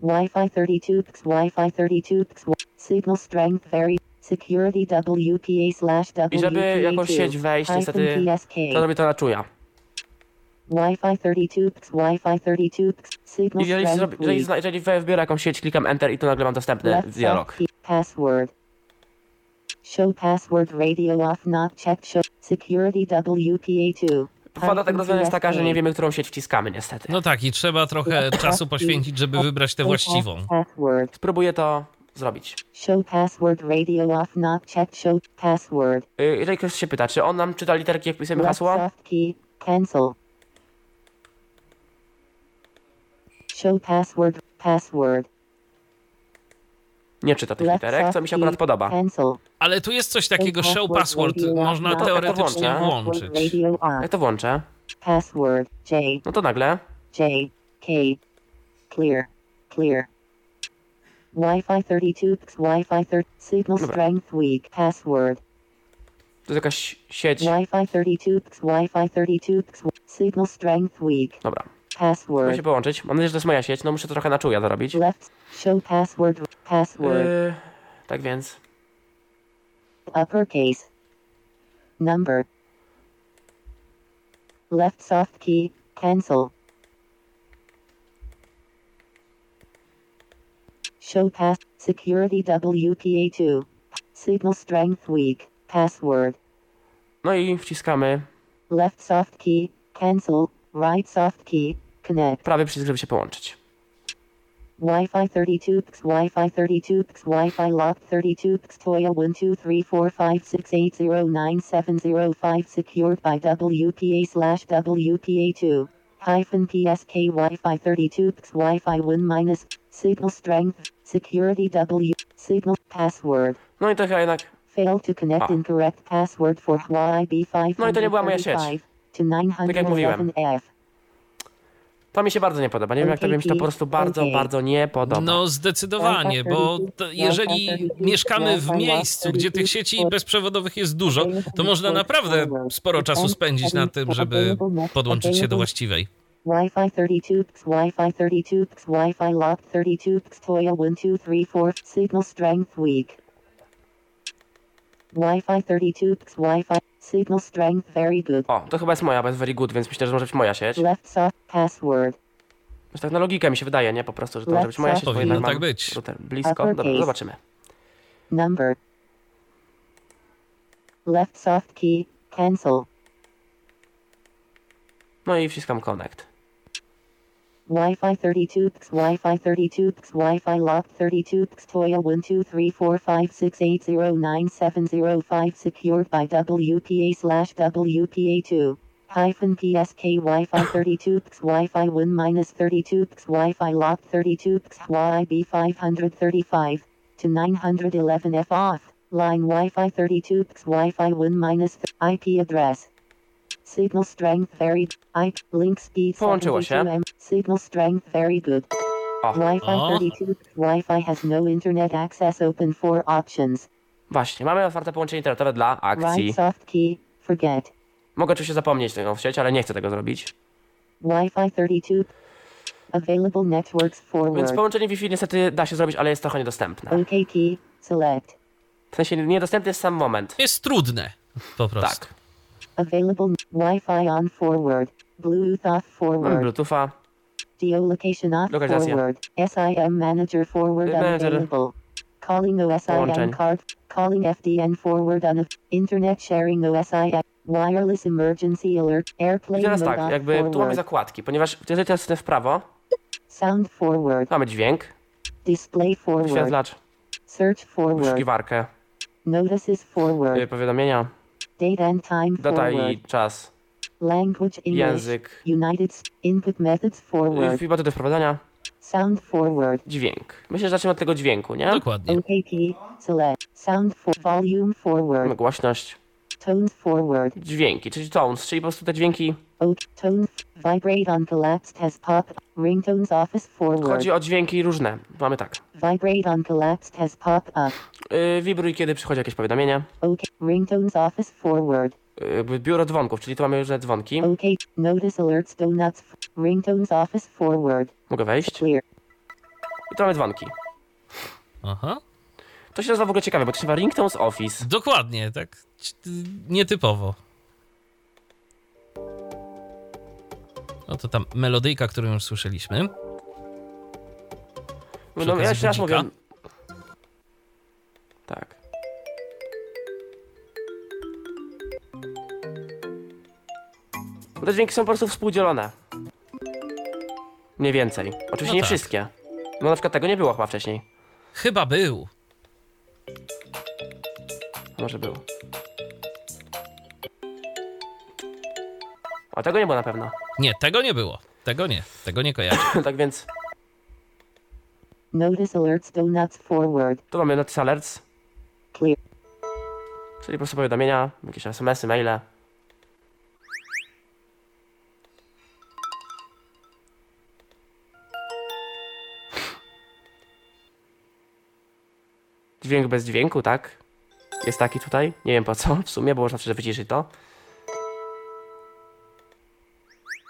Wi-Fi 32 px Wi-Fi 32 px Signal strength varied. Security WPA slash WPA2 I żeby jakąś sieć wejść, niestety to robi to na czuja. Wi-Fi 32 px Wi-Fi 32 px Signal I jeżeli, strength zrobi, jeżeli, jeżeli wbiorę jakąś sieć, klikam Enter i tu nagle mam dostępny dialog. Password. Show password radio off not checked. Show security WPA2. Wada tego rozwiązania jest taka, że nie wiemy, którą sieć wciskamy niestety. No tak, i trzeba trochę czasu poświęcić, żeby wybrać tę właściwą. Spróbuję to zrobić. Show password radio off not checked. Show password. Y, Jeżeli ktoś się pyta, czy on nam czyta literki, jak pisujemy hasło? key. Cancel. Show password. Password. Nie czyta tych literek, co mi się akurat podoba. Ale tu jest coś takiego show password, można to- teoretycznie to włączę. włączyć. Jak to włączę? Password. J. No to nagle J K clear clear Wi-Fi 32 px Wi-Fi 30 signal strength weak password to jest jakaś sieć. Wi-Fi 32 px Wi-Fi 32 px signal strength weak Dobra, muszę password się połączyć. Mam nadzieję, że to jest moja sieć, no muszę to trochę na czuja zrobić. left show password password Yy, tak więc. uppercase number left soft key cancel show pass security WPA2 signal strength weak Password. No i wciskamy Left soft key. Cancel. Right soft key. Connect. prawy przycisk, żeby się połączyć. Wi-Fi 32 px Wi-Fi 32 px Wi-Fi locked 32 px Toya 1 2 3 4 5 6 8 0 9 7 0 5 secured by WPA slash WPA2 hyphen PSK Wi-Fi 32 px Wi-Fi 1 minus signal strength security W signal password No i to chyba jednak failed to connect A. incorrect password for YB 5 No i to nie była moja sieć. to Tak jak mówiłem. 911F to mi się bardzo nie podoba. Nie wiem jak tobie mi się to po prostu bardzo, bardzo nie podoba. No zdecydowanie, bo jeżeli mieszkamy w miejscu, gdzie tych sieci bezprzewodowych jest dużo, to można naprawdę sporo czasu spędzić na tym, żeby podłączyć się do właściwej. Wi-Fi 32 px Wi-Fi 32 px Wi-Fi locked 32 px Toya 1 2 3 4 signal strength weak. Wi-Fi 32 px Wi-Fi signal strength very good. O, to chyba jest moja, bo jest very good, więc myślę, że może być moja sieć. Left soft password. Już tak na logikę mi się wydaje, nie? Po prostu, że to może być moja sieć, bo Powinno jednak tak mam być. router blisko. Dobra, zobaczymy. Number. Left soft key. Cancel. No i wciskam connect. Wi-Fi 32 px Wi-Fi 32 px Wi-Fi locked 32 px Toya 1 2 3 4 5 6 8 0 9 7 0 5 secured by WPA slash WPA2 hyphen PSK Wi-Fi 32 px Wi-Fi 1 minus 32 px Wi-Fi locked 32 px YB 535 to 911F off. Line Wi-Fi 32 px Wi-Fi 1 minus IP address Signal strength very I link speed Połączyło się. 72 M. Signal strength very good. O. Wi-Fi O. 32 Wi-Fi has no internet access open for options. Właśnie, mamy otwarte połączenie internetowe dla akcji. Right soft key forget. Mogę oczywiście zapomnieć tego w sieć, ale nie chcę tego zrobić. Wi-Fi 32 available networks Więc forward. połączenie Wi-Fi niestety da się zrobić, ale jest trochę niedostępne. OK key select. W sensie niedostępny jest sam moment. Jest trudne, po prostu. Tak. Available Wi-Fi on forward. Bluetooth off forward. Bluetootha. Geolocation off Lokalizacja. forward. SIM manager forward Manager. unavailable. Calling OSIM card. Calling FDN forward on Internet sharing OSIM. Wireless emergency alert. I Airplane teraz mode tak, jakby tu mamy forward. zakładki, ponieważ jeżeli teraz w prawo, Sound forward. mamy dźwięk, Display forward. Search forward. wyszukiwarkę, Notices forward. powiadomienia, Date and time data forward. i czas, Language English. język, United Input methods forward. metody wprowadzania, Sound forward. dźwięk. Myślę, że zacznijmy od tego dźwięku, nie? Dokładnie. OK key. Select. Sound for volume Mamy forward. głośność, Tones forward. dźwięki, czyli tones, czyli po prostu te dźwięki. OK. Tones. Vibrate on collapsed has popped. Ringtones office forward. Chodzi o dźwięki różne. Mamy tak. Vibrate on collapsed has popped up. Yy, wibruj, kiedy przychodzi jakieś powiadomienie. OK. Ringtones office forward. Yy, biuro dzwonków, czyli tu mamy różne dzwonki. OK. Notice alerts donuts. Ringtones office forward. Mogę wejść. Clear. I tu mamy dzwonki. Aha. To się nazywa w ogóle ciekawe, bo to się nazywa Ringtones Office. Dokładnie, tak nietypowo. No to tam melodyjka, którą już słyszeliśmy. Przy No, ja jeszcze raz mówię. Tak. Bo Te dźwięki są po prostu współdzielone. Mniej więcej. Oczywiście No nie tak. wszystkie. No na przykład tego nie było chyba wcześniej. Chyba był. Może było. A tego nie było na pewno. Nie, tego nie było. Tego nie. Tego nie kojarzę. tak więc Notice alerts donuts forward. tu mamy notice alerts, Clear. czyli po prostu powiadomienia, jakieś SMS-y, maile. Dźwięk bez dźwięku, tak? Jest taki tutaj. Nie wiem po co w sumie, bo można przecież wyciszyć to.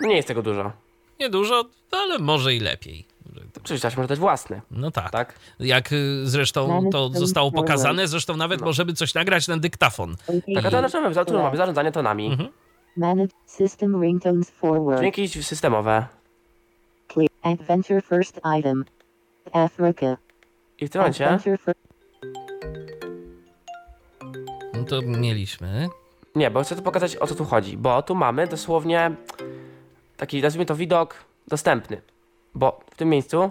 No nie jest tego dużo. Niedużo, ale może i lepiej. Przeczytać może też własny, No tak. tak? Jak y, zresztą to zostało pokazane, zresztą nawet możemy coś nagrać na dyktafon. Tak, a to na czym tu mamy zarządzanie tonami. Mhm. Manage system ringtones forward. Dźwięki systemowe. Adventure first item. Africa. I w tym momencie No to mieliśmy. Nie, bo chcę tu pokazać o co tu chodzi, bo tu mamy dosłownie taki, nazwijmy to widok dostępny. Bo w tym miejscu,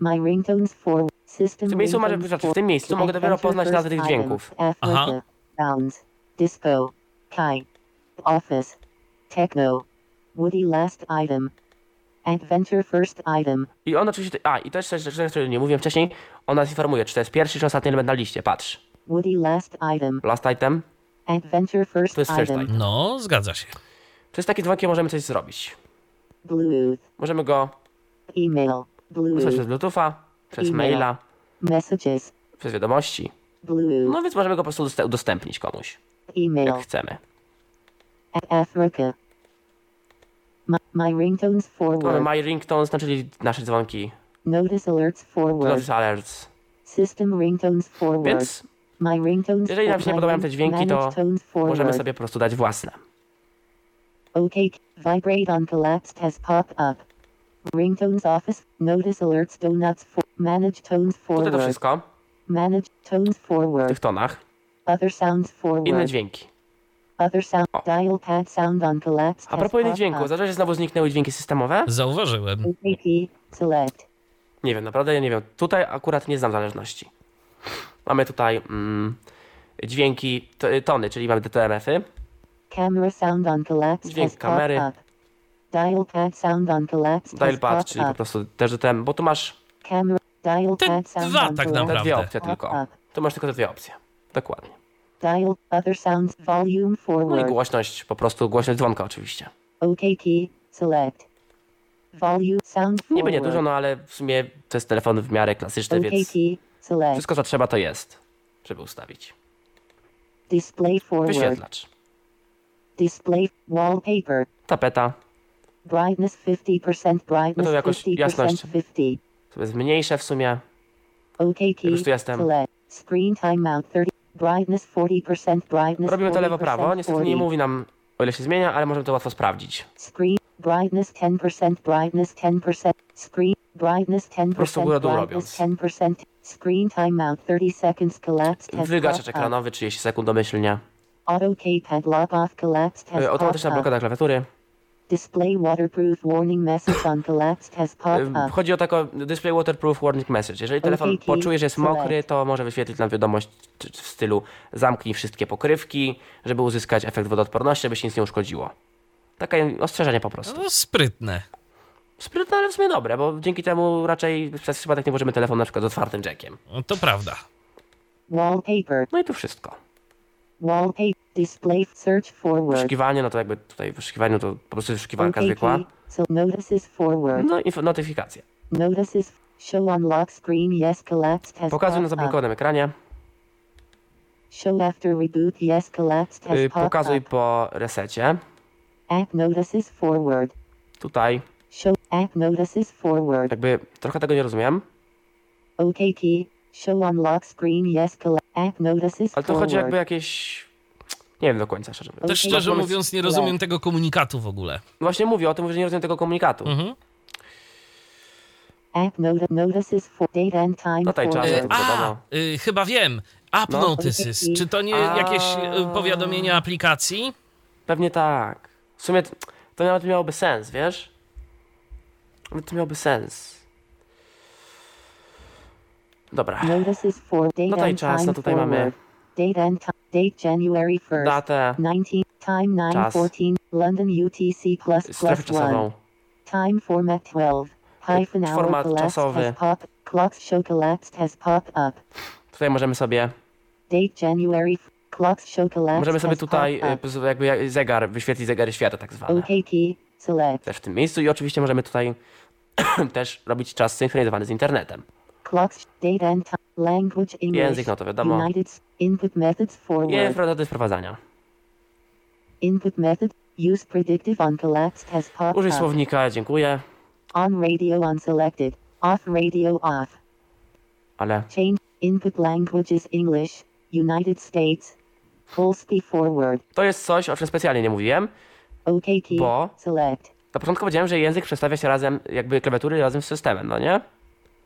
My ringtones for system w tym miejscu, może, znaczy, w tym miejscu mogę dopiero poznać nazwy tych dźwięków. Aha. Bounds, Disco, Kite, Office, Techno, Woody last item, Adventure first item, I on oczywiście, a i też coś, rzeczy, której nie mówiłem wcześniej, on nas informuje, czy to jest pierwszy, czy ostatni element na liście, patrz. Woody last item, Last item, Adventure first To jest first item, item. No, zgadza się. Przez takie dzwonki możemy coś zrobić. Bluetooth, Możemy go email, wysłać Bluetooth, przez Bluetootha, przez E-mail. maila, messages, przez wiadomości. Bluetooth, No więc możemy go po prostu udost- udostępnić komuś, email, jak chcemy. A- Africa. My, my ringtones Tu mamy forward, My Ringtones, no, czyli nasze dzwonki, notice alerts forward, Notice Alerts. system ringtones forward. Więc My ringtones Jeżeli nam się nie podobają te dźwięki, to manage tones forward. możemy sobie po prostu dać własne. OK. Vibrate on collapsed has popped up. Ringtones office. Notice alerts donuts for manage tones Tutaj to forward. wszystko Manage tones w forward. tych tonach. Other sounds forward. Inne dźwięki. Other sound. O. Dial pad sound on collapsed A propos innych dźwięków, się, że znowu zniknęły dźwięki systemowe? Zauważyłem. Select. Nie wiem, naprawdę ja nie wiem. Tutaj akurat nie znam zależności. Mamy tutaj mm, dźwięki, t- tony, czyli mamy DTMF-y. Camera sound on collapsed Dźwięk kamery. Dial pad sound on collapsed has Dialpad, popped czyli po prostu też DTM, bo tu masz Camera. Dial Te pad sound dwa on tak te naprawdę. dwie opcje tylko. up. Tu masz tylko te dwie opcje. Dokładnie. Dial other sounds volume No i forward. głośność, po prostu głośność dzwonka oczywiście. OK key. Select. Volume sound forward. Nie będzie dużo, no ale w sumie to jest telefon w miarę klasyczny, OK więc key. Select. wszystko co trzeba to jest, żeby ustawić. Display forward. Wyświetlacz, Display wallpaper. tapeta, Brightness 50%. Brightness No to jakoś 50%. jasność. 50. to jest mniejsze w sumie. OK key. już tu jestem. Screen timeout 30. Brightness 40%. Brightness Robimy to 40%, lewo-prawo, niestety nie 40. mówi nam o ile się zmienia, ale możemy to łatwo sprawdzić. Screen brightness 10%, brightness 10%, screen brightness 10%, prostu góra-dół brightness robiąc. 10%, screen timeout 30 seconds collapsed has Wygaszacz ekranowy 30 sekund domyślnie. Auto keypad lock off collapsed has Y, Automatyczna popped up. blokada klawiatury. Display waterproof warning message on collapsed has popped Y, up. Chodzi o taką display waterproof warning message. Jeżeli telefon OKT, poczuje, że jest select. mokry, to może wyświetlić nam wiadomość w stylu zamknij wszystkie pokrywki, żeby uzyskać efekt wodoodporności, żeby się nic nie uszkodziło. Takie ostrzeżenie po prostu. No, sprytne. Sprytne, ale w sumie dobre, bo dzięki temu raczej przez przypadek nie włożymy telefon na przykład z otwartym jackiem. No, to prawda. Wallpaper, No i tu wszystko. Wallpaper, display search forward. Wyszukiwanie, no to jakby tutaj w wyszukiwaniu to po prostu wyszukiwarka OK zwykła. so notices forward. No i notyfikacje. Notices show on lock screen yes collapsed has Pokazuj na zablokowanym ekranie. Show after reboot yes collapsed has Y, Pokazuj po resecie. App notices forward. Tutaj Show app notices forward. jakby trochę tego nie rozumiem, OK key. Show on lock screen yes collapsed. App notices ale to chodzi jakby jakieś... Nie wiem do końca, szczerze mówiąc. Też szczerze mówiąc nie rozumiem tego komunikatu w ogóle. Właśnie mówię o tym, że nie rozumiem tego komunikatu. Mhm. App noti- notices for date and time No tutaj czas. forward. to A, y, chyba wiem. App No. Notices. Czy to nie A. jakieś y, powiadomienia aplikacji? Pewnie tak. W sumie to nawet miałoby sens, wiesz? To miałoby sens. Dobra. Date No czas, no tutaj mamy forward. Date and time. Date January 1st. datę, 19. Time Czas. 914. London UTC plus strefę plus 1. czasową. Time format 12. Hyphen hour Format czasowy. pop. Clocks show collapsed has popped up. Tutaj możemy sobie, Date January. show collapsed możemy sobie tutaj y, jakby jak- zegar, wyświetlić zegary świata tak zwane. OK key. Select. Też w tym miejscu i oczywiście możemy tutaj też robić czas synchronizowany z internetem. Clocks. Date and time. Language English. Język, no to wiadomo. United. Input methods forward. I metody wprowadzania. Input method. Use predictive on collapsed has popped Użyj słownika, dziękuję, On radio unselected. Off radio off. ale Change. Input languages English. United States. Full speed forward. to jest coś, o czym specjalnie nie mówiłem. OK key. Bo- Select. Na początku powiedziałem, że język przestawia się razem, jakby klawiatury razem z systemem, no nie?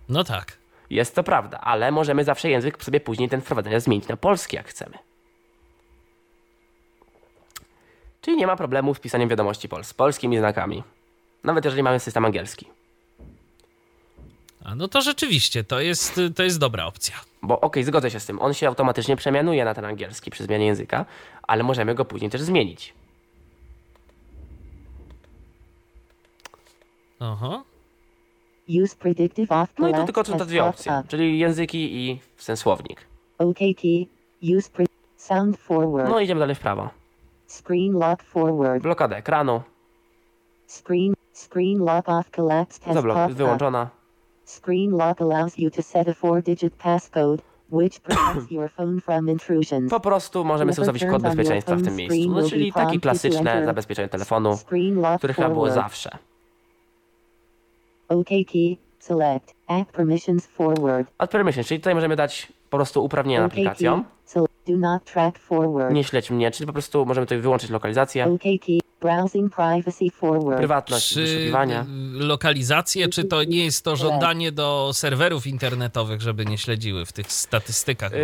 No tak. Jest to prawda, ale możemy zawsze język sobie później ten wprowadzenia zmienić na polski, jak chcemy. Czyli nie ma problemu z pisaniem wiadomości pol z polskimi znakami. Nawet jeżeli mamy system angielski. A no to rzeczywiście, to jest, to jest dobra opcja. Bo okej, okay, zgodzę się z tym. On się automatycznie przemianuje na ten angielski przy zmianie języka, ale możemy go później też zmienić. Aha. Use predictive off No i to collapse tylko są te dwie opcje, czyli języki i ten słownik. OKT. Use pre- sound forward. No idziemy dalej w prawo. Screen lock forward. Blokada ekranu, Screen screen lock off collapsed has zablok up. wyłączona. Screen lock allows you to set a four-digit passcode, which protects your phone from intrusions. Po prostu możemy sobie ustawić kod bezpieczeństwa w tym miejscu. No, czyli takie klasyczne zabezpieczenie telefonu, które chyba było zawsze. OK key. Select. App permissions forward. Add permission, czyli tutaj możemy dać po prostu uprawnienia OK key. aplikacją. So do not track forward. Nie śledź mnie, czyli po prostu możemy tutaj wyłączyć lokalizację, OK key. Browsing privacy forward. prywatność, Czy y, lokalizację, czy to nie jest to żądanie do serwerów internetowych, żeby nie śledziły w tych statystykach? Yy,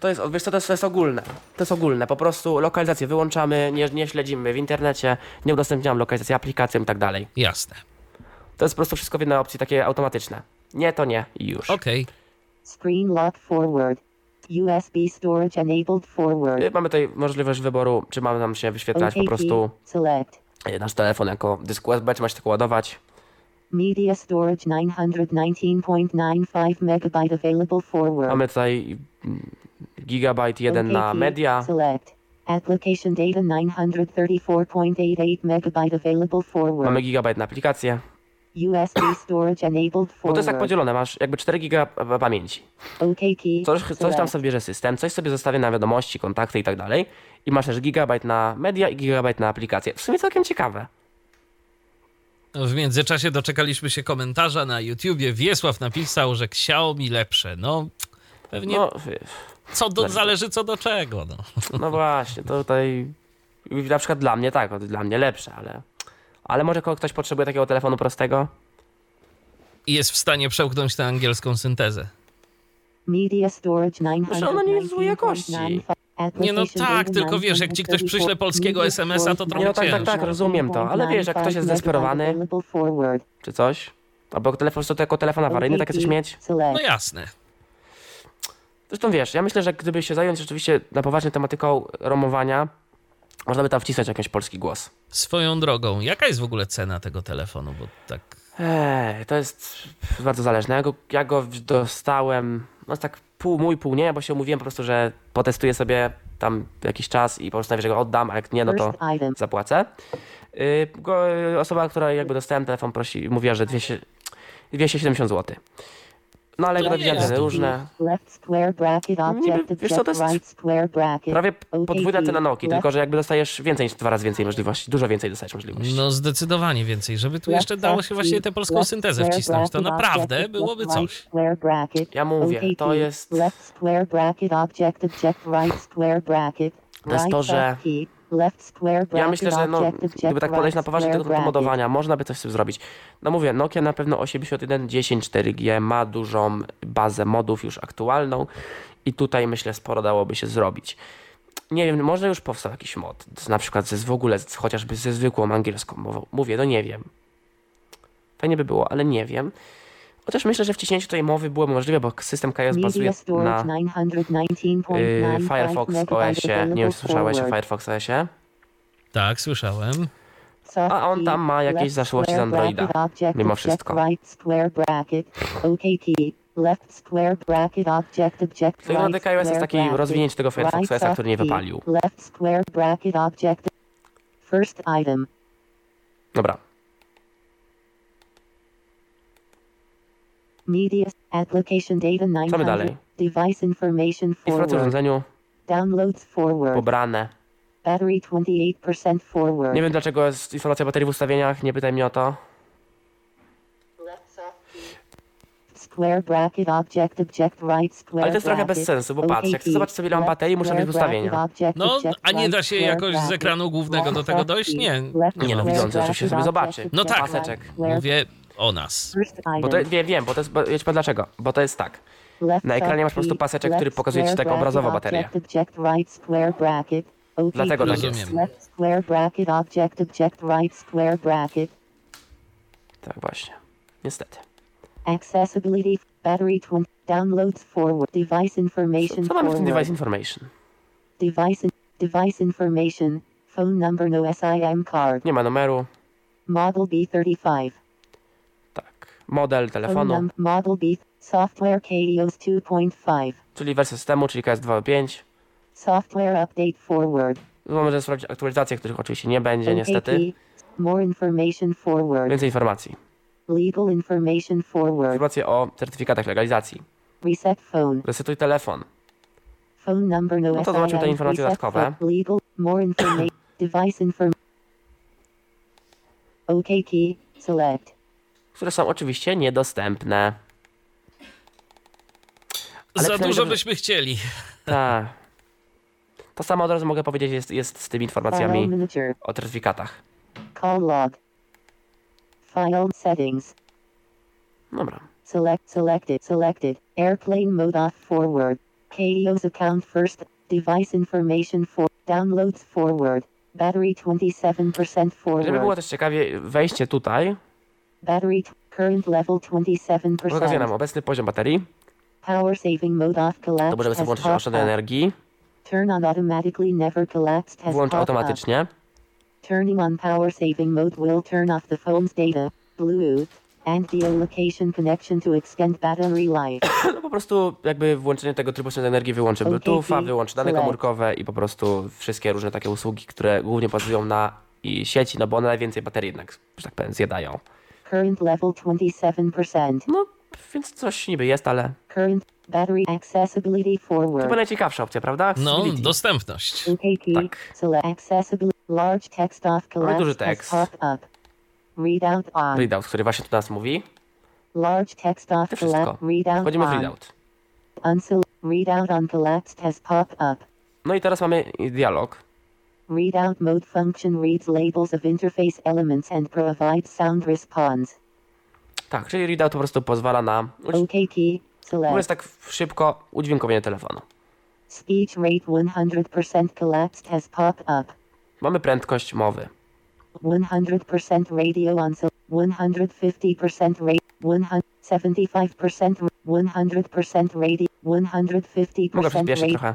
to jest, wiesz co, to jest, to jest ogólne. To jest ogólne. Po prostu lokalizację wyłączamy, nie, nie śledzimy w internecie, nie udostępniamy lokalizacji aplikacjom i tak dalej. Jasne. To jest po prostu wszystko w jednej opcji, takie automatyczne. Nie, to nie i już. Okej. Screen lock forward. USB storage enabled forward. Yy, Mamy tutaj możliwość wyboru, czy mamy nam się wyświetlać po prostu Select. yy, nasz telefon jako dysk USB, czy ma się tylko ładować. Media storage 919.95 megabyte available forward. Mamy tutaj mm, gigabajt jeden na media. Select. Application data 934.88 megabyte available forward. Mamy gigabajt na aplikację. USB storage enabled Bo to jest tak podzielone, masz jakby 4 giga pamięci. Coś, coś tam sobie bierze system, coś sobie zostawia na wiadomości, kontakty i tak dalej. I masz też gigabajt na media i gigabajt na aplikację. W sumie całkiem ciekawe. W międzyczasie doczekaliśmy się komentarza na YouTubie. Wiesław napisał, że Xiaomi lepsze. No, pewnie No, co do, zależy. zależy co do czego. No. no właśnie, to tutaj na przykład dla mnie tak, dla mnie lepsze, ale... Ale może ktoś potrzebuje takiego telefonu prostego? I jest w stanie przełknąć tę angielską syntezę. Media storage 919.95 Że ona nie jest złej jakości. Nie no tak, tylko wiesz, jak ci ktoś przyśle 934 polskiego SMS-a, to trochę Nie, no tak, tak, tak, rozumiem to, ale wiesz, jak ktoś jest 9.95 zdesperowany, czy coś, albo telefon, to jako telefon awaryjny, takie coś mieć. No jasne. Zresztą wiesz, ja myślę, że gdyby się zająć rzeczywiście na poważnie tematyką romowania, można by tam wcisnąć jakiś polski głos. Swoją drogą, jaka jest w ogóle cena tego telefonu? Bo tak. Ej, to jest bardzo zależne. Ja go, ja go dostałem, no tak pół mój, pół nie, bo się umówiłem po prostu, że potestuję sobie tam jakiś czas i postanowię, że go oddam, a jak nie, no to zapłacę. Yy, go, osoba, która jakby dostałem telefon, prosi, mówiła, że 200, 270 zł. No ale nie jest dużo. różne. Niby, objective wiesz co, to jest. Prawie OK podwójna key. cena Noki, Left tylko że jakby dostajesz więcej niż dwa razy więcej możliwości, dużo więcej dostajesz możliwości. No zdecydowanie więcej, żeby tu jeszcze dało się właśnie tę polską syntezę wcisnąć. To naprawdę byłoby coś. Ja mówię, to jest-. To jest to, że- Ja myślę, że no, gdyby tak podejść na poważnie tego typu modowania, można by coś z tym zrobić. No mówię, Nokia na pewno 8110 4G ma dużą bazę modów już aktualną i tutaj myślę sporo dałoby się zrobić. Nie wiem, może już powstał jakiś mod, na przykład ze, w ogóle chociażby ze zwykłą angielską mową. Mówię, no nie wiem. Fajnie by było, ale nie wiem. Chociaż myślę, że wciśnięcie tej mowy było możliwe, bo system KS bazuje na 919.95 y, Firefox OS-ie. Nie wiem, czy słyszałeś o. Firefox OS-ie. Tak, słyszałem. A on tam ma jakieś zaszłości z Androida, mimo wszystko. Right square bracket. Left square DKiOS jest taki rozwinięcie tego Firefox Right OS-a, który nie wypalił. Left square bracket objective. First item. Dobra. Media application data 900. dalej? Device information Informacje o forward. urządzeniu Downloads forward. pobrane. Battery 28% forward. Nie wiem dlaczego jest informacja o baterii w ustawieniach, nie pytaj mnie o to. Square bracket objective check right square Ale to jest trochę bez sensu, bo patrz, jak chcę zobaczyć sobie ile mam baterii, muszę mieć objective No, a nie da się jakoś z ekranu głównego do tego dojść? Nie. Nie no, square widząc, oczywiście sobie zobaczy. No tak. Mówię o nas. Bo to, wiem, wiem, bo to jest, bo, ja ci powiem dlaczego. Bo to jest tak. Na ekranie masz po prostu paseczek, który pokazuje ci tak obrazowo baterię. Dlatego tak jest. Tak właśnie. Niestety. Accessibility battery 20 downloads forward device information Co mamy w tym device information? device device information phone number no SIM card Nie ma numeru. model B35 Tak. Model telefonu, model B software KDOS 2.5 czyli wersja systemu, czyli KS2.5. software update forward Możemy sprawdzić aktualizacje, których oczywiście nie będzie, niestety. More information forward Więcej informacji. legal information forward Informacje o certyfikatach legalizacji. reset phone Resetuj telefon. phone number no, No to zobaczmy te informacje reset dodatkowe. legal more information device inform OK key select które są oczywiście niedostępne. Ale Za dużo byśmy chcieli. Tak. To samo od razu mogę powiedzieć jest, jest z tymi informacjami o certyfikatach. Call log. File settings. Dobra. Select selected selected. Airplane mode off forward. KDO's account first. Device information for downloads forward. Battery 27% Żeby było forward. też ciekawie, wejście tutaj Battery current level pokazuje nam 27%. obecny poziom baterii. Power saving mode off To collapsed możemy sobie włączyć oszczędność energii. Turn on automatically never collapsed has Włącz automatycznie. Turning on power saving mode will turn off the phone's data, Bluetooth, and geolocation connection to extend battery life. No po prostu jakby włączenie tego trybu oszczędności energii wyłączy Bluetootha, wyłączy dane komórkowe i po prostu wszystkie różne takie usługi, które głównie bazują na i sieci, no bo one najwięcej baterii jednak, że tak powiem, zjadają. Current level 27%. No, więc coś niby jest, ale Current battery accessibility chyba forward. najciekawsza opcja, prawda? No, dostępność. OKT. Tak. Accessibility. Large text off duży collapse has tekst. Readout on. Readout, który właśnie tu nas mówi. Large text off collapse. Readout Wchodzimy w on. readout. Unsel- readout on collapsed has popped up. No i teraz mamy dialog. Readout mode function reads labels of interface elements and provides sound response. Tak, czyli readout po prostu pozwala na, OKT. mówiąc Select. tak szybko, udźwiękowienie telefonu. Speech rate 100% collapsed has popped up. Mamy prędkość mowy. 100% radio on so 150% rate 175% 100% radio 150% Mogę przyspieszyć trochę.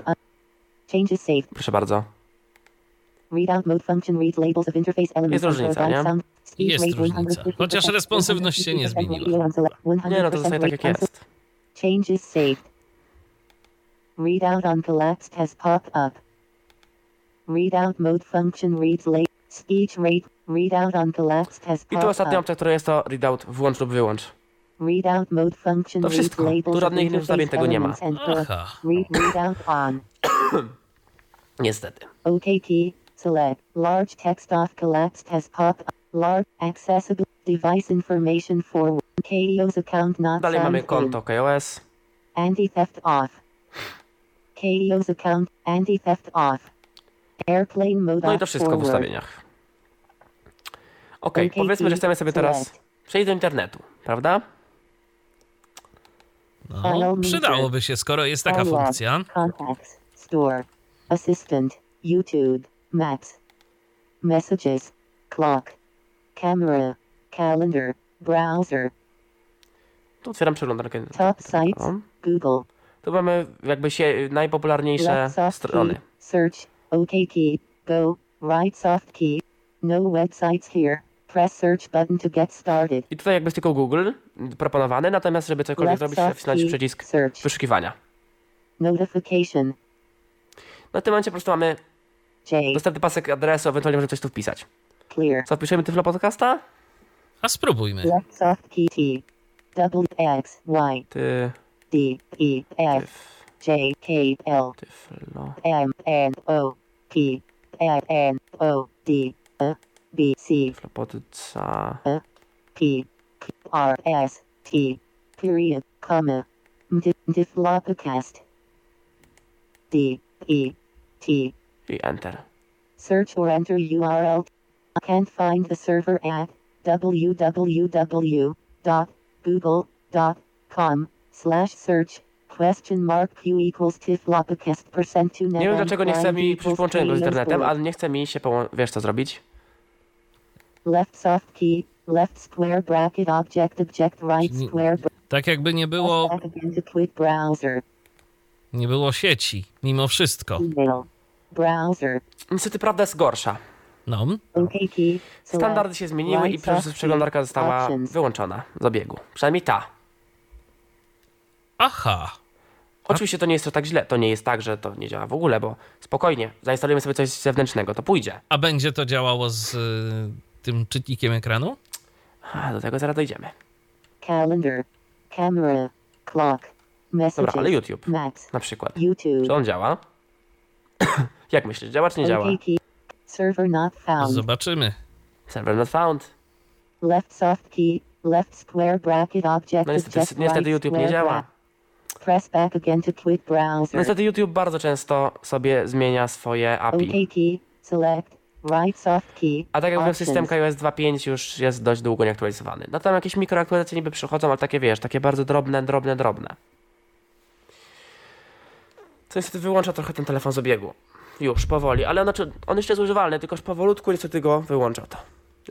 changes saved Proszę bardzo. Readout mode function reads labels of interface elements Jest różnica, nie? Jest rate różnica. 150%, Chociaż responsywność się nie 150% zmieniła. radio on select, 100% Nie, no to zostaje tak jak jest. Changes saved. Readout on collapsed has popped up. Readout mode function reads late. Speech rate. Readout on collapsed has I tu popped ostatnia opcja, która jest to readout włącz lub wyłącz. Readout mode function To reads wszystko. labels Tu of żadnych innych ustawień interface tego nie ma. elements and pro- Aha. Read readout on. Niestety. OKT. Select. Large text off collapsed has popped up. Large accessible device information forward. KDO's account not Dalej mamy konto KOS. Anti-theft off. KDO's account. Anti-theft off. Airplane mode No i to wszystko w forward. ustawieniach. Ok, OKT, powiedzmy, że chcemy sobie teraz przejść do internetu, prawda? No, przydałoby się, skoro jest taka funkcja. Contacts. Store. Assistant. YouTube. Maps. Messages. Clock. Camera. Calendar. Browser. Tu otwieram przeglądarkę. Top sites. Google. Tu mamy jakby się najpopularniejsze strony. key. Search. OK key. Go. Right soft key. No websites here. Press search button to get started. I tutaj jakby jest tylko Google proponowany, natomiast żeby cokolwiek zrobić, trzeba wcisnąć przycisk Search. wyszukiwania. Notification. Na tym momencie po prostu mamy J. dostępny pasek adresu, ewentualnie możemy coś tu wpisać. Clear. Co, wpiszemy Tyflo Podcasta? A spróbujmy. Left soft key T. Double X Y Ty, D E F J K L tyflo. M N O P A N O D E B C Tyflo Podca. P Q R S T period comma Diflopicast D E T I Enter. search or enter URL can't find the server at www.google.com slash search question mark q equals tiflopicast percent to Nie wiem dlaczego nie chce mi przyjść z internetem, ale nie chce mi się połączyć. Wiesz co zrobić? Left soft key, left square bracket object object right square Tak jakby nie było, bracket nie było sieci, mimo wszystko. Email. Browser. Niestety prawda jest gorsza. No, Standardy się zmieniły i przeglądarka została wyłączona z obiegu. Przynajmniej ta. aha. Oczywiście to nie jest to tak źle. To nie jest tak, że to nie działa w ogóle, bo spokojnie, zainstalujemy sobie coś zewnętrznego, to pójdzie. A będzie to działało z y, tym czytnikiem ekranu? A, do tego zaraz dojdziemy. Calendar. Camera. Clock. Messages. Dobra, ale YouTube Maps. na przykład. YouTube. Czy on działa? Jak myślisz, działa czy nie działa? Server not found. Zobaczymy. Server not found. Left soft key. Left square bracket object No niestety, object niestety right YouTube nie działa. Press back again to No browser. niestety YouTube bardzo często sobie zmienia swoje API. OK key. Select. Right soft key. A tak jak mówię, Options. system iOS 2.5 już jest dość długo nieaktualizowany. No tam jakieś mikroaktualizacje niby przychodzą, ale takie wiesz, takie bardzo drobne, drobne, drobne. To niestety wyłącza trochę ten telefon z obiegu. Już, powoli, ale znaczy, on jeszcze jest używalny, tylko już powolutku niestety go wyłącza to.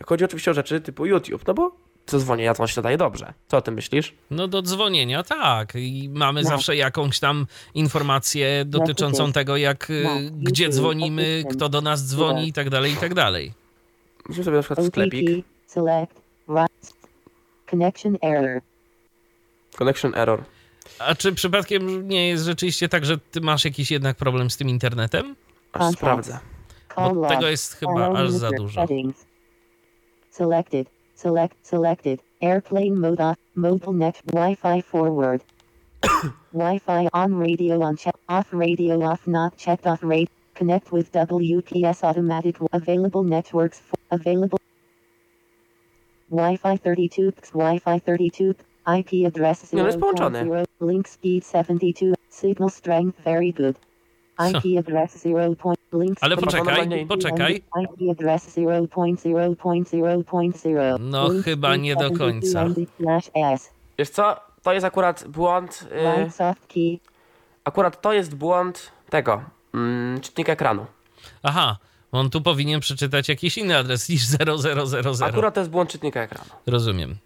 Chodzi oczywiście o rzeczy typu YouTube, no bo zadzwonienia to on się nadaje dobrze. Co o tym myślisz? No do dzwonienia, tak. I mamy zawsze jakąś tam informację dotyczącą Messages. tego, jak, y, No, gdzie YouTube, dzwonimy, kto do nas dzwoni i tak dalej, i tak dalej. Musimy sobie na przykład sklepik. Select. Connection error. Connection error. A czy przypadkiem nie jest rzeczywiście tak, że ty masz jakiś jednak problem z tym internetem? Aż sprawdzę. Bo tego jest chyba aż za dużo. Selected. Select. Selected. Airplane mode off. Mobile net. Wi-Fi forward. Wi-Fi on radio on check. Off radio off not checked off rate. Connect with WPS automatic. Available networks. For, available. Wi-Fi 32. x Wi-Fi 32. IP address Nie, no jest połączony. 0.0. Link speed 72. Signal strength very good. IP address 0. point- Link Ale poczekaj, poczekaj. IP address 0.0.0.0. No, chyba nie do 72 końca. Wiesz co? To jest akurat błąd. y, key. akurat to jest błąd tego. Mm, czytnika ekranu. Aha, on tu powinien przeczytać jakiś inny adres niż 0000. Akurat to jest błąd czytnika ekranu. Rozumiem.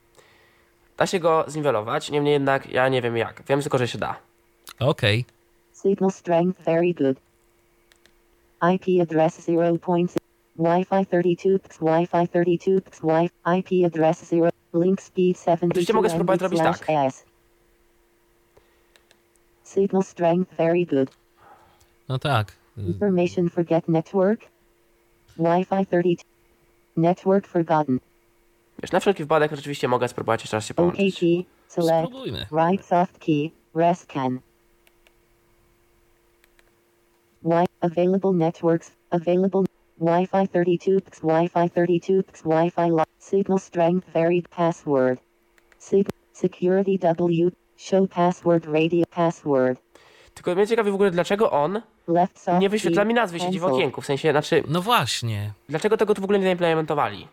Da się go zniwelować, niemniej jednak ja nie wiem jak. Wiem tylko, że się da. Okej. Signal strength very good. IP address 0. point- Wi-Fi 32 x Wi-Fi 32 x Wi IP address 0. Link speed 72 Oczywiście mogę spróbować tak. S. Signal strength very good. No tak. Information forget network. Wi-Fi 32. Network forgotten. Wiesz, na wszelki wypadek rzeczywiście mogę spróbować jeszcze raz się OK połączyć. key. Select. Spróbujmy. Right soft key. Rest can. Wi available networks. Available Wi-Fi 32 x Wi-Fi 32 x Wi-Fi lo- signal strength varied password. Sig security W show password radio password. Tylko mnie ciekawi w ogóle, dlaczego on nie wyświetla mi nazwy sieci w okienku. W sensie, znaczy, No właśnie, dlaczego tego tu w ogóle nie zaimplementowali?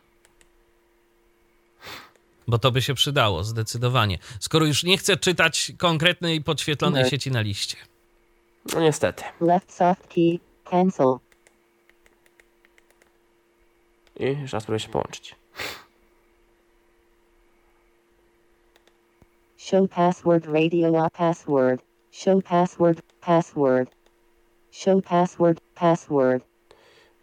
bo to by się przydało, zdecydowanie. Skoro już nie chcę czytać konkretnej podświetlonej Nie. sieci na liście. No niestety. Left soft key cancel. I jeszcze raz spróbuję się połączyć. Show password radio a password. Show password password. Show password password.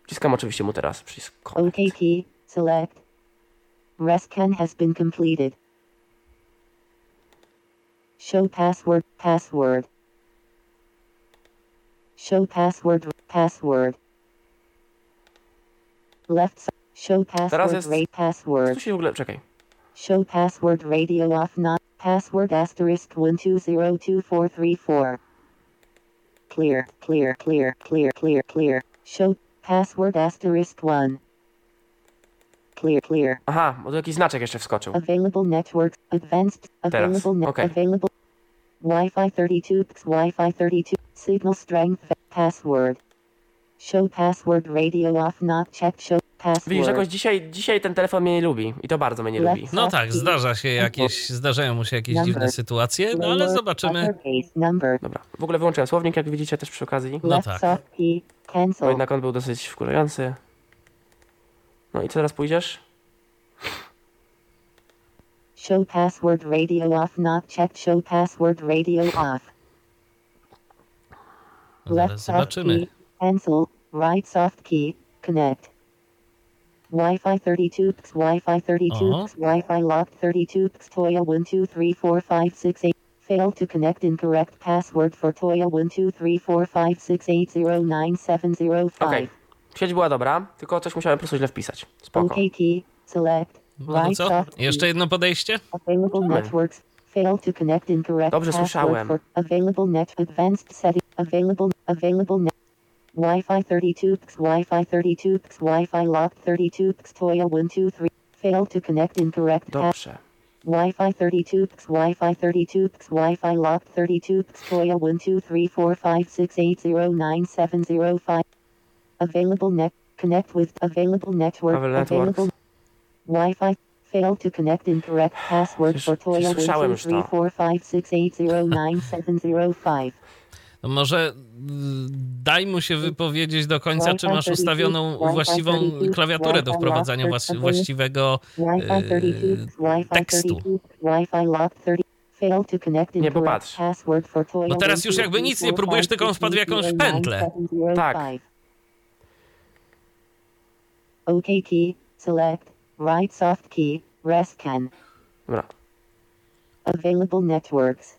Wciskam oczywiście mu teraz przycisk OK key, select. Rescan has been completed. Show password, password. Show password, password. Left side, show password, jest- rate password. Tu się w ogóle, czekaj. Show password radio off not password asterisk one two zero two four three four. Clear, clear, clear, clear, clear, clear. Show password asterisk one. Clear, clear. Aha, bo tu jakiś znaczek jeszcze wskoczył. Available networks. Advanced. Available net. okay. Available. Wi-Fi 32. x Wi-Fi 32. Signal strength. Password. Show password radio off not checked. Show Widzisz, jakoś password. dzisiaj, dzisiaj ten telefon mnie nie lubi i to bardzo mnie nie lubi. No tak, zdarza się jakieś, zdarzają mu się jakieś dziwne sytuacje, no ale zobaczymy. Number. Dobra, w ogóle wyłączyłem słownik, jak widzicie też przy okazji, No tak. bo jednak on był dosyć wkurzający. No i co teraz pójdziesz? Show password radio off. Not checked. Show password radio off. Left zaraz soft zobaczymy. key. Cancel. Right soft key. Connect. Wi-Fi 32 px, Wi-Fi 32 Uh-huh. px, Wi-Fi locked 32 px, Toya 1 2 3 4 5 6 8. Failed to connect incorrect password for Toya 1 2 3 4 5 6 8 0 9 7 0 Okej. 5. Sieć była dobra, tylko coś musiałem po prostu źle wpisać. Spoko. OK key. Select. No to co? Jeszcze jedno podejście? Available networks. Failed to connect incorrect Dobrze password słyszałem. for available net advanced setting available available net. Wi-Fi 32 px Wi-Fi 32 px Wi-Fi locked 32 px Toya 1 2 3 failed to connect incorrect Dobrze. Wi-Fi 32 px Wi-Fi 32 px Wi-Fi locked 32 px Toya 1 2 3 4 5 6 8 0 9 7 0 5 available net connect with available network Available available Wi-Fi failed to connect incorrect password Przecież- for Toya przecież 1 słyszałem 2 już 3 to. 4 5 6 8 0 9 7 0 5 No może mm, daj mu się wypowiedzieć do końca, czy masz ustawioną właściwą klawiaturę do wprowadzania właściwego Wi-Fi e, 32 Wi-Fi tekstu. 32 Wi-Fi locked 30 failed to connect Nie, popatrz. No teraz 1 już 2 jakby 3 nic nie 4 próbujesz, 5 tylko on 6 wpadł w 8 jakąś 0 pętlę. 9 7 0 Tak. 5 OK key select right soft key rest can Available networks.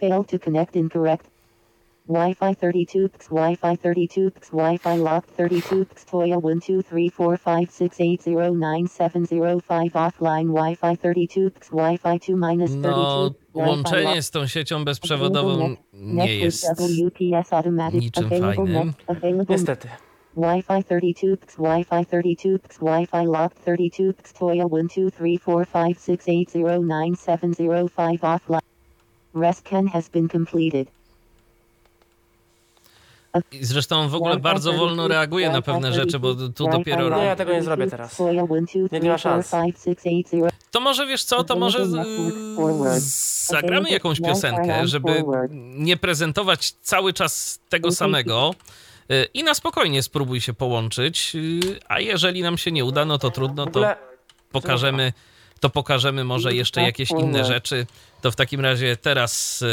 Failed to connect incorrect. Wi-Fi 32 px, Wi-Fi 32 px, Wi-Fi locked 32 px, Toya 1 2 3 4 5 6 8 0 9 7 0 5 offline Wi-Fi 32 px, Wi-Fi 2 minus 32 No, Wi-Fi łączenie locked. z tą siecią bezprzewodową nie jest WPS automatic. niczym available fajnym. net- available Niestety. Wi-Fi 32 px, Wi-Fi 32 px, Wi-Fi locked 32 px, Toya 1 2 3 4 5 6 8 0 9 7 0 5 offline. Rescan has been completed. I Zresztą w ogóle bardzo wolno reaguje na pewne rzeczy, bo tu dopiero... Nie, ja tego nie zrobię teraz. Toya 1 2 Nie 3 ma 4 szans. 5 6 8 0 To może wiesz co, to może zagramy jakąś piosenkę, żeby nie prezentować cały czas tego samego. Yy, I na spokojnie spróbuj się połączyć, yy, a jeżeli nam się nie uda, no to trudno, to pokażemy, to pokażemy może jeszcze jakieś inne rzeczy. To w takim razie teraz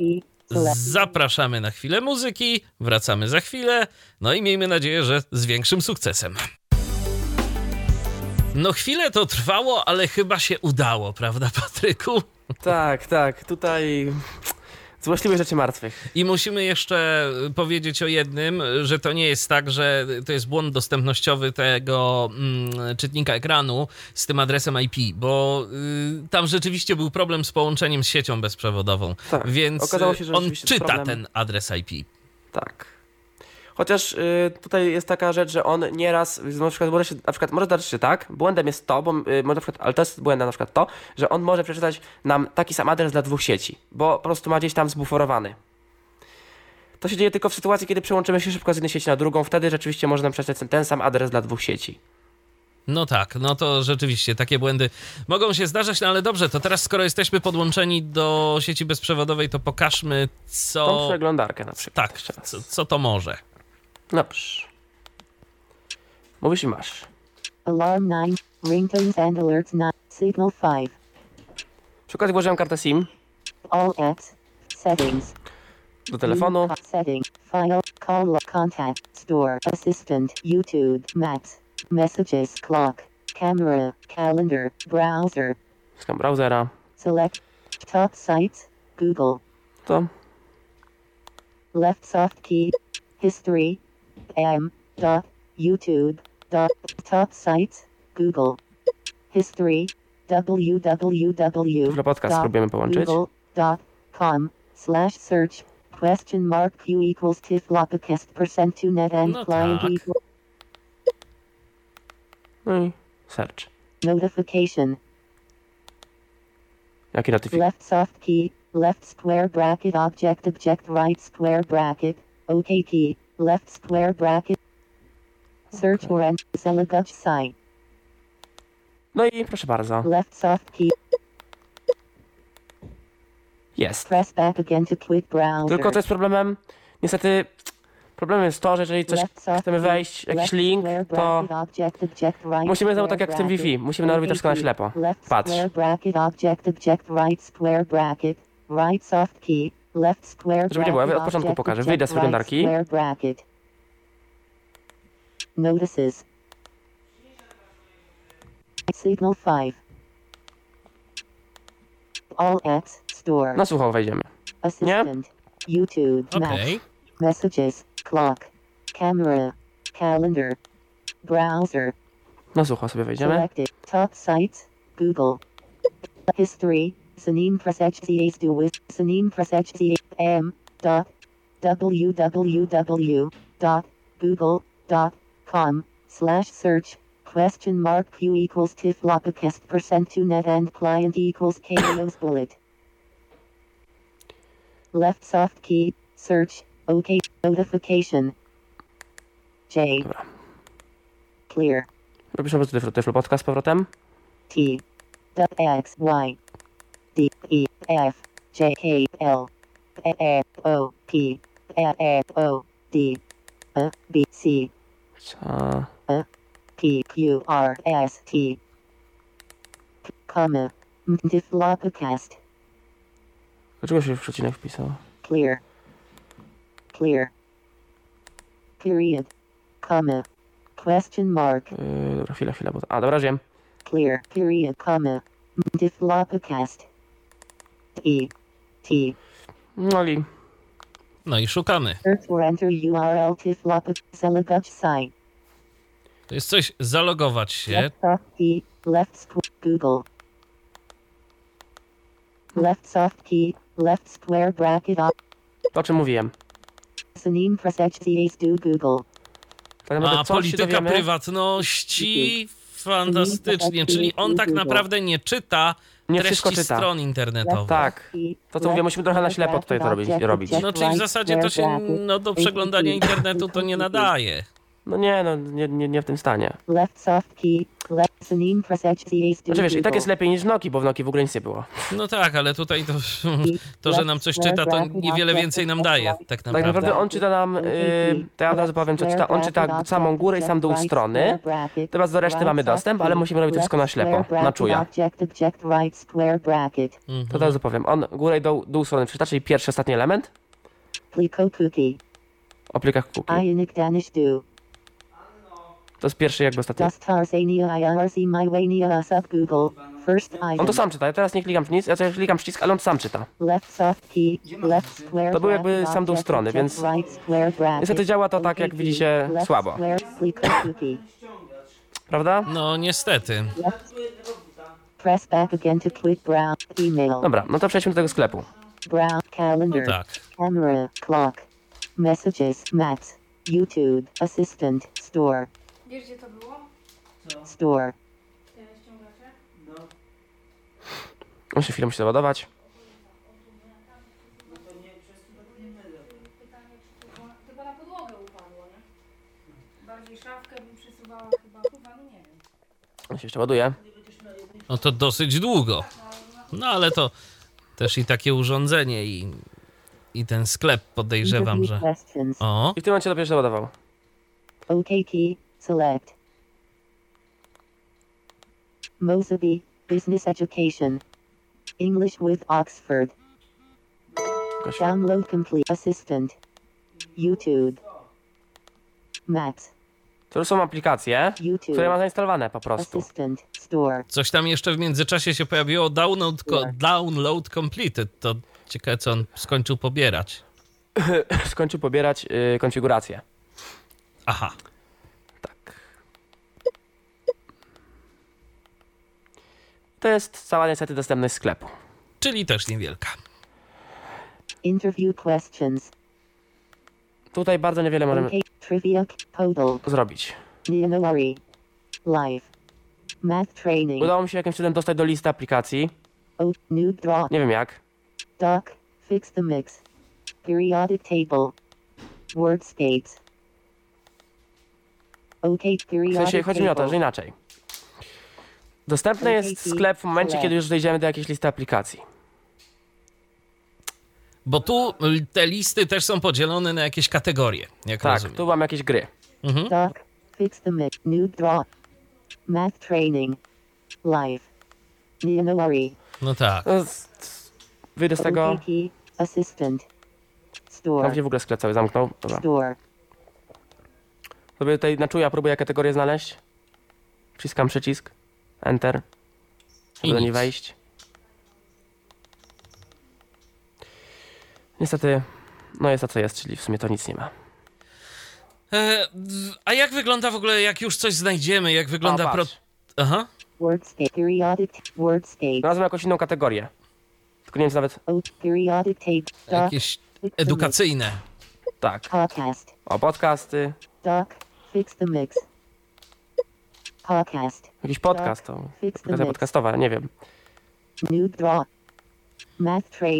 yy, zapraszamy na chwilę muzyki, wracamy za chwilę, no i miejmy nadzieję, że z większym sukcesem. No chwilę to trwało, ale chyba się udało, prawda Patryku? tak, tak. Tutaj złośliwe rzeczy martwych. I musimy jeszcze powiedzieć o jednym, że to nie jest tak, że to jest błąd dostępnościowy tego mm, czytnika ekranu z tym adresem IP, bo y, tam rzeczywiście był problem z połączeniem z siecią bezprzewodową, Tak, więc okazało się, on czyta ten adres IP. Tak. Chociaż y, tutaj jest taka rzecz, że on nieraz, na przykład może się, na przykład może zdarzyć się tak, błędem jest to, bo y, na przykład, ale to jest błędem na przykład to, że on może przeczytać nam taki sam adres dla dwóch sieci, bo po prostu ma gdzieś tam zbuforowany. To się dzieje tylko w sytuacji, kiedy przełączymy się szybko z jednej sieci na drugą, wtedy rzeczywiście może nam przeczytać ten, ten sam adres dla dwóch sieci. No tak, no to rzeczywiście takie błędy mogą się zdarzać, no ale dobrze, to teraz skoro jesteśmy podłączeni do sieci bezprzewodowej, to pokażmy Tą co... przeglądarkę na przykład. Tak, co, co to może. Dobrze. Mówisz i masz. Alarm 9. Ringtones and alerts 9. Signal 5. Przy okazji włożyłem kartę SIM All X. Settings. do telefonu. Setting. File. Call. Contact. Store. Assistant. YouTube. Maps. Messages. Clock. Camera. Calendar. Browser. Szukam browsera. Select. Top sites. Google. To Left soft key. History. Am. Dot. YouTube. Dot. Top sites. Google. History. www. Podcast spróbujemy połączyć. Google.com slash search question mark q equals tiflopicast percent to net and No client tak. equal No i search. notification Jaki notyfikator? left soft key left square bracket object object right square bracket OK key left square bracket Search or enter Zelaguch site. No i proszę bardzo, Left soft key. jest. Press back again to quick browser. Tylko co jest problemem? Niestety problemem jest to, że jeżeli coś chcemy wejść, jakiś link, to musimy znowu tak jak w tym. Wi-Fi, musimy narobić troszkę na ślepo. Left Patrz. Right soft key. Left square Żeby nie było, ja bracket od początku pokażę. Wyjdę z right przeglądarki. Square bracket. Notices. Signal 5. All apps. Store. Na słucho wejdziemy. Assistant. YouTube. Okej. Messages. Clock. Camera. Calendar. Browser. Na słucho sobie wejdziemy. Selected. Top sites. Google. History. Sanim Presechzies do with Sanim Presechzies M. Dot. www. Dot. Google. Dot. Com. Slash search. Question mark Q equals tiflopicast percent to net and client equals chaos bullet. Left soft key. Search. OK. Notification. J. Dobra. Clear. Robisz prostu Tyflo Podcast z powrotem. T X Y D E F J K L E E O P E E O D E B C A, P Q R S T comma Mdiflopicast Dlaczego się w przecinek clear. Clear. Period. Comma. Question mark. Yy, dobra, chwila, chwila. Bo... A, dobra, wiem. clear. Period comma. Mdiflopicast E T No i No i szukamy. To jest coś zalogować się. Left soft key, left squ- Google. Left soft key, left square bracket o czym mówiłem. Presechzies do Google. Tak A polityka prywatności fantastycznie, czyli on tak naprawdę nie czyta Nie treści wszystko czyta. stron internetowych. Tak. Key, To co mówię, musimy trochę na ślepo tutaj to robić- No czyli w zasadzie to się no, do przeglądania internetu to nie nadaje. No nie, no nie, nie, nie w tym stanie. Left soft key, left Znaczy wiesz, i tak jest lepiej niż w Noki, bo w Noki w ogóle nic nie było. No tak, ale tutaj to, to że nam coś czyta, to niewiele więcej nam daje, tak Tak naprawdę. naprawdę on czyta nam, yy, to ja od razu powiem co czyta, on czyta samą górę i sam dół strony. Teraz do reszty mamy dostęp, ale musimy robić to wszystko na ślepo, na czuja. To od razu powiem, on górę i dół, dół strony czyta, czyli pierwszy, ostatni element o plikach cookie. To jest pierwszy jakby ostatni. On to sam czyta, ja teraz nie klikam w nic, ja teraz klikam przycisk, ale on sam czyta. To był jakby sam dół strony, więc. Niestety działa to tak, jak widzicie, słabo. Prawda? No niestety. Press back again to quick brown. Email. Dobra, no to przejdźmy do tego sklepu. Brown calendar. Tak. Camera. Clock. Messages. Maps. YouTube. Assistant. Store. Wiesz gdzie to było? Store. Te ściągacze? Muszę chwilę musi załadować. Pytanie czy to była... Chyba na podłogę upadło, nie? Bardziej szafkę bym przesuwała chyba. Chyba, no nie wiem. On się jeszcze ładuje. No to dosyć długo. No ale to też i takie urządzenie i, i ten sklep podejrzewam, Interview że... questions. O, I w tym momencie dopiero się załadował. OK key. Select. Mosby. Business Education. English with Oxford. Download complete. Assistant. YouTube. Maps. To już są aplikacje, YouTube. które mam zainstalowane po prostu. Assistant. Store. coś tam jeszcze w międzyczasie się pojawiło. Download, ko- download completed. To ciekawe, co on skończył pobierać. Skończył pobierać y, konfigurację. Aha. To jest cała niestety dostępność sklepu. Czyli też niewielka. Interview questions. Tutaj bardzo niewiele możemy OK. Trivia. Zrobić. Nianowari. Live. Math training. Udało mi się jakimś cudem dostać do listy aplikacji. O. Noob draw. Nie wiem jak. Doc. Fix the mix. Periodic table. Wordscapes. OK W periodic sensie chodzi mi o to, że inaczej. Dostępny jest sklep w momencie, kiedy już dojdziemy do jakiejś listy aplikacji. Bo tu y, te listy też są podzielone na jakieś kategorie, jak Tak, rozumiem. tu mam jakieś gry. Mhm. Doc. Fix the mix. New draw. Math training. Live. Neonori. No tak. No, Wyjdę z tego. Assistant. Store. Tam się w ogóle sklep cały zamknął. Dobra. Store. Sobie tutaj na czuja próbuję kategorię znaleźć. Wciskam przycisk. Enter. I Żeby do niej nic. wejść. Niestety, no jest to co jest, czyli w sumie to nic nie ma. E, a jak wygląda w ogóle, jak już coś znajdziemy, jak wygląda A, pro... Aha. Wordscape. Periodic. Wordscape. Znalazłem jakąś inną kategorię. Tylko nie wiem, czy nawet O. Periodic tape. Jakieś edukacyjne. tak. Podcast. O, podcasty. Doc. Fix the mix. Podcast. Jakiś podcast, to aplikacja podcastowa, nie wiem.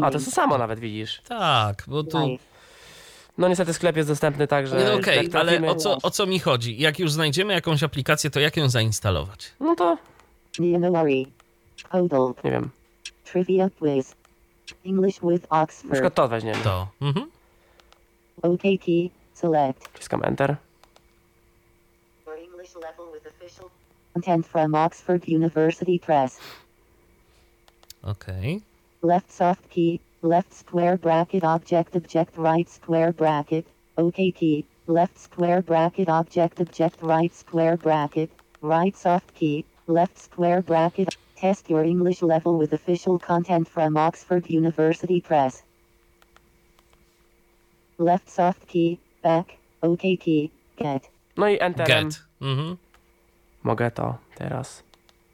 A, to jest to samo nawet, widzisz. Tak, bo tu... No niestety sklep jest dostępny tak, że No Okej, jak ale o co, o co mi chodzi? Jak już znajdziemy jakąś aplikację, to jak ją zainstalować? No to, nie wiem, Trivia quiz. English with na Oxford. przykład to weźmiemy. To. Mhm. OKT. Select. Wciskam Enter. For English level with official content from Oxford University Press. Okej. Left soft key. Left square bracket object object right square bracket. OK key, Left square bracket object object right square bracket. Right soft key. Left square bracket. Test your English level with official content from Oxford University Press. Left soft key. Back. OKT. Get. No i Enterem Get. Mhm. Mogę to teraz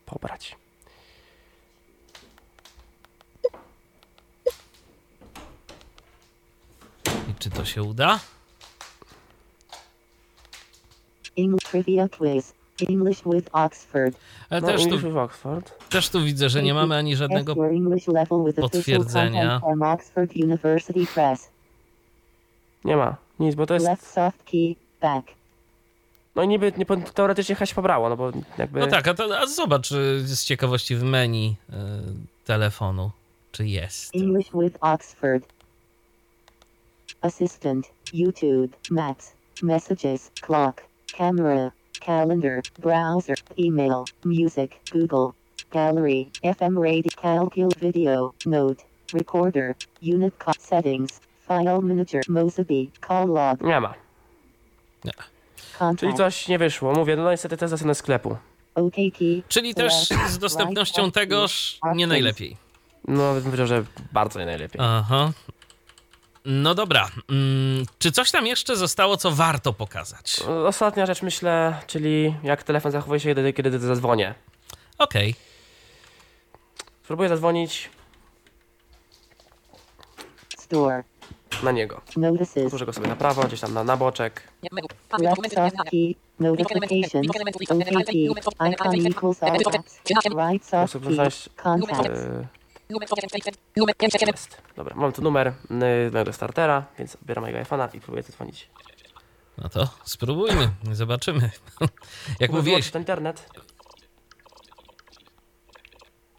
pobrać. I czy to się uda? English trivia quiz. English with Oxford. Ale No, też, tu, with Oxford. też tu widzę, że nie mamy ani żadnego... potwierdzenia. content from Oxford University Press. Nie ma, nic, bo to jest... Left soft key. Back. No i niby nie, teoretycznie chyba się pobrało, no bo jakby... No tak, a, to, a zobacz y, z ciekawości w menu y, telefonu, czy jest. English with Oxford. Assistant. YouTube. Maps. Messages. Clock. Camera. Calendar. Browser. Email. Music. Google. Gallery. FM radio. Calcul video. Note. Recorder. Unit settings. File manager. Mosabi. Call log. Nie ma. Contact. Czyli coś nie wyszło. Mówię, no niestety to jest zasady sklepu. Czyli też z dostępnością tegoż nie najlepiej. No, bym powiedział, że bardzo nie najlepiej. Aha. No dobra. Mm, czy coś tam jeszcze zostało, co warto pokazać? Ostatnia rzecz myślę, czyli jak telefon zachowuje się, kiedy, kiedy zadzwonię. Okej. Spróbuję zadzwonić Store. Na niego. Odłożę go sobie na prawo, gdzieś tam na, na boczek. Sposób znaleźć... Jest. Dobra, mam tu numer yy, mojego startera, więc odbieram mojego iPhone'a i próbuję zadzwonić. No to spróbujmy, zobaczymy. Jak mówiłeś, internet.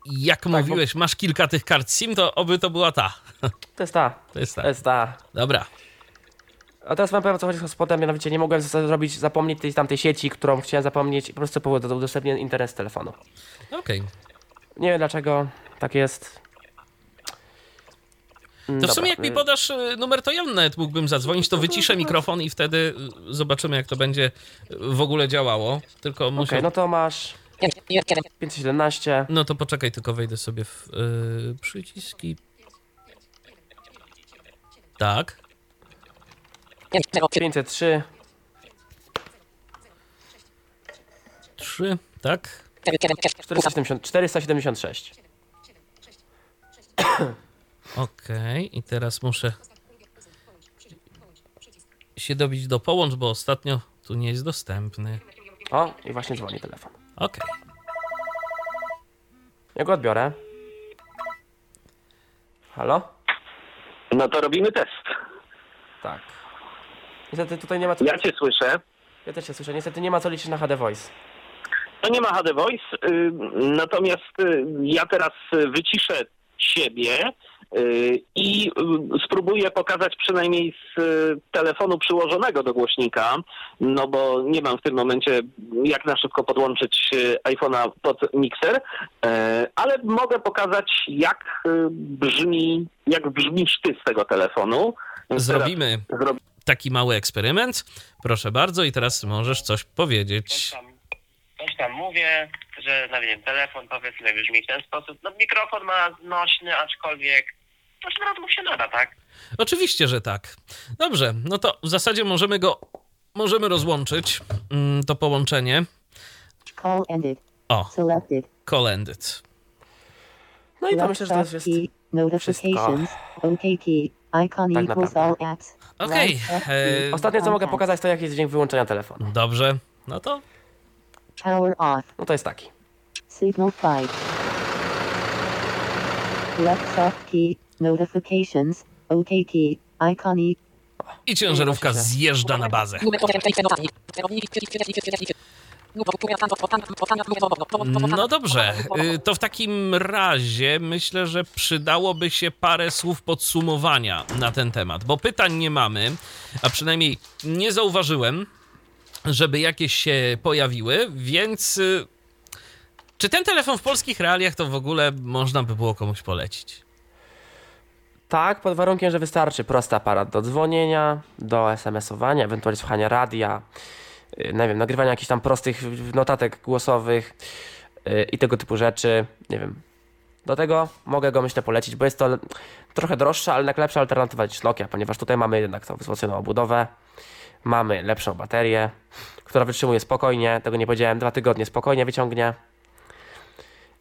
Jak Tak, mówiłeś, masz kilka tych kart SIM, to oby to była ta. To jest ta. To jest To ta. jest ta. Dobra. A teraz wam powiem, o co chodzi z hotspotem, mianowicie nie mogłem zrobić, zapomnieć tej tamtej sieci, którą chciałem zapomnieć i po prostu było to udostępnię internet z telefonu. Okej. Nie wiem dlaczego tak jest. Mm, To w dobra, sumie jak mi podasz y, numer, to ja nawet mógłbym zadzwonić, to wyciszę mikrofon i wtedy y, zobaczymy, jak to będzie w ogóle działało. Tylko Okej, muszę... no to masz 517. No to poczekaj, tylko wejdę sobie w y, przyciski. Tak. 503. 3, tak. 470, 476. Okej, i teraz muszę się dobić do połącz, bo ostatnio tu nie jest dostępny. O, i właśnie dzwoni telefon. Okej. Ja go odbiorę. Halo? No to robimy test. Tak. Niestety tutaj nie ma co... Ja cię słyszę. Ja też się słyszę. Niestety nie ma co liczyć na HD Voice. To nie ma HD Voice, y, natomiast y, ja teraz y, wyciszę siebie y, i y, spróbuję pokazać przynajmniej z y, telefonu przyłożonego do głośnika, no bo nie mam w tym momencie jak na szybko podłączyć iPhone'a pod mikser, ale mogę pokazać jak brzmi, jak brzmisz ty z tego telefonu. Zrobimy Zrob... taki mały eksperyment. Proszę bardzo, i teraz możesz coś Coś powiedzieć. Coś tam mówię, że no wiem, telefon powiedzmy brzmi w ten sposób. No mikrofon ma znośny, aczkolwiek to się rozmów się nada, tak? Oczywiście, że tak. Dobrze, no to w zasadzie możemy go, możemy rozłączyć, mm, to połączenie. Call ended. O, Selected. call ended. No i to myślę, że to jest. Notifications. OK key. Icon Tak equals all naprawdę. apps. Okej, back e. Ostatnie co mogę pokazać to jaki jest dźwięk wyłączenia telefonu. dobrze. No to Power off. No to jest taki. Signal 5. Left soft key. Notifications. OK key. Icon e. i ciężarówka zjeżdża na bazę. No dobrze, y, to w takim razie myślę, że przydałoby się parę słów podsumowania na ten temat, bo pytań nie mamy, a przynajmniej nie zauważyłem, żeby jakieś się pojawiły, więc y, czy ten telefon w polskich realiach to w ogóle można by było komuś polecić? Tak, pod warunkiem, że wystarczy prosty aparat do dzwonienia, do SMS-owania, ewentualnie słuchania radia, yy, nie wiem, nagrywania jakichś tam prostych notatek głosowych yy, i tego typu rzeczy. Nie wiem. Do tego mogę go myślę polecić, bo jest to trochę droższa, ale lepsza alternatywa niż Nokia, ponieważ tutaj mamy jednak tą wzmocnioną obudowę, mamy lepszą baterię, która wytrzymuje spokojnie, tego nie powiedziałem, dwa tygodnie spokojnie wyciągnie.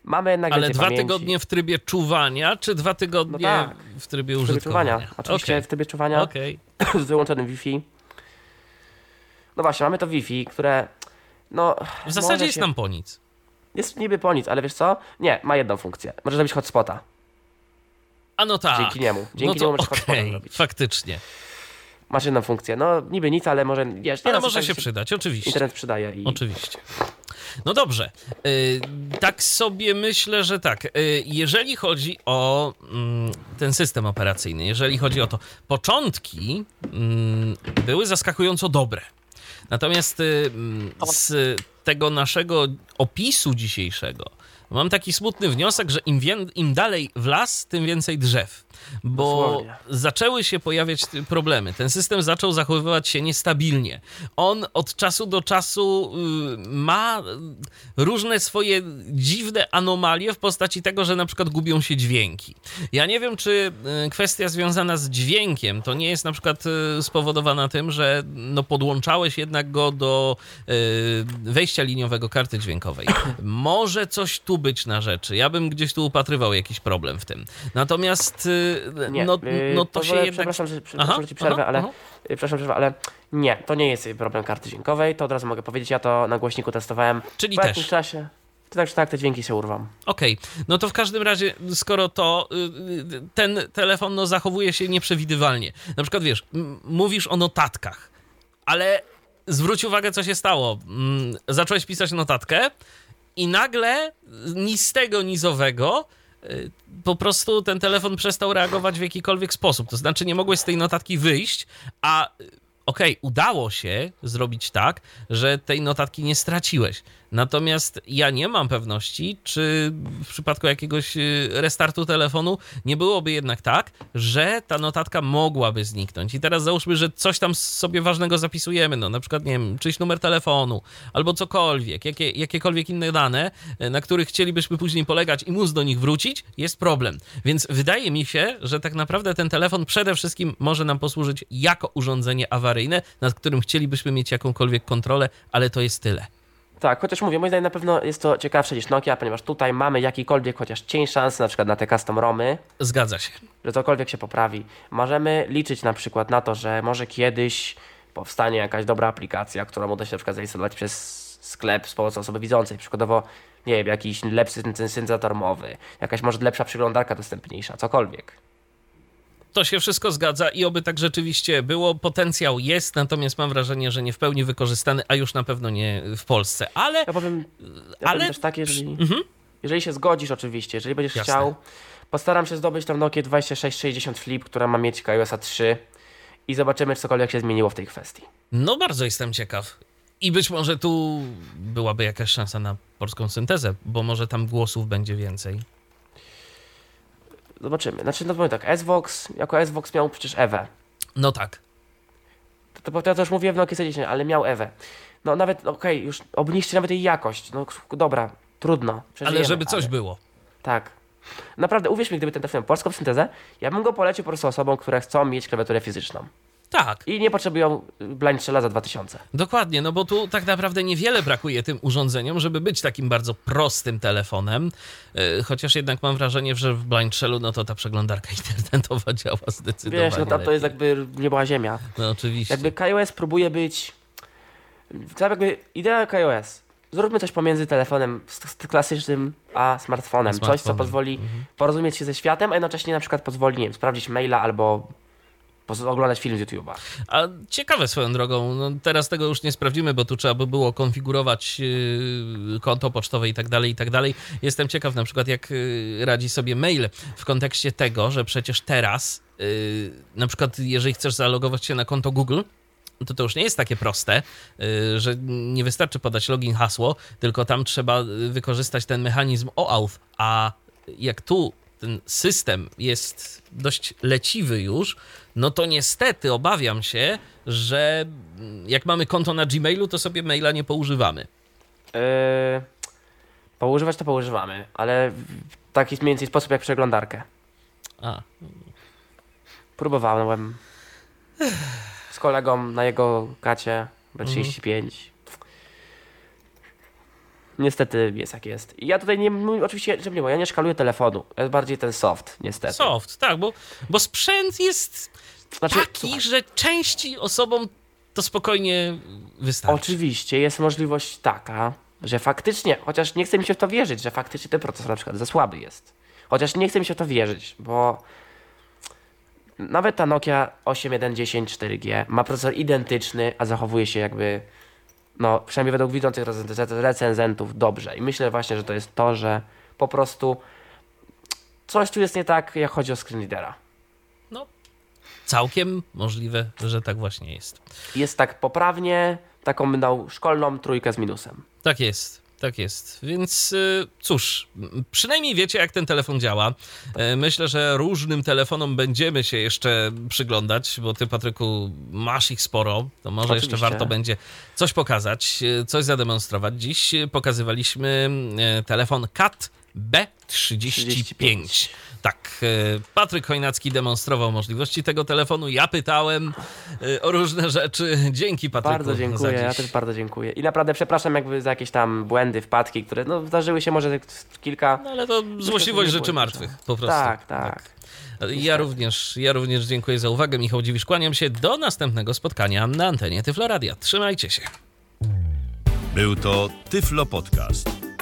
Mamy jednak Ale dwa pamięci. tygodnie w trybie czuwania, czy dwa tygodnie No tak. w trybie w trybie użytkowania? czuwania. Oczywiście Okej, w trybie czuwania. okej. z wyłączonym Wi-Fi. No właśnie, mamy to Wi-Fi, które no... W zasadzie może jest się- nam po nic. Jest niby po nic, ale wiesz co? Nie, ma jedną funkcję. Może zrobić hotspota. A no tak. Dzięki niemu. Dzięki no niemu możesz hotspota okej, zrobić. faktycznie. Masz jedną funkcję. No niby nic, ale może... Wiesz, Ale może się przydać, oczywiście. Internet przydaje i... Oczywiście. No dobrze. Y, Tak sobie myślę, że tak. Y, Jeżeli chodzi o mm, ten system operacyjny, jeżeli chodzi o to, początki mm, były zaskakująco dobre. Natomiast y, mm, z tego naszego opisu dzisiejszego mam taki smutny wniosek, że im, im dalej w las, tym więcej drzew. Bo Dosłownie. zaczęły się pojawiać problemy. Ten system zaczął zachowywać się niestabilnie. On od czasu do czasu y, ma różne swoje dziwne anomalie w postaci tego, że na przykład gubią się dźwięki. Ja nie wiem, czy y, kwestia związana z dźwiękiem to nie jest na przykład y, spowodowana tym, że no podłączałeś jednak go do wejścia liniowego karty dźwiękowej. Może coś tu być na rzeczy. Ja bym gdzieś tu upatrywał jakiś problem w tym. Natomiast Nie, no, yy, no to się jednak... Przepraszam, że, Aha, przepraszam, że ci przerwę, aha, ale... aha. yy, Przepraszam, przerwę, ale nie, to nie jest problem karty dźwiękowej, to od razu mogę powiedzieć, ja to na głośniku testowałem. Czyli po też. jakimś czasie, tak tak te dźwięki się urwą. Okej, no to w każdym razie, skoro to y, y, ten telefon no, zachowuje się nieprzewidywalnie. Na przykład wiesz, mówisz o notatkach, ale zwróć uwagę, co się stało. Mm, Zacząłeś pisać notatkę i nagle ni z tego, ni z owego y, po prostu ten telefon przestał reagować w jakikolwiek sposób. To znaczy, nie mogłeś z tej notatki wyjść, a y, okej, udało się zrobić tak, że tej notatki nie straciłeś. Natomiast ja nie mam pewności, czy w przypadku jakiegoś y, restartu telefonu nie byłoby jednak tak, że ta notatka mogłaby zniknąć. I teraz załóżmy, że coś tam sobie ważnego zapisujemy, no na przykład, nie wiem, czyjś numer telefonu, albo cokolwiek, jakie, jakiekolwiek inne dane, y, na których chcielibyśmy później polegać i móc do nich wrócić, jest problem. Więc wydaje mi się, że tak naprawdę ten telefon przede wszystkim może nam posłużyć jako urządzenie awaryjne, nad którym chcielibyśmy mieć jakąkolwiek kontrolę, ale to jest tyle. Tak, chociaż mówię, moim zdaniem na pewno jest to ciekawsze niż Nokia, ponieważ tutaj mamy jakikolwiek chociaż cień szansy, na przykład na te custom romy, Zgadza się. że cokolwiek się poprawi. Możemy liczyć na przykład na to, że może kiedyś powstanie jakaś dobra aplikacja, którą uda się na przykład zainstalować przez sklep z pomocą osoby widzącej. Przykładowo, nie wiem, jakiś lepszy syn- syntezator mowy, jakaś może lepsza przeglądarka dostępniejsza, cokolwiek. To się wszystko zgadza i oby tak rzeczywiście było. Potencjał jest, natomiast mam wrażenie, że nie w pełni wykorzystany, a już na pewno nie w Polsce. Ale. Ja powiem, ja ale... powiem też tak, jeżeli, Mhm. jeżeli się zgodzisz oczywiście, jeżeli będziesz Jasne. chciał, postaram się zdobyć tą Nokię 2660 Flip, która ma mieć iOS 3 i zobaczymy, czy cokolwiek się zmieniło w tej kwestii. No, bardzo jestem ciekaw. I być może tu byłaby jakaś szansa na polską syntezę, bo może tam głosów będzie więcej. Zobaczymy. Znaczy, no powiem tak, SVOX, jako SVOX miał przecież Ewę. No tak. To, to, to też mówiłem w Nokia 10, ale miał Ewę. No nawet, okej, już obniżcie nawet jej jakość. No dobra, trudno. Ale żeby coś ale- było. Tak. Naprawdę, uwierz mi, gdyby ten telefon miał polską syntezę, ja bym go polecił po prostu osobom, które chcą mieć klawiaturę fizyczną. Tak. I nie potrzebują blind shella za 2000. Dokładnie, no bo tu tak naprawdę niewiele brakuje tym urządzeniom, żeby być takim bardzo prostym telefonem. Yy, Chociaż jednak mam wrażenie, że w Blind Shellu no to ta przeglądarka internetowa działa zdecydowanie Wiesz, no tam to jest jakby nie była ziemia. No oczywiście. Jakby KaiOS próbuje być... Tak jakby idea KaiOS. Zróbmy coś pomiędzy telefonem klasycznym a smartfonem. Coś, co Smartfonem. pozwoli Mhm. porozumieć się ze światem, a jednocześnie na przykład pozwoli, nie wiem, sprawdzić maila albo oglądać film z YouTube'a. A ciekawe swoją drogą, no teraz tego już nie sprawdzimy, bo tu trzeba by było konfigurować yy, konto pocztowe i tak dalej, i tak dalej. Jestem ciekaw na przykład, jak yy, radzi sobie mail w kontekście tego, że przecież teraz, yy, na przykład jeżeli chcesz zalogować się na konto Google, to to już nie jest takie proste, że nie wystarczy podać login, hasło, tylko tam trzeba wykorzystać ten mechanizm OAuth, a jak tu ten system jest dość leciwy już, no to niestety obawiam się, że jak mamy konto na Gmailu, to sobie maila nie poużywamy. Yy, poużywać to poużywamy, ale w taki mniej więcej sposób jak przeglądarkę. A, Próbowałem z kolegą na jego kacie B35. Niestety jest jak jest. I ja tutaj nie, mówię oczywiście, żeby nie było, ja nie szkaluję telefonu. Jest bardziej ten soft, niestety. soft, tak, bo, bo sprzęt jest Znaczy, taki, słuchaj. że części osobom to spokojnie wystarczy. Oczywiście jest możliwość taka, że faktycznie, chociaż nie chce mi się w to wierzyć, że faktycznie ten procesor na przykład za słaby jest. Chociaż nie chce mi się w to wierzyć, bo nawet ta Nokia 8110 4G ma procesor identyczny, a zachowuje się jakby, no przynajmniej według widzących recen- recenzentów dobrze. I myślę właśnie, że to jest to, że po prostu coś tu jest nie tak, jak chodzi o screen readera. No, całkiem możliwe, że tak właśnie jest. Jest tak poprawnie, taką no, szkolną trójkę z minusem. Tak jest. Tak jest. Więc y, cóż, przynajmniej wiecie, jak ten telefon działa. E, Myślę, że różnym telefonom będziemy się jeszcze przyglądać, bo ty, Patryku, masz ich sporo. To może jeszcze Oczywiście. warto będzie coś pokazać, e, coś zademonstrować. Dziś pokazywaliśmy e, telefon CAT B35. Tak, e, Patryk Chojnacki demonstrował możliwości tego telefonu. Ja pytałem e, o różne rzeczy. Dzięki, Patryku. Bardzo za dziękuję, ja też bardzo dziękuję. I naprawdę przepraszam jakby za jakieś tam błędy, wpadki, które no, zdarzyły się może kilka... No ale to złośliwość rzeczy było martwych, po prostu. Tak, tak. Ja również, ja również dziękuję za uwagę. Michał Dziwisz, kłaniam się. Do następnego spotkania na antenie Tyfloradia. Trzymajcie się. Był to Tyflo Podcast.